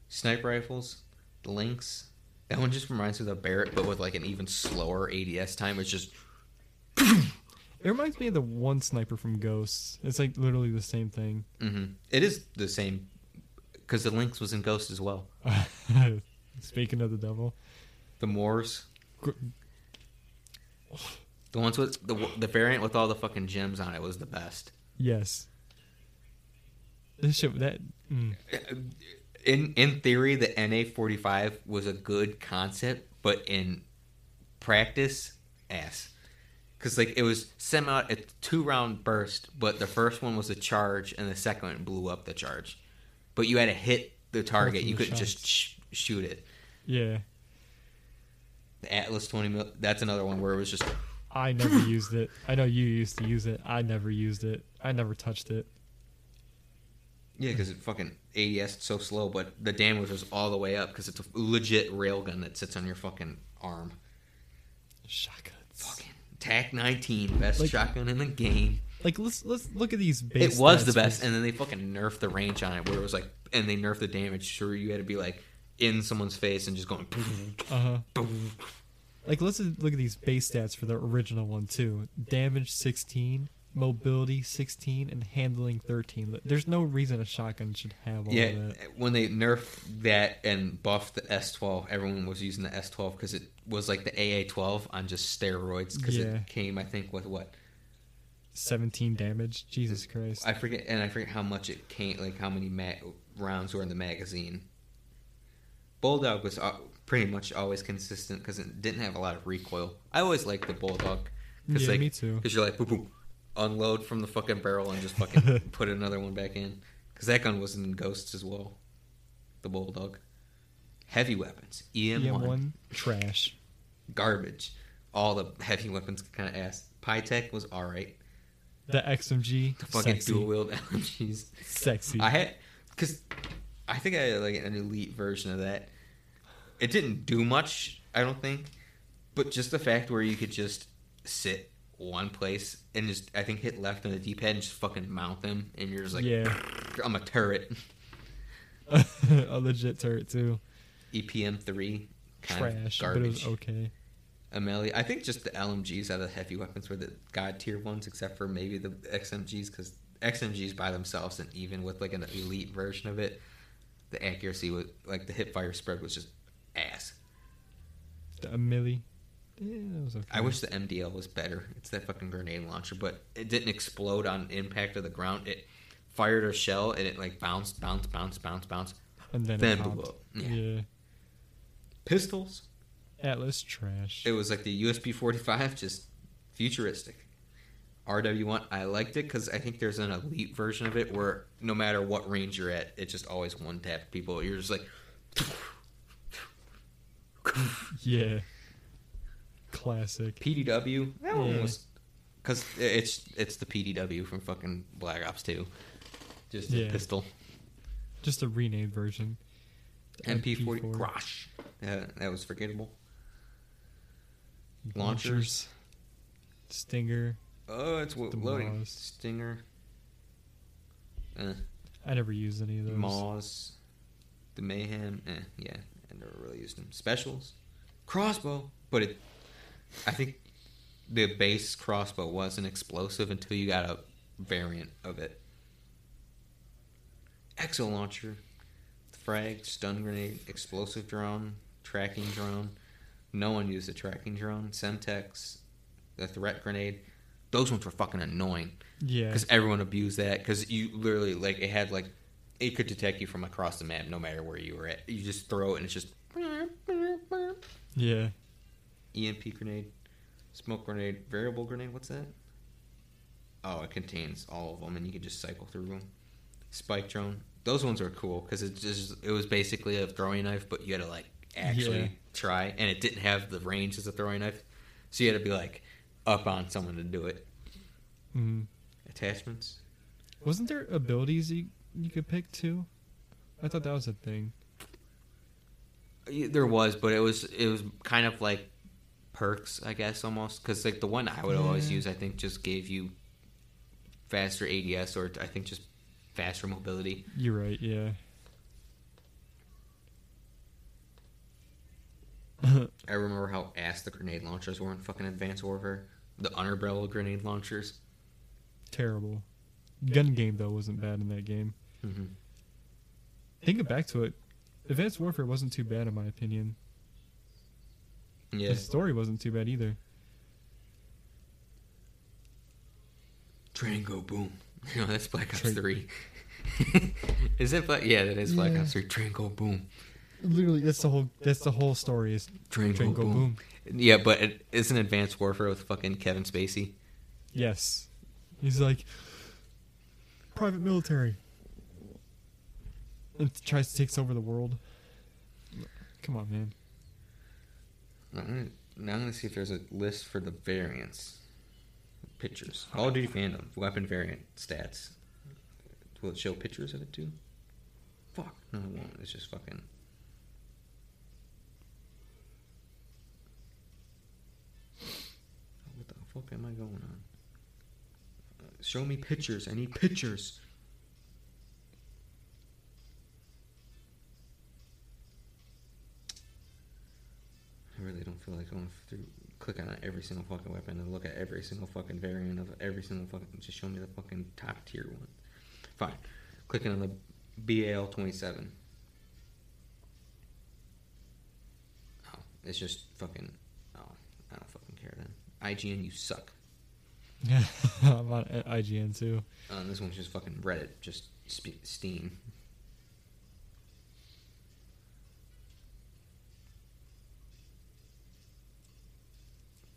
Sniper rifles, the Lynx. That one just reminds me of the Barrett, but with like an even slower ADS time. It's just It reminds me of the one sniper from Ghosts. It's like literally the same thing. hmm it is the same because the Lynx was in Ghost as well. Speaking of the devil, The MORS. The ones with the the variant with all the fucking gems on it was the best. yes. This shit, that. Mm. In in theory, the NA forty five was a good concept, but in practice, ass. Because like it was sent out a two round burst, but the first one was a charge, and the second one blew up the charge. But you had to hit the target; you couldn't just sh- shoot it. Yeah. The Atlas twenty mil. That's another one where it was just I never used it. I know you used to use it. I never used it. I never touched it. yeah, because it fucking ADS so slow, but the damage was all the way up because it's a legit railgun that sits on your fucking arm. Shotguns. Fucking TAC 19, best Like- shotgun in the game. Like let's let's look at these. Base It was the best, and then they fucking nerfed the range on it, where it was like, and they nerfed the damage. Sure, you had to be like in someone's face and just going. Uh-huh. Like let's look at these base stats for the original one too. Damage 16, mobility 16, and handling 13. There's no reason a shotgun should have all Yeah, that. when they nerfed that and buffed the S12, everyone was using the S12 because it was like the AA12 on just steroids. Because Yeah. it came, I think, with what 17 damage. Jesus Christ. I forget, and I forget how much it came, like how many ma- rounds were in the magazine. Bulldog was uh, pretty much always consistent because it didn't have a lot of recoil. I always liked the Bulldog yeah, like, me too. because you're like, boop, boop, unload from the fucking barrel and just fucking put another one back in. Because that gun was in Ghosts as well. The Bulldog. Heavy weapons. EM1. EM1 trash. Garbage. All the heavy weapons kind of ass. Pytaek was alright. The XMG. The fucking dual wield LMGs. Sexy. I had because I think I had like an elite version of that. It didn't do much, I don't think, but just the fact where you could just sit one place and just I think hit left on the D-pad and just fucking mount them, and you're just like, yeah. I'm a turret. a legit turret too. EPM three, kind Trash, of but it garbage. was okay. Amelia, I think just the LMGs are the heavy weapons were the god tier ones, except for maybe the XMGs because XMGs by themselves and even with like an elite version of it, the accuracy was like the hip fire spread was just ass. The Ameli. Yeah, was okay. I wish the MDL was better. It's that fucking grenade launcher, but it didn't explode on impact of the ground. It fired a shell and it like bounced, bounced, bounced, bounced, bounced. And then, Then it blew up. Yeah. Yeah. Pistols. Atlas trash. It was like the USP 45, just futuristic. RW1, I liked it because I think there's an elite version of it where no matter what range you're at, it's just always one tap people. You're just like, yeah. Classic. PDW. That one was because it's it's the PDW from fucking Black Ops 2. Just a pistol. Just a renamed version. MP40 MP4. Grosh. Yeah, that was forgettable. Launchers. Stinger. Oh, it's what The loading. MAAWS. Stinger. Eh. I never used any of those. MAAWS, the MAHEM, eh, yeah, I never really used them. Specials, crossbow, but it, I think the base crossbow wasn't explosive until you got a variant of it. Exo launcher, frag, stun grenade, explosive drone, tracking drone. No one used the tracking drone. Semtex, the threat grenade. Those ones were fucking annoying Yeah. because everyone abused that because you literally like it had like it could detect you from across the map no matter where you were at you just throw it and it's just Yeah. emp grenade smoke grenade variable grenade what's that oh it contains all of them and you can just cycle through them spike drone those ones are cool because it just it was basically a throwing knife but you had to like actually Yeah. try and it didn't have the range as a throwing knife so you had to be like up on someone to do it hmm attachments Wasn't there abilities you you could pick too? I thought that was a thing. There was, but it was it was kind of like perks, I guess, almost because like the one I would always use, I think, just gave you faster ADS or I think just faster mobility. You're right. Yeah. I remember how ass the grenade launchers were in fucking Advanced Warfare. The underbarrel grenade launchers. Terrible. Gun game though wasn't bad in that game. Mm-hmm. Thinking back to it, Advanced Warfare wasn't too bad in my opinion. Yeah, The story wasn't too bad either. train go boom. No, that's Black Ops Train- Three. is it? Black? Yeah, that is Black Yeah. Ops Three. Train go boom. Literally, that's the whole. That's the whole story. Is Train, Train go, go boom. boom. Yeah, but it's an Advanced Warfare with fucking Kevin Spacey. yes. He's like private military. And tries to takes over the world. Come on, man. Now I'm gonna see if there's a list for the variants. Pictures. Call of Duty fandom. Weapon variant stats. Will it show pictures of it too? Fuck. No, it won't. It's just fucking. What the fuck am I going on? Show me pictures. I need pictures. I really don't feel like going through, click on every single fucking weapon and look at every single fucking variant of every single fucking. Just show me the fucking top tier one. Fine. Clicking on the BAL twenty seven. Oh, it's just fucking. Oh, I don't fucking care then. IGN, you suck. Yeah, I'm on IGN too. Uh, this one's just fucking Reddit, just sp- Steam.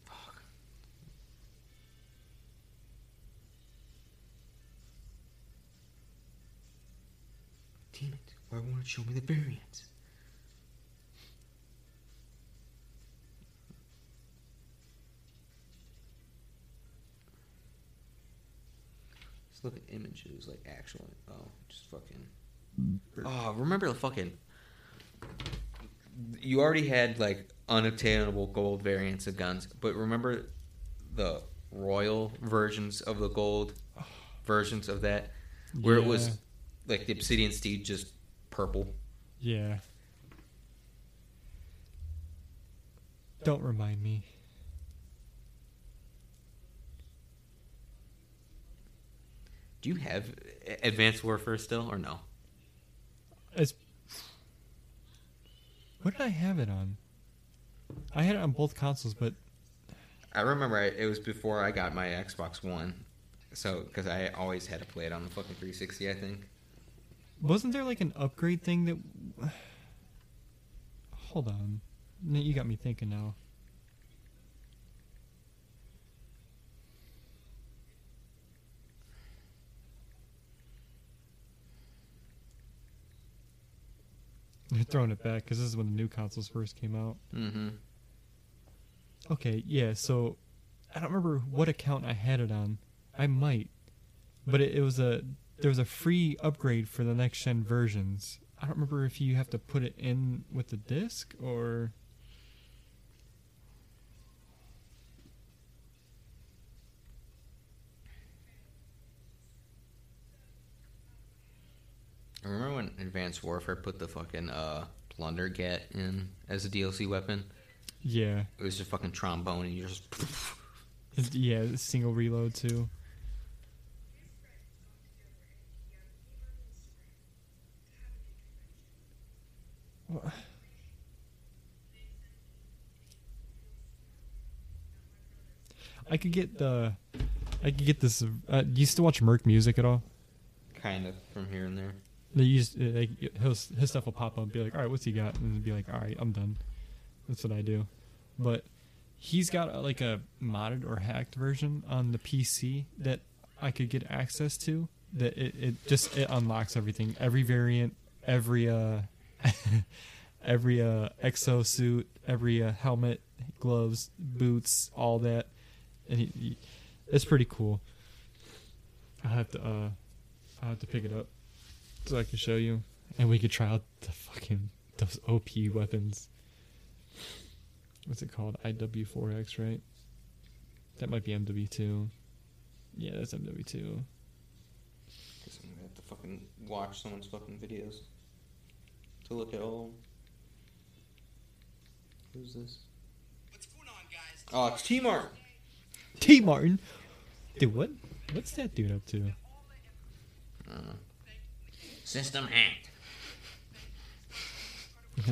Fuck. Damn it! Why won't it show me the variants? Let's look at images, like actual. Oh, just fucking. Oh, remember the fucking. You already had like unobtainable gold variants of guns, but remember the royal versions of the gold versions of that, where it was like the obsidian steed just purple. Yeah. Don't remind me. Do you have Advanced Warfare still or no? It's. What did I have it on? I had it on both consoles, but I remember I, it was before I got my Xbox One, so because I always had to play it on the fucking 360. I think. wasn't there like an upgrade thing that? Hold on, you got me thinking now. They're throwing it back because this is when the new consoles first came out. Mm-hmm. Okay, yeah, so I don't remember what account I had it on. I might. But it, it was a there was a free upgrade for the next gen versions. I don't remember if you have to put it in with the disc or Advanced Warfare put the fucking uh, plunder get in as a DLC weapon. yeah. It was just fucking trombone, and you just. Yeah, single reload too. I could get the, I could get this. Uh, do you still watch Merc Music at all? kind of from here and there. They use uh, like his his stuff will pop up, and be like, all right, what's he got, and be like, all right, I'm done. That's what I do. But he's got uh, like a modded or hacked version on the PC that I could get access to. That it, it just it unlocks everything, every variant, every uh, every uh exo suit, every uh, helmet, gloves, boots, all that, and he, he, it's pretty cool. I have to uh, I have to pick it up so I can show you, and we could try out the fucking those OP weapons. What's it called? IW4X, right? That might be MW2. Yeah, that's MW2. Guess I'm gonna have to fucking watch someone's fucking videos to look at all. Who's this? What's going on, guys? Oh, it's T Mart. TmarTn, dude, what? What's that dude up to? Uh, system hacked.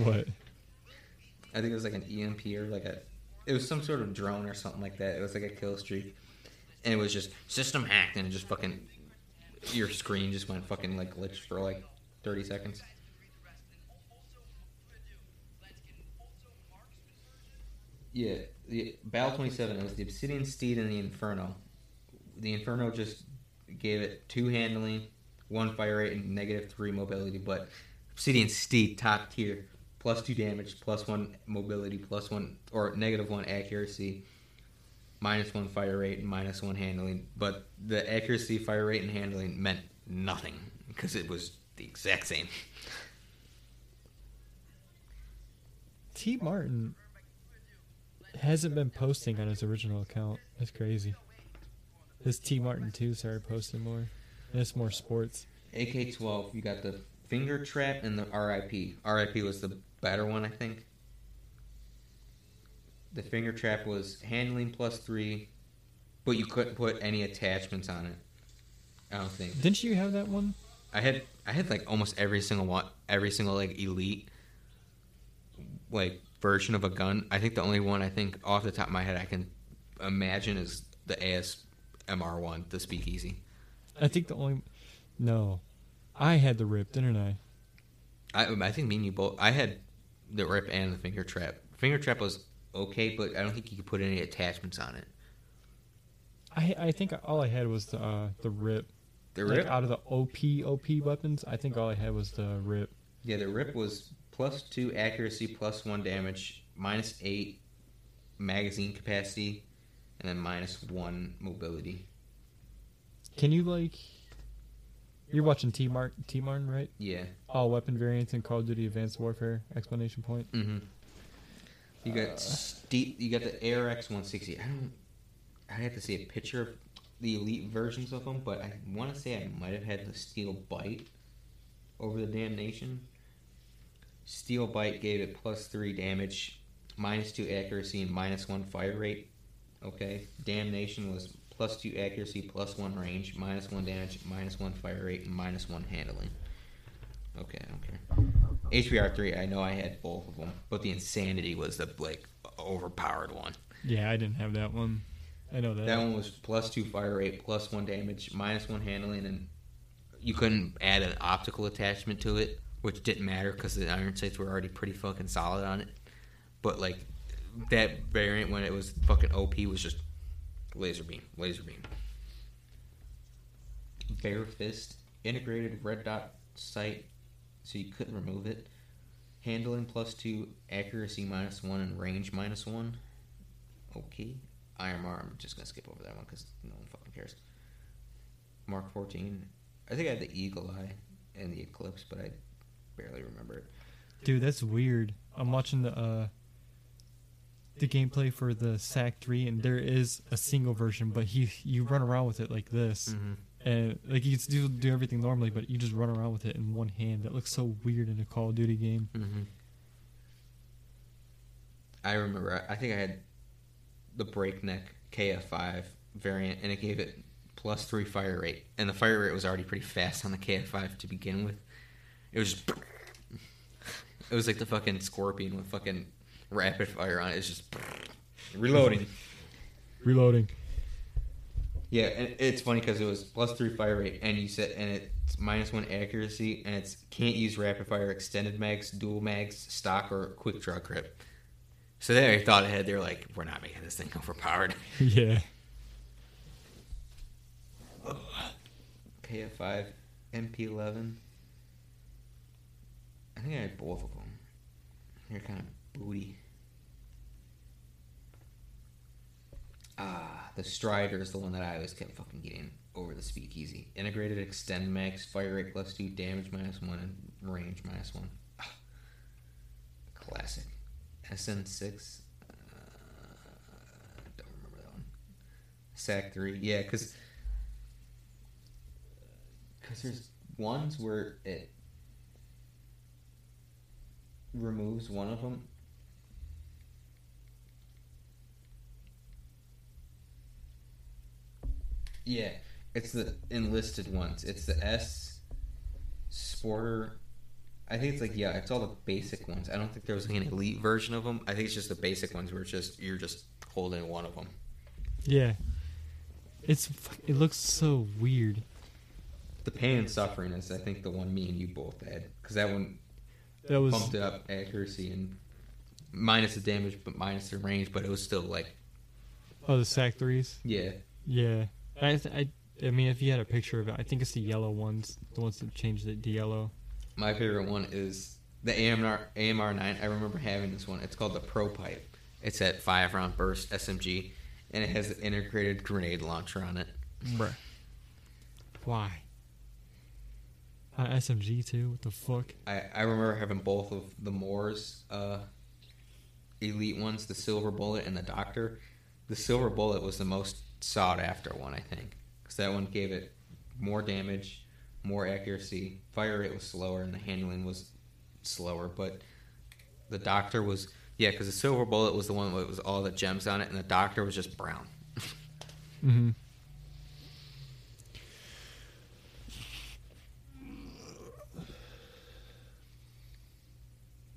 What? I think it was like an EMP or like a. It was some sort of drone or something like that. It was like a kill streak, and it was just system hacked, and it just fucking your screen just went fucking like glitched for like thirty seconds. Yeah, the BAL Twenty Seven. It was the Obsidian Steed and the Inferno. The Inferno just gave it two handling, one fire rate, and negative three mobility. But Obsidian Steed top tier, plus two damage, plus one mobility, plus one or negative one accuracy, minus one fire rate, and minus one handling. But the accuracy, fire rate, and handling meant nothing because it was the exact same. TmarTn hasn't been posting on his original account. That's crazy. His TmarTn2 started posting more. And it's more sports. AK twelve, you got the finger trap and the RIP. RIP was the better one, I think. The finger trap was handling plus three, but you couldn't put any attachments on it. I don't think. Didn't you have that one? I had I had like almost every single one, every single like elite like version of a gun. I think the only one I think off the top of my head I can imagine is the AS MR1, the Speakeasy. I think the only no, I had the rip, didn't I? I I think me and you both. I had the rip and the finger trap. Finger trap was okay, but I don't think you could put any attachments on it. I I think all I had was the uh, the rip. The Like rip, out of the OP OP weapons, I think all I had was the rip. yeah, the rip was plus two accuracy, plus one damage, minus eight magazine capacity, and then minus one mobility. Can you like? You're watching T Mart TmarTn, right? Yeah. All weapon variants in Call of Duty Advanced Warfare! Explanation point. Mm-hmm. You got ste- you got the ARX 160. I don't. I have to see a picture of the elite versions of them, but I want to say I might have had the Steel Bite over the Damnation. Steel Bite gave it plus three damage, minus two accuracy, and minus one fire rate. Okay. Damnation was plus two accuracy, plus one range, minus one damage, minus one fire rate, and minus one handling. Okay, I don't care. HBR three, I know I had both of them, but the insanity was the like overpowered one. Yeah, I didn't have that one. I know that. That one was plus two fire rate, plus one damage, minus one handling, and you couldn't add an optical attachment to it, which didn't matter because the iron sights were already pretty fucking solid on it. But like that variant when it was fucking OP was just laser beam, laser beam. Bare fist, integrated red dot sight, so you couldn't remove it. Handling plus two, accuracy minus one, and range minus one. Okay. IMR, I'm just gonna skip over that one because no one fucking cares. Mark 14. I think I had the Eagle Eye and the Eclipse, but I barely remember it. Dude, that's weird. I'm watching the uh the gameplay for the SAC three, and there is a single version, but he you run around with it like this, Mm-hmm. and like you can do do everything normally, but you just run around with it in one hand. That looks so weird in a Call of Duty game. Mm-hmm. I remember. I I think I had the breakneck KF5 variant, and it gave it plus three fire rate, and the fire rate was already pretty fast on the KF5 to begin with. It was just. It was like the fucking scorpion with fucking rapid fire on it. It's just reloading. Reloading. Yeah, and it's funny because it was plus three fire rate, and you said, and it's minus one accuracy, and it's can't use rapid fire, extended mags, dual mags, stock, or quick draw grip. So they already thought ahead. They were like, "We're not making this thing overpowered." yeah. KF5, MP11. I think I had both of them. They're kind of booty. Ah, the Strider is the one that I always kept fucking getting over the Speakeasy. Integrated extend max, fire rate plus two, damage minus one, and range minus one. Ah, classic. SN6. Uh, don't remember that one. SAC 3. Yeah, because because there's ones where it removes one of them. Yeah, it's the enlisted ones. It's the S Sporter. I think it's like yeah, it's all the basic ones. I don't think there was like an elite version of them. I think it's just the basic ones where it's just you're just holding one of them. Yeah. It's it looks so weird. The pain and suffering is, I think, the one me and you both had because that one That was bumped up accuracy and minus the damage, but minus the range. But it was still like, oh the SAC threes. yeah, Yeah. I, th- I I mean if you had a picture of it, I think it's the yellow ones, the ones that changed it to yellow. my favorite one is the AMR AMR nine. I remember having this one. It's called the Pro Pipe. It's at five round burst SMG, and it has an integrated grenade launcher on it. Bruh. Why? Uh, SMG too. What the fuck? I, I remember having both of the MORS uh, elite ones, the Silver Bullet and the Doctor. The Silver Bullet was the most sought after one, I think, because that one gave it more damage, more accuracy. Fire rate was slower, and the handling was slower. But the Doctor was yeah, because the Silver Bullet was the one that was all the gems on it, and the Doctor was just brown. Mm-hmm.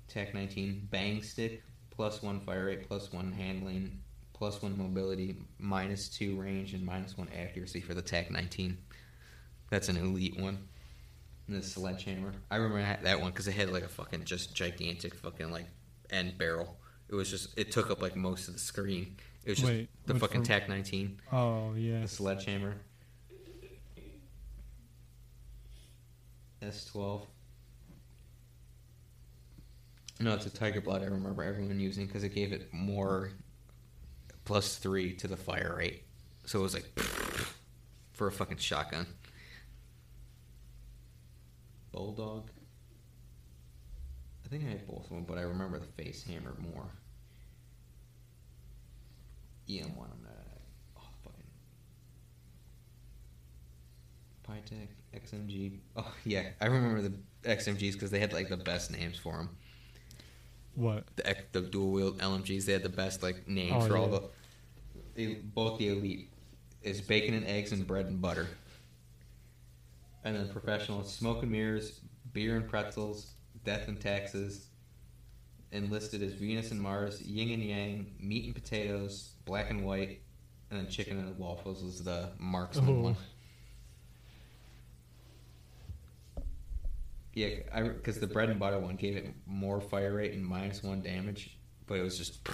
Tac 19 bang stick plus one fire rate plus one handling plus one mobility, minus two range, and minus one accuracy for the TAC 19. That's an elite one. And the sledgehammer. I remember that- that one because it had like a fucking just gigantic fucking like end barrel. It was just it took up like most of the screen. It was just Wait, the fucking TAC 19, Oh yeah. the sledgehammer. S12. No, it's a Tiger Blood. I remember everyone using because it gave it more plus three to the fire rate, so it was like for a fucking shotgun. Bulldog. I think I had both of them, but I remember the face hammer more. EM one, I'm not. Oh fucking. Pytaek, XMG. Oh yeah, I remember the XMGs because they had like the best names for them. What? The the dual wheel LMGs, they had the best like names Oh, for all yeah. the. the both the elite is bacon and eggs and bread and butter. And then professional smoke and mirrors, beer and pretzels, death and taxes. Enlisted as Venus and Mars, yin and yang, meat and potatoes, black and white, and then chicken and waffles was the marksman Oh. one. Yeah, because the bread and butter one gave it more fire rate and minus one damage, but it was just. Uh,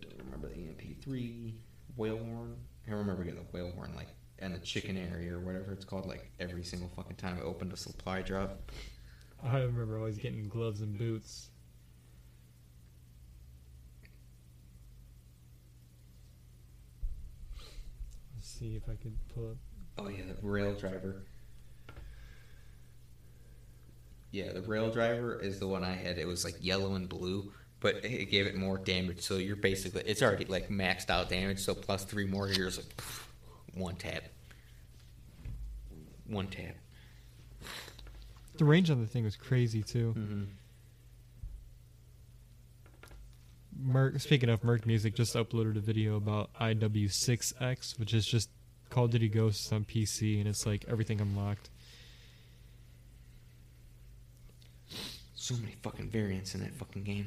don't remember the EMP three whale horn. I remember getting the whale horn like and the chicken area or whatever it's called like every single fucking time I opened a supply drop. I remember always getting gloves and boots. Let's see if I could pull up. Oh yeah, the rail driver. Yeah, the rail driver is the one I had. It was like yellow and blue, but it gave it more damage. So you're basically it's already like maxed out damage. So plus three more, you're just like one tap, one tap. The range on the thing was crazy too. Mm-hmm. Merc, speaking of Merc Music, just uploaded a video about IW6X, which is just Call of Duty Ghosts on PC, and it's like everything unlocked. So many fucking variants in that fucking game.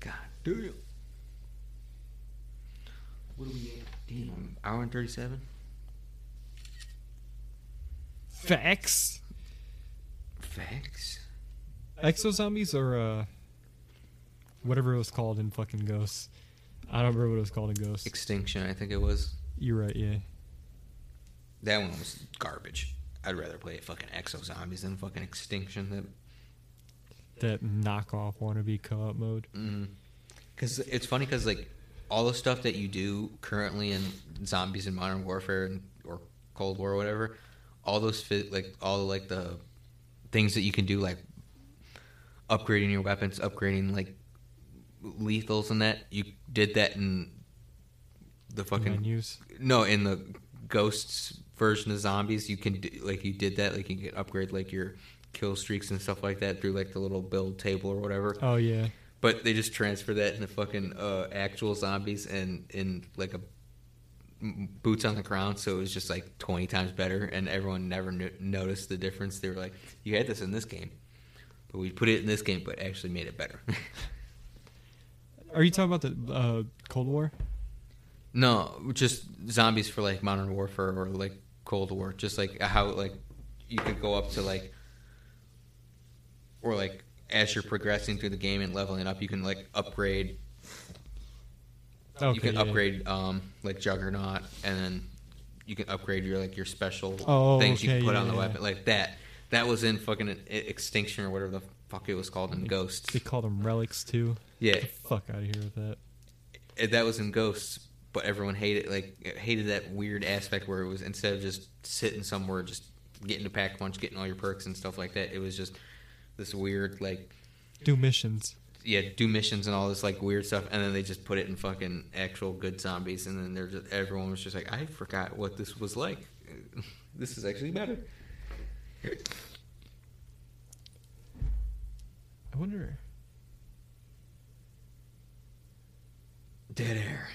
God damn. What are we at? Damn, hour and thirty-seven. Facts. Facts. Exo zombies or uh, whatever it was called in fucking Ghosts. I don't remember what it was called in Ghost. Extinction, I think it was. You're right, yeah. That one was garbage. I'd rather play fucking Exo Zombies than fucking Extinction. That That knockoff wannabe co-op mode. Mm-hmm. Because it's funny because like all the stuff that you do currently in zombies and Modern Warfare and, or Cold War or whatever, all those fit like all the, like the things that you can do like upgrading your weapons, upgrading like lethals and that? You did that in the fucking menus. no in the ghosts version of zombies. You can do, like you did that like you can upgrade like your kill streaks and stuff like that through like the little build table or whatever. Oh yeah. but they just transfer that into fucking uh, actual zombies and in like a boots on the ground so it was just like 20 times better and everyone never noticed the difference. They were like you had this in this game but we put it in this game but actually made it better Are you talking about the uh, Cold War? no just zombies for like modern warfare or like cold war just like how like you could go up to like or like as you're progressing through the game and leveling up you can like upgrade Okay, you can yeah. upgrade um like juggernaut and then you can upgrade your like your special Oh, things you okay, can put yeah, on the yeah. weapon like that that was in fucking extinction or whatever the fuck it was called in ghosts They called them relics too. yeah Get the fuck out of here with that. it- that was in ghosts but everyone hated like eh, hated that weird aspect where it was instead of just sitting somewhere just getting a pack punch getting all your perks and stuff like that it was just this weird like Do missions. yeah, do missions and all this like weird stuff, and then they just put it in fucking actual good zombies, and then they're just, everyone was just like, I forgot what this was like. this is actually better. I wonder. Dead air.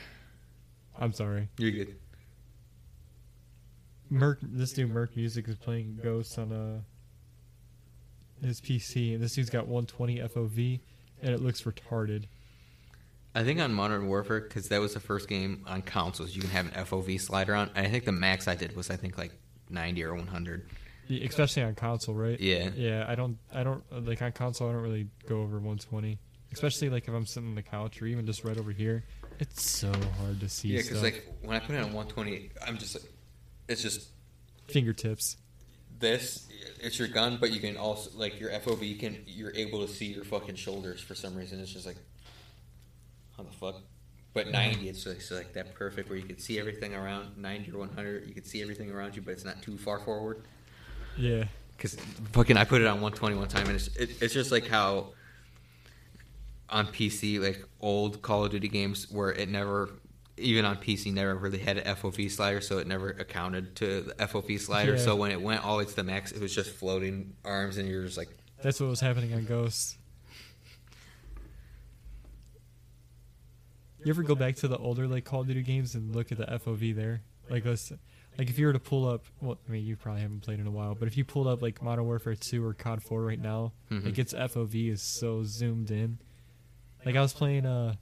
I'm sorry. You're good. Merc. This new Merc music is playing Ghosts on uh his PC, and this dude's got 120 FOV, and it looks retarded. I think on Modern Warfare because that was the first game on consoles you can have an FOV slider on. I think the max I did was I think like ninety or one hundred. Yeah, Especially on console, right? Yeah. Yeah, I don't, I don't like on console. I don't really go over 120, especially like if I'm sitting on the couch or even just right over here. It's so hard to see Yeah, because like when I put it on one twenty, I'm just like, it's just fingertips. this. It's your gun, but you can also like your FOV. You can you're able to see your fucking shoulders for some reason. It's just like, how the fuck. But ninety, it's like, it's like that perfect where you can see everything around. Ninety or one hundred, you can see everything around you, but it's not too far forward. Yeah. Because fucking, I put it on 120 one time, and it's it, it's just like how on PC, like old Call of Duty games, where it never, even on PC, never really had an FOV slider, so it never accounted to the FOV slider. Yeah. So when it went all the way to the max, it was just floating arms, and you're just like, That's what was happening on Ghosts. You ever go back to the older like Call of Duty games and look at the FOV there? Like let's like if you were to pull up well I mean you probably haven't played in a while, but if you pulled up like Modern Warfare 2 or COD 4 right now, Mhm. like its FOV is so zoomed in. Like I was playing uh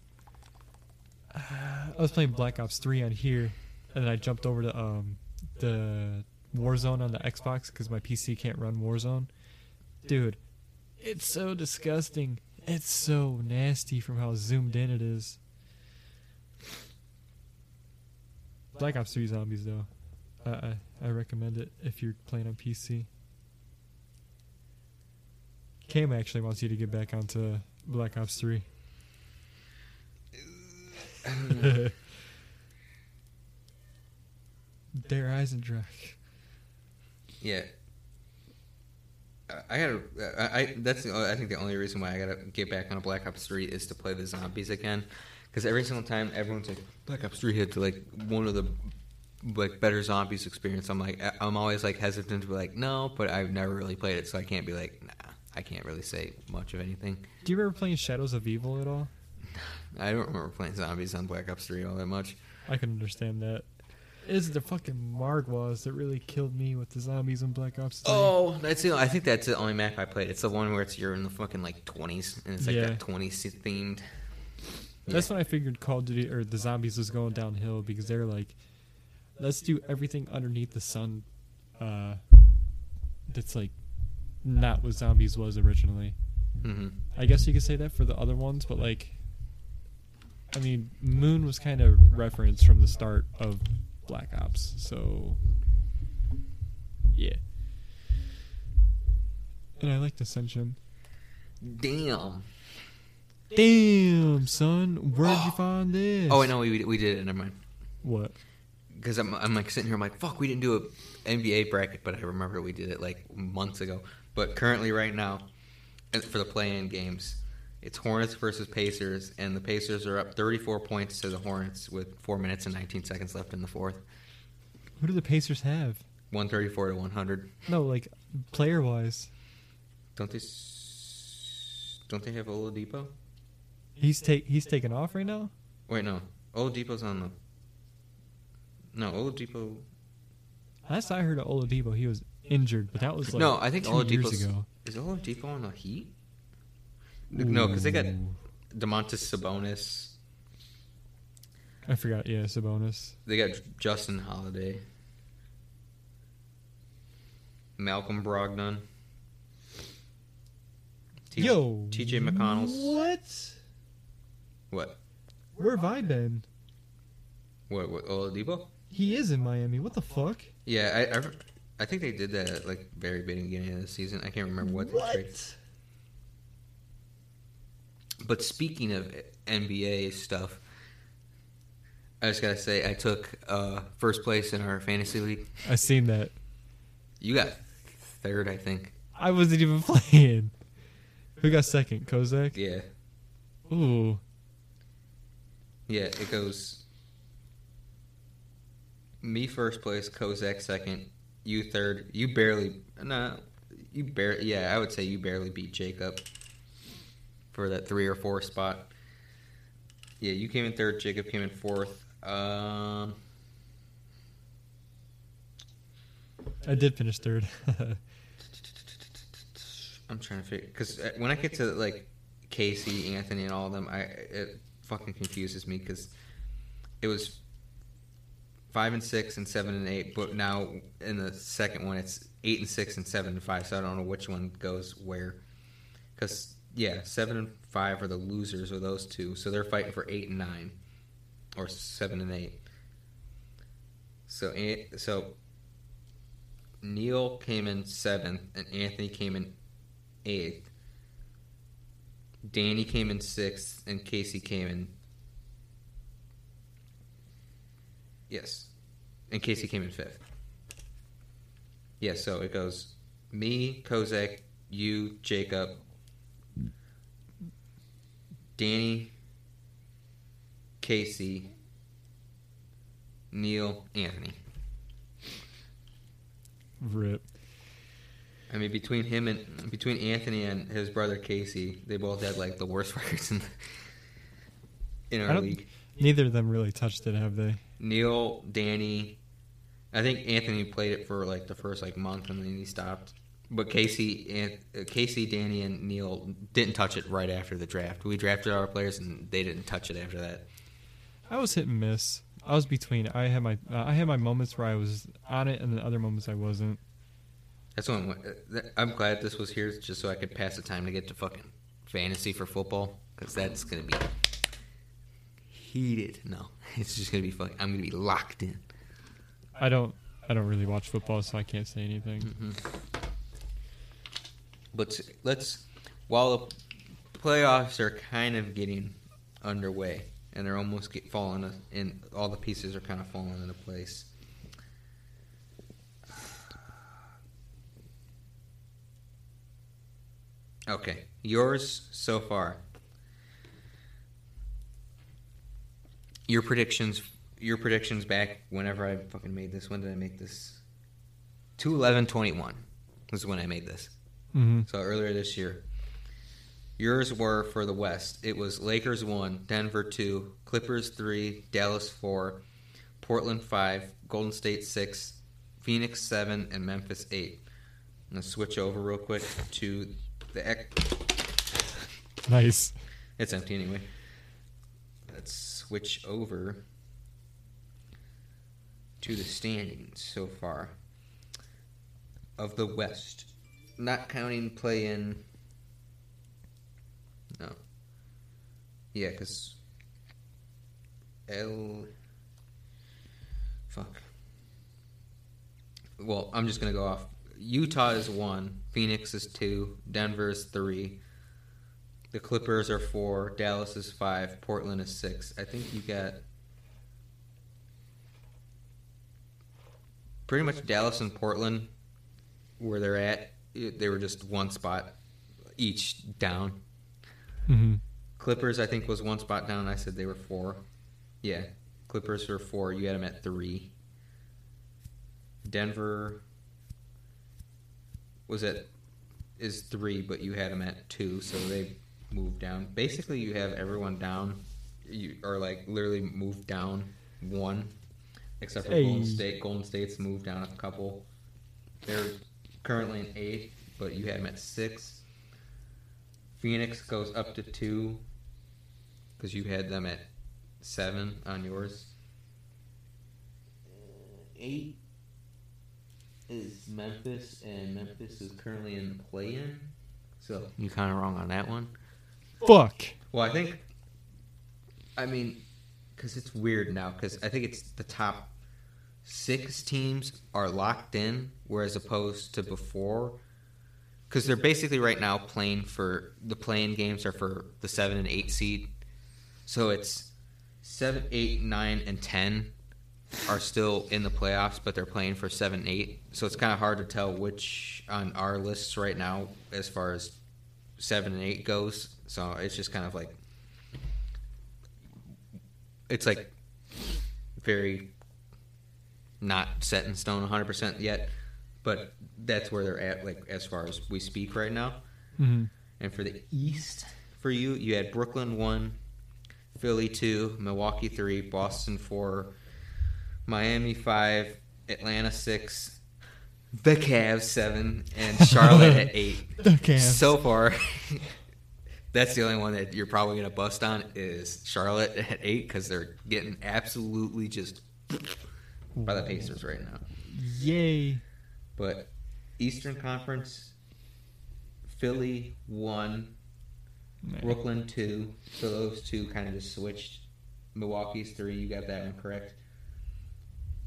I was playing Black Ops 3 on here and then I jumped over to um the Warzone on the Xbox cuz my PC can't run Warzone. Dude, it's so disgusting. It's so nasty from how zoomed in it is. Black Ops 3 Zombies, though. I, I, recommend it if you're playing on PC. Cam actually wants you to get back onto Black Ops 3. Der Eisendrach. yeah. I- I gotta. I, I that's the, I think the only reason why I gotta get back on a Black Ops Three is to play the zombies again, because every single time everyone's like Black Ops Three hit to like one of the like better zombies experience. I'm like I'm always like hesitant to be like no, but I've never really played it, so I can't be like nah. I can't really say much of anything. Do you remember playing Shadows of Evil at all? I don't remember playing zombies on Black Ops Three all that much. I can understand that. It's the fucking Margwas that really killed me with the zombies in Black Ops 3. Oh, that's the. I think that's the only map I played. It's the one where it's you're in the fucking like 20s and it's like Yeah. that 20s themed. That's when I figured Call of Duty or the zombies was going downhill because they're like, let's do everything underneath the sun. Uh, that's like not what zombies was originally. hmm I guess you could say that for the other ones, but like, I mean, Moon was kind of referenced from the start of Black Ops, so yeah. And I like Ascension. Damn. Damn, son, where'd you find this? Oh, wait, no, we we did it. Never mind. What? Because I'm I'm like sitting here. I'm like, fuck, we didn't do a NBA bracket, but I remember we did it like months ago. But currently, right now, uh, for the play-in games, it's Hornets versus Pacers, and the Pacers are up 34 points to the Hornets with four minutes and 19 seconds left in the fourth. Who do the Pacers have? 134 to 100. No, like player wise, Don't they? Don't they have Oladipo? he's take he's taken off right now. Wait, no. Oladipo's on the. No, Oladipo. Last I heard of Oladipo, he was injured, but that was like no, I think two Oladipo's. years ago. Is Oladipo on the Heat? No, because they got. Domantas Sabonis. I forgot. Yeah, Sabonis. They got Justin Holiday. Malcolm Brogdon. T- Yo, TJ McConnell's. What? What? Where have I been? What? What? Oladipo? He is in Miami. What the fuck? Yeah, I, I, I think they did that at like very beginning of the season. I can't remember what they traded. But speaking of NBA stuff, I just gotta say I took uh, first place in our fantasy league. I seen that. You got third, I think. I wasn't even playing. Who got second? Kozak. Yeah, Ooh. yeah. It goes me first place, Kozak second, you third. You barely, no, you barely. Yeah, I would say you barely beat Jacob for that three or four spot. Yeah, you came in third. Jacob came in fourth. Um, I did finish third. I'm trying to figure because when I get to like Casey, Anthony, and all of them, I it fucking confuses me because it was five and six and seven and eight, but now in the second one it's eight and six and seven and five. So I don't know which one goes where. Because yeah, seven and five are the losers of those two, so they're fighting for eight and nine, or seven and eight. So so Neil came in seventh, and Anthony came in eighth. Danny came in sixth, and Casey came in. Yes, and Casey came in fifth. Yes, so it goes me, Kozak, you, Jacob, Danny, Casey, Neil, Anthony. Rip. I mean, between him and between Anthony and his brother Casey, they both had like the worst records in in our league. Neither of them really touched it, have they? Neil, Danny, I think Anthony played it for like the first like month and then he stopped. But Casey, and uh, Casey, Danny, and Neil didn't touch it right after the draft. We drafted our players and they didn't touch it after that. I was hit and miss. I was between. I had my uh, I had my moments where I was on it, and then other moments I wasn't. That's one. uh, I'm glad this was here just so I could pass the time to get to fucking fantasy for football because that's gonna be heated. No, it's just gonna be fucking. I'm gonna be locked in. I don't. I don't really watch football, so I can't say anything. Mm-hmm. But let's while the playoffs are kind of getting underway and they're almost get falling in all the pieces are kind of falling into place. Okay, yours so far. Your predictions your predictions back whenever I fucking made this. When did I make this? 211 21 was when I made this. Mm-hmm. So earlier this year. Yours were for the West. It was Lakers 1, Denver 2, Clippers 3, Dallas 4, Portland 5, Golden State 6, Phoenix 7, and Memphis 8. I'm going to switch over real quick to the. Ec- Nice. it's empty anyway. Let's switch over to the standings so far of the West. Not counting play in. No. Yeah, because. L. Fuck. Well, I'm just going to go off. Utah is 1, Phoenix is 2, Denver is 3, the Clippers are four. Dallas is five. Portland is six. I think you got pretty much Dallas and Portland where they're at. They were just one spot each down. Mm-hmm. Clippers, I think, was one spot down. I said they were four. Yeah, Clippers were four. You had them at three. Denver was at is three, but you had them at two, so they moved down. Basically, you have everyone down. You are like literally moved down one, except for Golden State. Golden State's moved down a couple. They're currently in eighth, but you had them at six. Phoenix goes up to two because you had them at seven on yours. Uh, eight is Memphis, and Memphis is currently in the play-in. So you kind of wrong on that one. Fuck. Well, I think, I mean, because it's weird now. Because I think it's the top six teams are locked in, whereas opposed to before. Because they're basically right now playing for the playing games are for the seven and eight seed. So it's seven, eight, nine, and ten are still in the playoffs, but they're playing for seven, eight. So it's kind of hard to tell which on our lists right now, as far as seven and eight goes. So it's just kind of like it's like very not set in stone 100% yet, but that's where they're at like as far as we speak right now. Mm-hmm. And for the East, for you, you had Brooklyn one, Philly two, Milwaukee three, Boston four, Miami five, Atlanta six, the Cavs seven and Charlotte at eight. The Cavs. So far, that's the only one that you're probably gonna bust on is Charlotte at eight because they're getting absolutely just by the Pacers right now. Yay. But Eastern Conference, Philly one, Brooklyn two. So those two kind of just switched. Milwaukee's three. You got that one correct.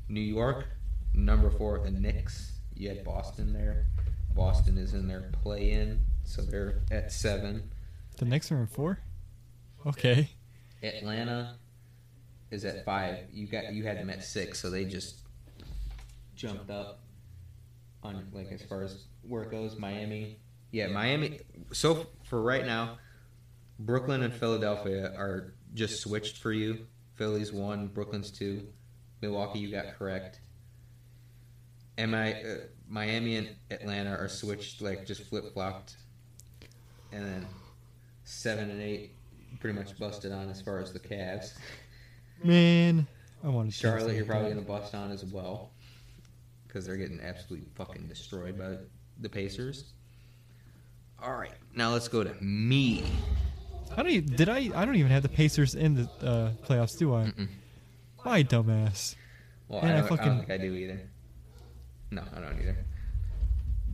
New York, number four, the Knicks. You had Boston there. Boston is in their play-in, so they're at seven. The Knicks are in four? Okay. Atlanta is at five. You got you had them at six, so they just jumped up on like as far as where it goes. Miami, yeah, Miami. So for right now, Brooklyn and Philadelphia are just switched for you. Philly's one, Brooklyn's two. Milwaukee, you got correct. Am I uh, Miami and Atlanta are switched like just flip flopped, and then seven and eight pretty much busted on as far as the Cavs. Man. I want to Charlotte, you're probably gonna bust on as well because they're getting absolutely fucking destroyed by the Pacers. All right, now let's go to me. I don't even, did I I don't even have the Pacers in the uh, playoffs, do I? Mm-mm. My dumbass. Well, Yeah, I, I don't, I fucking- don't think I do either. No, I don't either.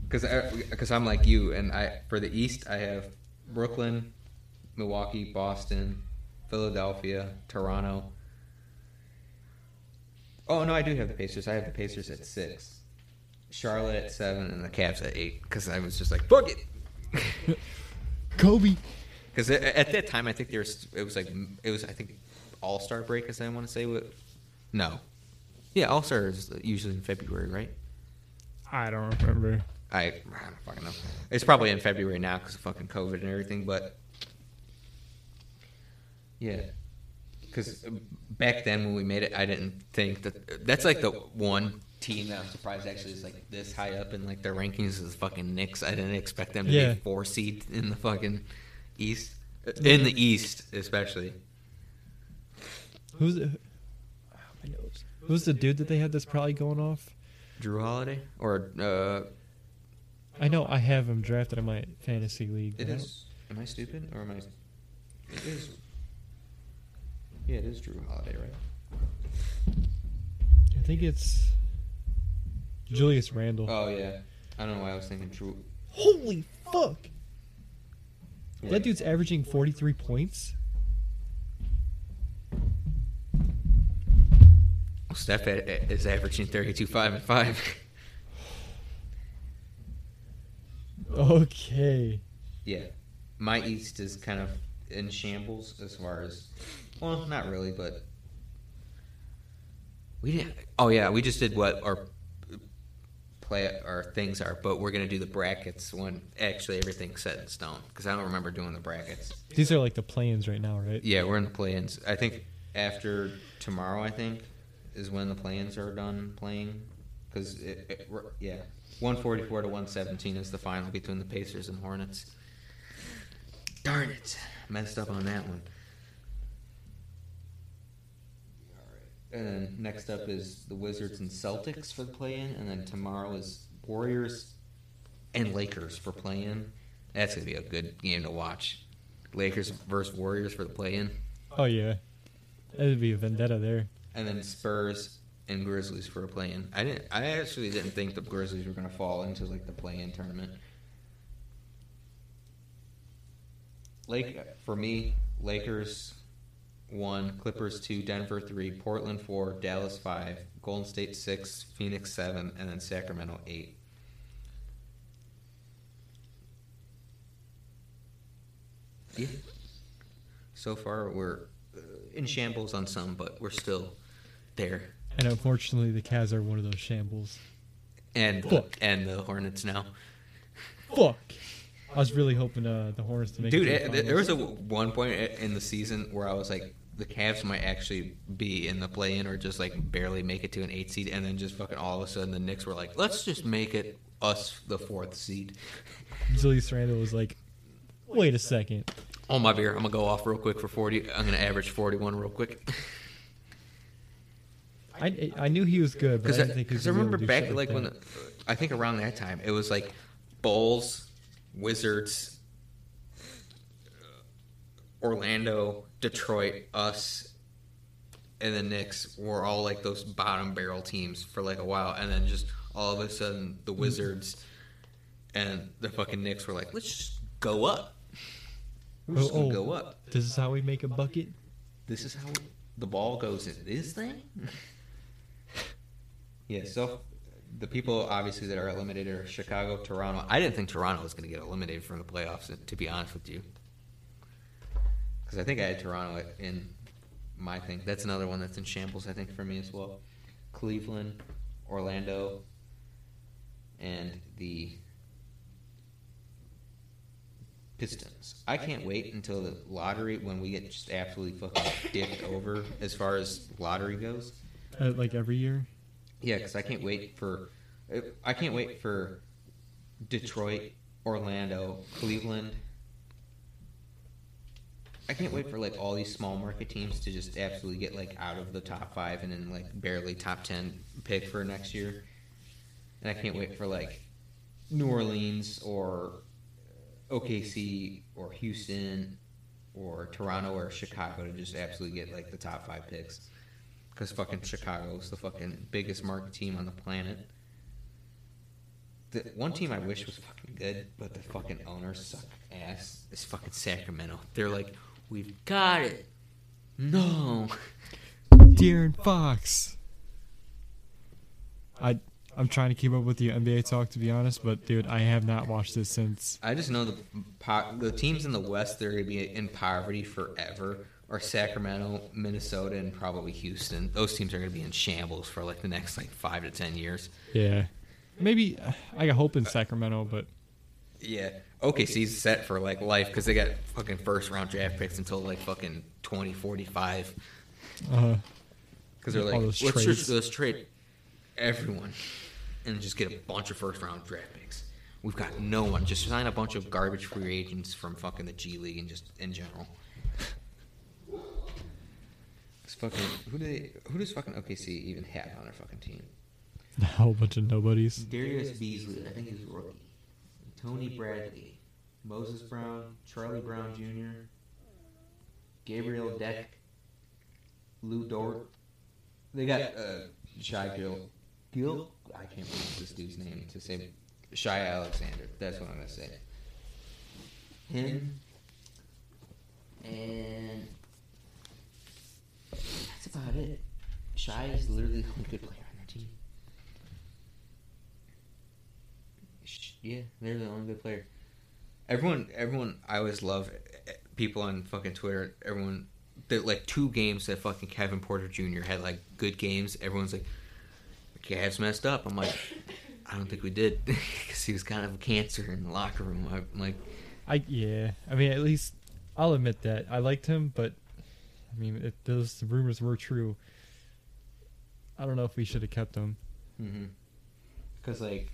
Because because I'm like you, and I for the East I have Brooklyn, Milwaukee, Boston, Philadelphia, Toronto. Oh no, I do have the Pacers. I have the Pacers at six, Charlotte at seven, and the Cavs at eight. Because I was just like, fuck it. Kobe. Because at that time, I think there was it was like it was I think All Star break, as I want to say. No, yeah, All Star is usually in February, right? I don't remember. I, I don't fucking know. It's probably in February now because of fucking COVID and everything, but yeah. Because back then when we made it, I didn't think that that's like the one team that I'm surprised actually is like this high up in like their rankings is fucking Knicks. I didn't expect them to Yeah. be four seed in the fucking East, in the East especially. Who's the Who's the dude that they had that's probably going off? Jrue Holiday or uh, I know I have him drafted in my fantasy league. it but I is. Am I stupid or am I? It is. Yeah, it is Jrue Holiday, right? I think it's Julius Randle. Oh yeah, I don't know why I was thinking Jrue. Holy fuck! Yeah. That dude's averaging 43 points. Steph is averaging thirty-two, five, and five. Okay. yeah, my East is kind of in shambles as far as, well, not really, but we didn't. Oh yeah, we just did what our play our things are, but we're gonna do the brackets when actually everything's set in stone because I don't remember doing the brackets. These are like the plans right now, right? Yeah, we're in the play-ins. I think after tomorrow, I think is when the play-ins are done playing. Because it, it, yeah, one forty-four to one seventeen is the final between the Pacers and Hornets. Darn it, messed up on that one. And then next up is the Wizards and Celtics for the play-in, and then tomorrow is Warriors and Lakers for play-in. That's gonna be a good game to watch. Lakers versus Warriors for the play-in, Oh yeah. That'd be a vendetta there. and then Spurs and Grizzlies for a play-in. I didn't. I actually didn't think the Grizzlies were gonna fall into like the play-in tournament. Lake for me, Lakers one, Clippers two, Denver three, Portland four, Dallas five, Golden State six, Phoenix seven, and then Sacramento eight. Yeah. So far, we're uh, in shambles on some, but we're still there. And unfortunately, the Cavs are one of those shambles. And Fuck. and the Hornets now, Fuck. I was really hoping uh, the Hornets to make dude. it. the there was a one point in the season where I was like, the Cavs might actually be in the play-in or just like barely make it to an eight seed, and then just fucking all of a sudden the Knicks were like, let's just make it us the fourth seed. Julius Randle was like, "Wait a second. Oh my beer, I'm gonna go off real quick for forty. I'm gonna average forty-one real quick. I I knew he was good, but I Because I, didn't think he was 'cause I gonna be able remember back like when the, I think around that time it was like Bulls, Wizards, Orlando, Detroit, us, and the Knicks were all like those bottom barrel teams for like a while, and then just all of a sudden the mm. Wizards and the fucking Knicks were like, let's just go up. We're just Oh, gonna oh. go up. This is how we make a bucket. This is how the ball goes in this thing. yeah. So the people obviously that are eliminated are Chicago, Toronto. I didn't think Toronto was going to get eliminated from the playoffs. To be honest with you, because I think I had Toronto in my thing. That's another one that's in shambles. I think for me as well. Cleveland, Orlando, and the Pistons. I can't wait until the lottery when we get just absolutely fucking dicked over as far as lottery goes. Uh, like every year. Yeah, because I can't wait for I can't wait for Detroit, Orlando, Cleveland. I can't wait for like all these small market teams to just absolutely get like out of the top five and then like barely top ten pick for next year. And I can't wait for like New Orleans or OKC or Houston or Toronto or Chicago to just absolutely get like the top five picks. Because fucking Chicago is the fucking biggest market team on the planet. The one team I wish was fucking good, but the fucking owners suck ass. Is fucking Sacramento. They're like, we've got it. No. De'Aaron Fox. I I'm trying to keep up with the NBA talk to be honest, but dude, I have not watched this since. I just know the po- the teams in the West that are gonna be in poverty forever are Sacramento, Minnesota, and probably Houston. Those teams are gonna be in shambles for like the next like five to ten years. Yeah, maybe I got hope in Sacramento, but Yeah. OKC's set for like life because they got fucking first round draft picks until like fucking twenty forty five. uh, Because they're like, let's just let's trade everyone and just get a bunch of first round draft picks. We've got no one. Just sign a bunch of garbage free agents from fucking the G League and just in general. It's fucking who do they, who does fucking OKC even have on their fucking team? a whole bunch of nobodies. Darius Bazley, I think he's a rookie. Tony Bradley, Moses Brown, Charlie Brown Jr., Gabriel Deck, Lu Dort. They got uh, Shai Gil. Gil? I can't pronounce this dude's name to say. Shai Alexander. That's what I'm going to say. Him. And. That's about it. Shai is literally the only good player on their team. Yeah, they're the only good player. Everyone, everyone. I always love eh, people on fucking Twitter. Everyone, that like two games that fucking Kevin Porter Jr. had like good games. Everyone's like, the Cavs messed up. I'm like, I don't think we did because he was kind of a cancer in the locker room. I'm like, I yeah. I mean, at least I'll admit that I liked him, but I mean, if those rumors were true, I don't know if we should have kept him. because like,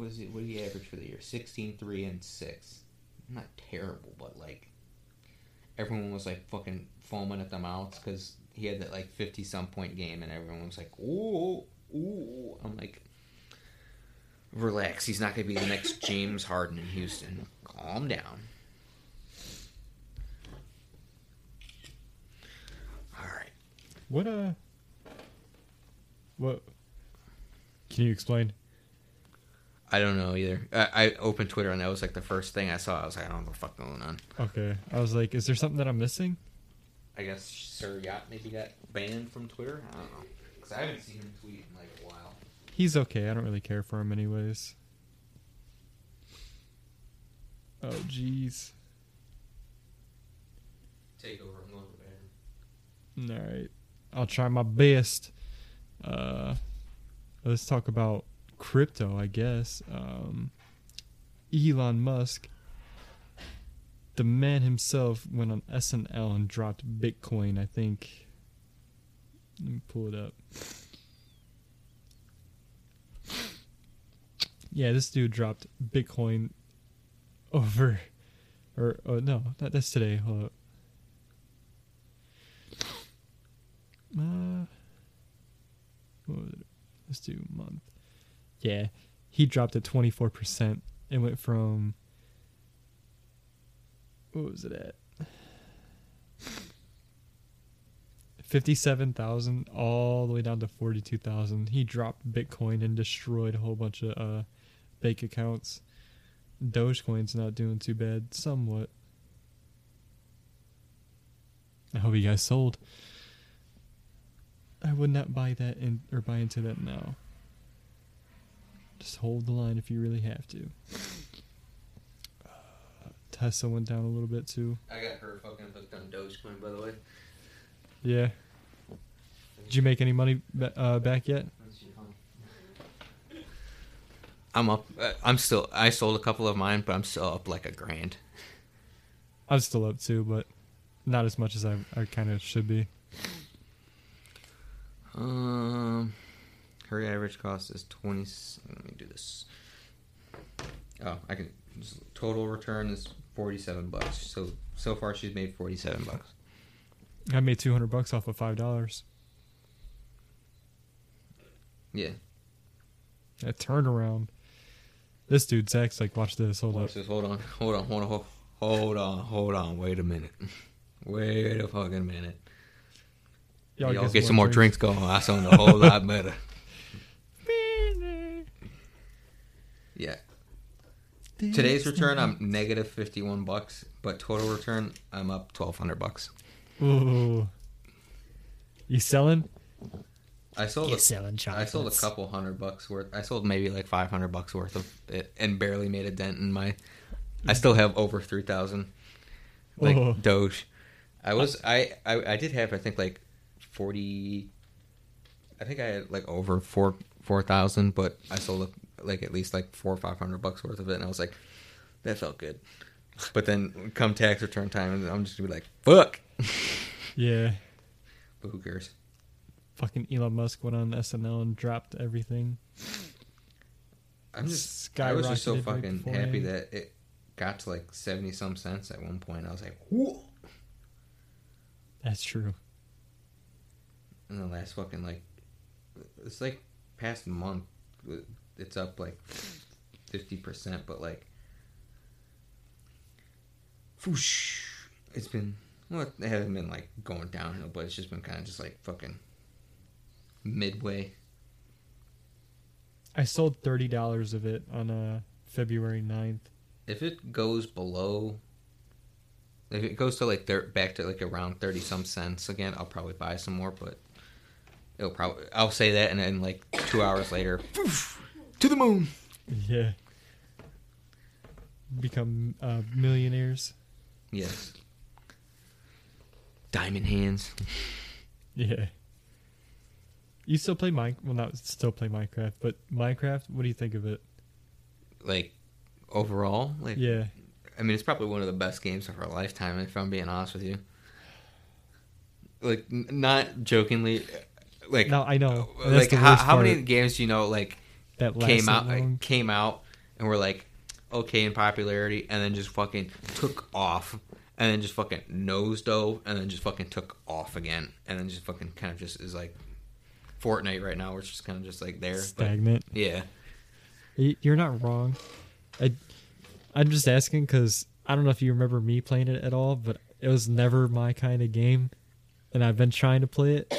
what is it? What did he average for the year? 16, 3, and six. Not terrible, but like, everyone was like fucking foaming at the mouths because he had that like fifty some point game, and everyone was like, "Ooh, ooh." I'm like, relax. He's not gonna be the next James Harden in Houston. Calm down. All right. What uh? What? Can you explain? I don't know either. I, I opened Twitter and that was like the first thing I saw. I was like, I don't know what the fuck going on. Okay, I was like, is there something that I'm missing? I guess Sir Yacht maybe got banned from Twitter. I don't know because I haven't seen him tweet in like a while. He's okay. I don't really care for him anyways. Oh jeez. Take over. I'm going to bathroom. All right, I'll try my best. Uh, let's talk about crypto, I guess. Um, Elon Musk, the man himself, went on SNL and dropped Bitcoin. I think. Let me pull it up. Yeah, this dude dropped Bitcoin over, or oh no, that, that's today. Hold up. Uh? Let's do month. Yeah, he dropped at twenty four percent. It went from what was it at? Fifty-seven thousand all the way down to forty-two thousand. He dropped Bitcoin and destroyed a whole bunch of uh, bank accounts. Dogecoin's not doing too bad, somewhat. I hope you guys sold. I would not buy that in or buy into that now. Just hold the line if you really have to. Uh, Tesla went down a little bit too. I got her fucking hooked on Dogecoin, by the way. Yeah. Did you make any money uh, back yet? I'm up. uh, I'm still. I sold a couple of mine, but I'm still up like a grand. I'm still up too, but not as much as I, I kind of should be. Um, her average cost is twenty. Let me do this. Oh, I can. Total return is forty-seven bucks. So so far, she's made forty-seven bucks. I made 200 bucks off of five dollars. Yeah. That turnaround. This dude Zach's like, watch this. Hold up. This. Hold on. Hold on. Hold on. Hold, hold on. Hold on. Wait a minute. Wait a fucking minute. Y'all, get, some more drinks going. I sound a whole lot better. Yeah. Today's return, I'm negative fifty-one bucks, but total return, I'm up twelve hundred bucks. Ooh. You selling? I sold. You're A, selling I sold a couple hundred bucks worth. I sold maybe like five hundred bucks worth of it, and barely made a dent in my. I still have over three thousand, like Oh. Doge. I was I, I I did have I think like forty. I think I had like over four four thousand, but I sold like at least like four or five hundred bucks worth of it, and I was like, that felt good. But then come tax return time, I'm just gonna be like, fuck. Yeah. But who cares? Fucking Elon Musk went on SNL and dropped everything. I'm just I was just so right fucking beforehand. happy that it got to like seventy some cents at one point. I was like, whoa. That's true. In the last fucking like, it's like past month, it's up like fifty percent, but like, whoosh, it's been well, it hasn't been like going downhill, but it's just been kind of just like fucking midway. I sold thirty dollars of it on uh February 9th. if it goes below if it goes to like thir- back to like around 30 some cents again i'll probably buy some more but it'll probably i'll say that and then like two hours later poof, to the moon Yeah. Become uh, millionaires. yes diamond hands Yeah. You still play Mine? Well, not still play Minecraft, but Minecraft. What do you think of it? like overall like Yeah. i mean it's probably one of the best games of our lifetime if i'm being honest with you like n- not jokingly like No, I know. That's like how, how many games do you know like that came out long. came out and were like okay in popularity and then just fucking took off and then just fucking nose dove and then just fucking took off again and then just fucking kind of just is like Fortnite right now, which is kind of just like there. But stagnant. yeah, You're not wrong. I, I'm just asking because I don't know if you remember me playing it at all, but it was never my kind of game, and I've been trying to play it,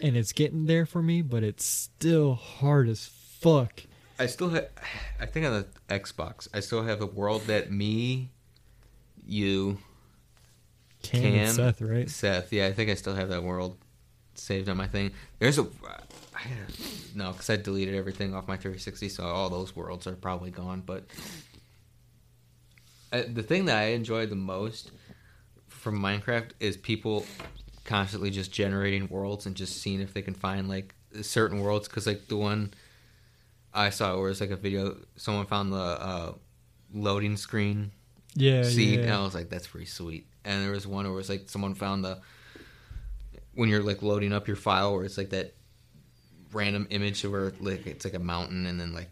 and it's getting there for me, but it's still hard as fuck. I still have. I think on the Xbox, I still have a world that me, you, Cam, Cam, Seth, right? Seth. Yeah, I think I still have that world saved on my thing. There's a. I no, because I deleted everything off my 360, so all those worlds are probably gone. But I, the thing that I enjoy the most from Minecraft is people constantly just generating worlds and just seeing if they can find like certain worlds. Because like the one I saw where it's like a video, someone found the uh, loading screen Yeah, seed, and I was like, "That's pretty sweet." And there was one where it's like someone found the when you're like loading up your file, where it's like that random image where like it's like a mountain and then like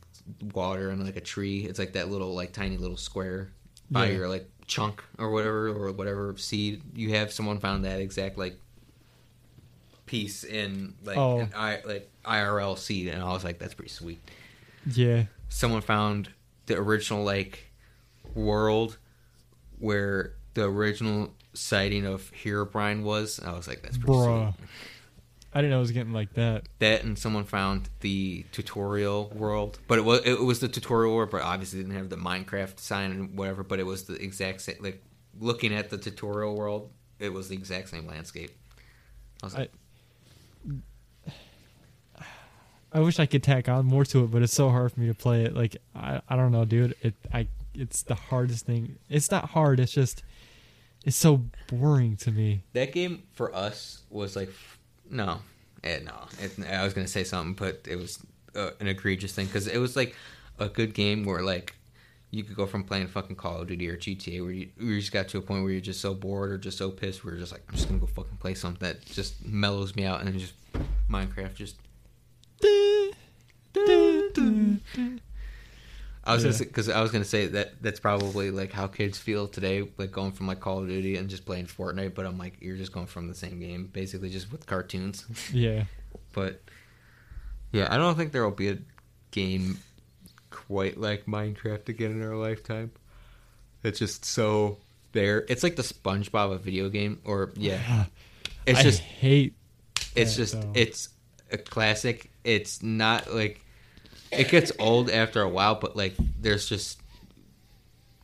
water and like a tree. It's like that little like tiny little square by Yeah. your like chunk or whatever or whatever seed you have. Someone found that exact like piece in like Oh. an I like IRL seed, and I was like, "That's pretty sweet." Yeah. someone found the original like world where the original sighting of Herobrine was. I was like, that's pretty Bruh. sweet. I didn't know it was getting like that. That and someone found the tutorial world, but it was it was the tutorial world, but obviously didn't have the Minecraft sign and whatever. But it was the exact same. Like looking at the tutorial world, it was the exact same landscape. I was like, I wish I could tack on more to it, but it's so hard for me to play it. Like I, I don't know, dude. It I it's the hardest thing. It's not hard. It's just it's so boring to me. that game for us was like no eh, no it, i was gonna say something but it was uh, an egregious thing because it was like a good game where like you could go from playing fucking call of duty or gta where you, where you just got to a point where you're just so bored or just so pissed where you're just like i'm just gonna go fucking play something that just mellows me out and then just minecraft just I was Yeah. gonna because I was gonna say that that's probably like how kids feel today, like going from like Call of Duty and just playing Fortnite. But I'm like, you're just going from the same game, basically just with cartoons. Yeah. But yeah, I don't think there will be a game quite like Minecraft again in our lifetime. It's just so there. It's like the SpongeBob of video game, or yeah, it's I just hate. it's just though. it's a classic. It's not like it gets old after a while, but like there's just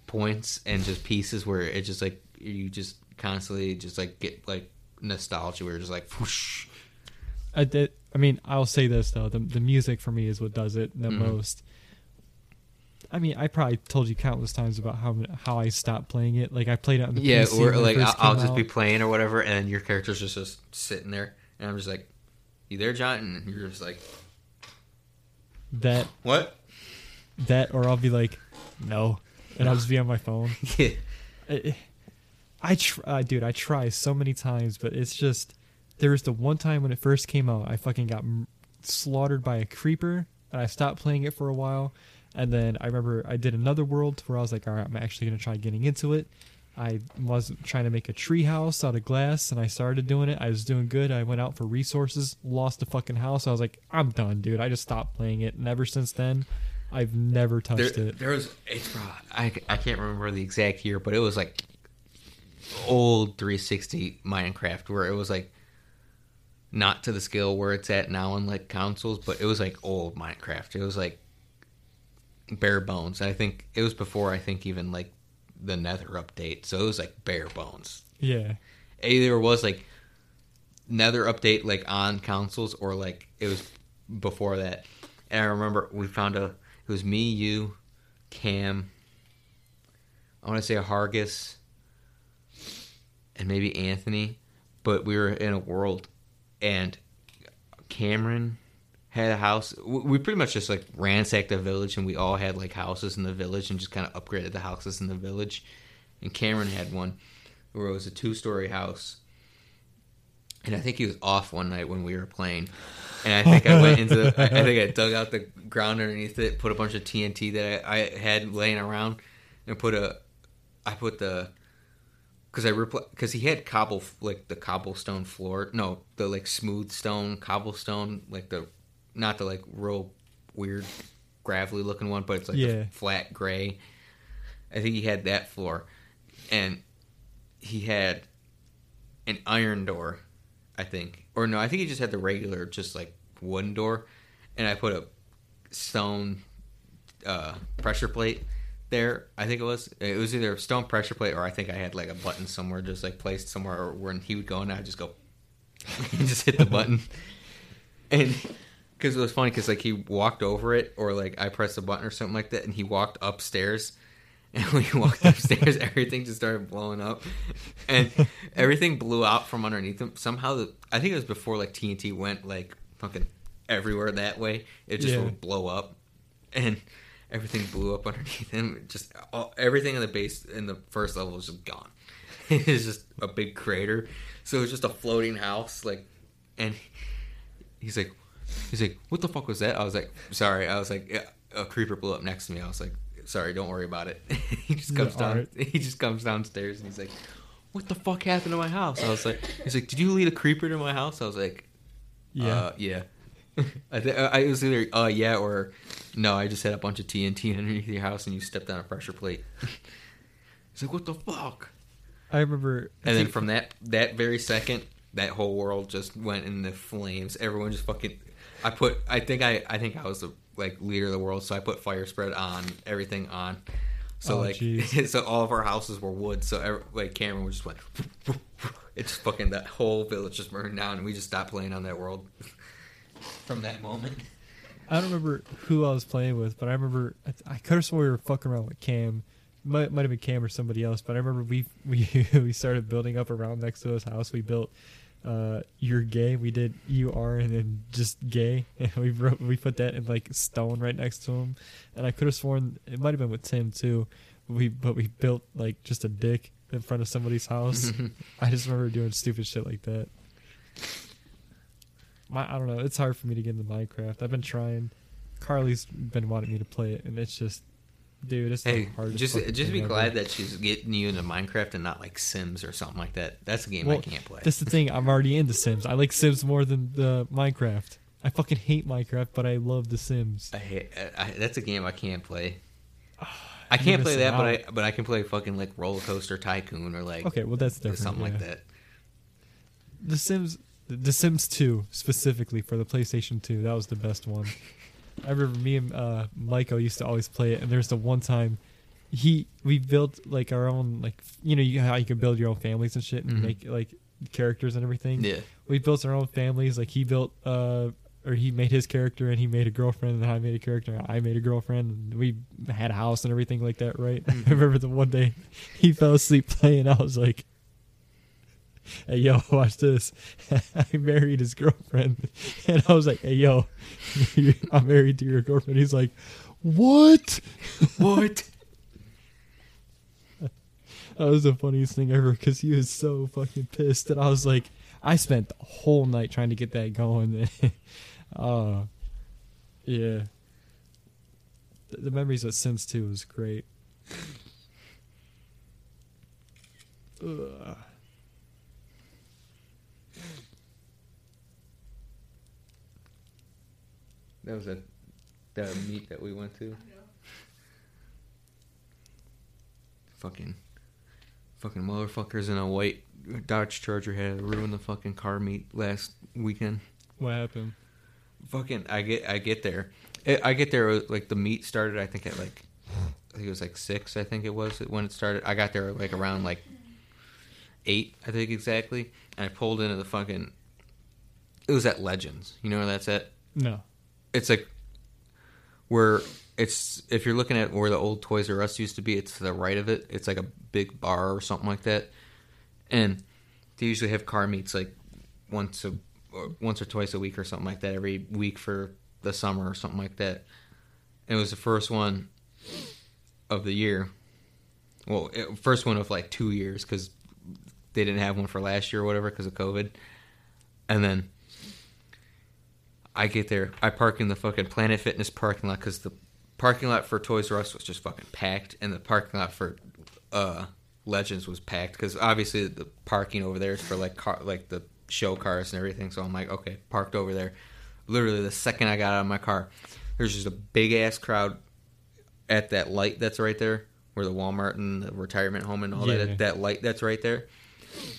points and just pieces where it just like you just constantly just like get like nostalgia where you're just like whoosh. I did. I mean, I'll say this though: the the music for me is what does it the Mhm. most. I mean, I probably told you countless times about how how I stopped playing it. Like I played it on the yeah, PC or like I'll, I'll just be playing or whatever, and your character's just just sitting there, and I'm just like, "You there, John?" And you're just like, that "What?" that, or I'll be like, no, and I'll just be on my phone. yeah, I, I try, uh, dude. I try so many times, but it's just there was the one time when it first came out, I fucking got m- slaughtered by a creeper, and I stopped playing it for a while. And then I remember I did another world where I was like, all right, I'm actually gonna try getting into it. I wasn't trying to make a tree house out of glass, and I started doing it. I was doing good. I went out for resources, lost the fucking house. I was like, I'm done, dude. I just stopped playing it, and ever since then, I've never touched there, it. there was it's I, I can't remember the exact year, but it was like old 360 Minecraft where it was like not to the scale where it's at now on like consoles, but it was like old Minecraft. It was like bare bones. I think it was before I think even like the Nether update, so it was like bare bones. Yeah, Either it was like Nether update like on consoles or like it was before that. And I remember we found a it was me, you, Cam, I want to say a Hargis, and maybe Anthony, but we were in a world, and Cameron had a house. We pretty much just like ransacked the village, and we all had like houses in the village, and just kind of upgraded the houses in the village. And Cameron had one where it was a two-story house, and I think he was off one night when we were playing. And I think I went into I think I dug out the ground underneath it, put a bunch of TNT that I, I had laying around, and put a, I put the, because I because he had cobble like the cobblestone floor, no, the like smooth stone cobblestone, like the, not the like real weird gravelly looking one, but it's like Yeah. the flat gray. I think he had that floor, and he had an iron door, I think, or no, I think he just had the regular, just like wooden door, and I put a stone uh, pressure plate there. I think it was. It was either a stone pressure plate or I think I had like a button somewhere, just like placed somewhere where he would go and I'd just go, and just hit the button, and because it was funny because like he walked over it or like I pressed a button or something like that, and he walked upstairs. And when he walked upstairs, everything just started blowing up, and everything blew out from underneath him. Somehow, the, I think it was before like TNT went like fucking everywhere that way. It just Yeah. would blow up, and everything blew up underneath him. Just all, everything in the base in the first level was just gone. it was just a big crater. So it was just a floating house, like, and he's like, he's like, what the fuck was that? I was like, sorry. I was like, yeah, a creeper blew up next to me. I was like, sorry, don't worry about it. he just comes Yeah, down. He just comes downstairs and he's like, what the fuck happened to my house? I was like, he's like, did you lead a creeper to my house? I was like, yeah. uh, yeah. I, th- I was either uh yeah or no. I just had a bunch of TNT underneath your house and you stepped on a pressure plate. It's like what the fuck. I remember. And then from that that very second, that whole world just went in the flames. Everyone just fucking. I put. I think I. I think I was the like leader of the world, so I put fire spread on everything on. So Oh, like, jeez. so all of our houses were wood. So every, like Cameron just went. It just fucking that whole village just burned down, and we just stopped playing on that world. From that moment. I don't remember who I was playing with, but I remember I, I could have swore we were fucking around with Cam. Might might have been Cam or somebody else, but I remember we we we started building up around next to his house. We built uh you're gay. We did you are and then just gay, and we wrote we put that in like stone right next to him. And I could have sworn it might have been with Tim too. We but we built like just a dick in front of somebody's house. I just remember doing stupid shit like that. My, I don't know. It's hard for me to get into Minecraft. I've been trying. Carly's been wanting me to play it, and it's just, dude, it's Hey, just just be thing glad that she's getting you into Minecraft and not like Sims or something like that. That's a game Well, I can't play. That's the thing. I'm already into Sims. I like Sims more than the Minecraft. I fucking hate Minecraft, but I love The Sims. I hate. I, I, that's a game I can't play. Ah, I can't play that, but. I but I can play fucking like Roller Coaster Tycoon or like Okay, well that's different. something like that. The Sims, The Sims 2 specifically for the PlayStation 2. That was the best one. I remember me and uh, Michael used to always play it, and there's the one time he we built like our own like you know you, how you can build your own families and shit and Mhm. make like characters and everything. Yeah, we built our own families. Like he built, uh, or he made his character, and he made a girlfriend, and I made a character, and I made a girlfriend. And we had a house and everything like that, right? Mhm. I remember the one day he fell asleep playing. I was like, "Hey, yo, watch this!" I married his girlfriend, and I was like, "Hey, yo, I'm married to your girlfriend." He's like, "What?" what? That was the funniest thing ever because he was so fucking pissed, and I was like, I spent the whole night trying to get that going. uh, yeah. The, the memories of Sims 2 was great. Ugh. That was a the meet that we went to. Fucking, fucking motherfuckers in a white Dodge Charger had ruined the fucking car meet last weekend. What happened? Fucking, I get, I get there, I I get there uh, like the meet started. I think at like, I think it was like six. I think it was when it started. I got there like around like eight. I think exactly, and I pulled into the fucking. It was at Legends. You know where that's at? No. It's like where it's if you're looking at where the old Toys R Us used to be, it's to the right of it. It's like a big bar or something like that, and they usually have car meets like once a or once or twice a week or something like that every week for the summer or something like that. And it was the first one of the year. Well, it, first one of like two years because they didn't have one for last year or whatever because of COVID. And then I get there. I park in the fucking Planet Fitness parking lot because the parking lot for Toys R Us was just fucking packed, and the parking lot for uh, Legends was packed because obviously the parking over there is for like car, like the show cars and everything. So I'm like, okay, parked over there. Literally, the second I got out of my car, there's just a big ass crowd at that light that's right there, where the Walmart and the retirement home and all Yeah. that that light that's right there.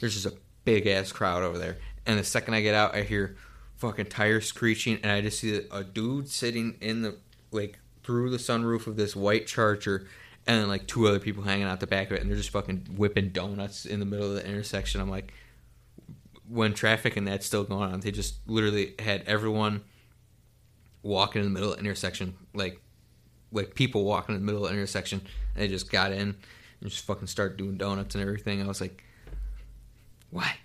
There's just a big ass crowd over there, and the second I get out, I hear fucking tires screeching, and I just see a dude sitting in the like through the sunroof of this white Charger, and like two other people hanging out the back of it, and they're just fucking whipping donuts in the middle of the intersection. I'm like, when traffic and that's still going on, they just literally had everyone walking in the middle of the intersection, like like people walking in the middle of the intersection, and they just got in and just fucking started doing donuts and everything. I was like, why?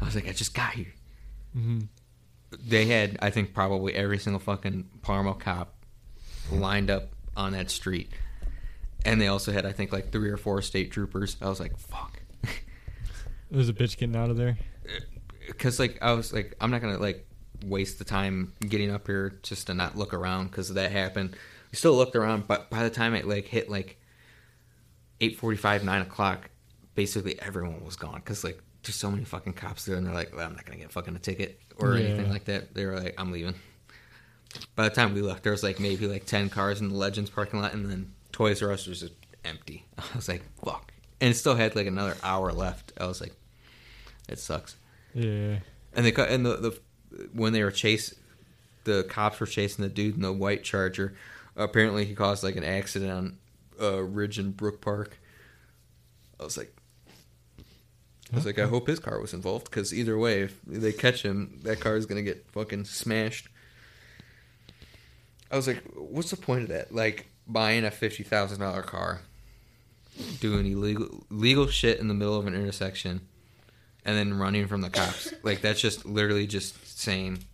I was like, I just got here hmm they had I think probably every single fucking Parma cop lined up on that street, and they also had I think like three or four state troopers. I was like, fuck, There's a bitch getting out of there. Uh, because like I was like I'm not gonna like waste the time getting up here just to not look around because that happened. We still looked around, but by the time it like hit like eight forty five nine o'clock, basically everyone was gone because like there's so many fucking cops there, and they're like, well, I'm not gonna get fucking a ticket or Yeah. anything like that. They were like, I'm leaving. by the time we left, there was like maybe like ten cars in the Legends parking lot, and then Toys R Us was just empty. I was like, fuck, and it still had like another hour left. I was like, it sucks. Yeah. And they cut and the, the when they were chase, the cops were chasing the dude in the white Charger. Apparently, he caused like an accident on uh, Ridge and Brook Park. I was like, I was like, I hope his car was involved because either way, if they catch him, that car is gonna get fucking smashed. I was like, what's the point of that? Like buying a fifty thousand dollar car, doing illegal legal shit in the middle of an intersection, and then running from the cops. Like that's just literally just saying,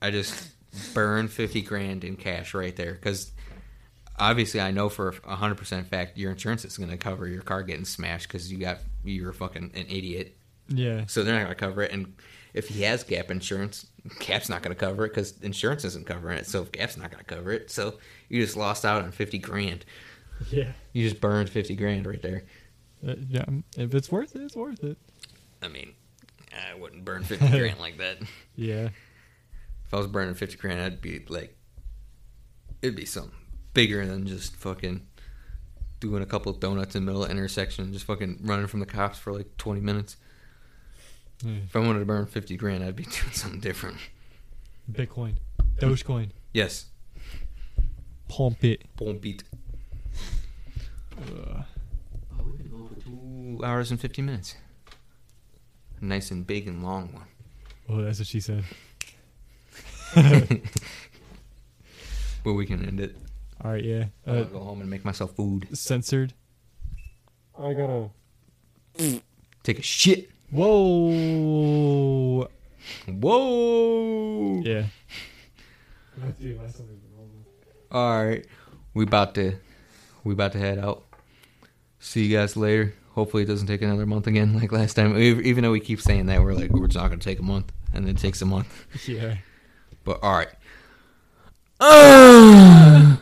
I just burned fifty grand in cash right there because obviously I know for a hundred percent fact your insurance is going to cover your car getting smashed because you got you're fucking an idiot. Yeah. So they're not going to cover it. And if he has gap insurance, Gap's not going to cover it because insurance isn't covering it. So if Gap's not going to cover it. So you just lost out on fifty grand. Yeah. You just burned fifty grand right there. Uh, yeah. If it's worth it, it's worth it. I mean, I wouldn't burn fifty grand like that. Yeah. If I was burning fifty grand, I'd be like, it'd be something bigger than just fucking doing a couple of donuts in the middle of the intersection and just fucking running from the cops for like twenty minutes. Yeah. If I wanted to burn fifty grand, I'd be doing something different. Bitcoin. Dogecoin. Yes, Pump it. won't beat. Oh, we've been for two hours and fifty minutes. A nice and big and long one. Oh, that's what she said. But we can end it. All right. Yeah. I Uh, want to go home and make myself food. censored. I gotta. Take a shit. Whoa. Whoa. Yeah. All right, we about to we about to head out. See you guys later. Hopefully, it doesn't take another month again like last time. E- Even though we keep saying that, we're like we're not gonna take a month, and then it takes a month. Yeah. But all right.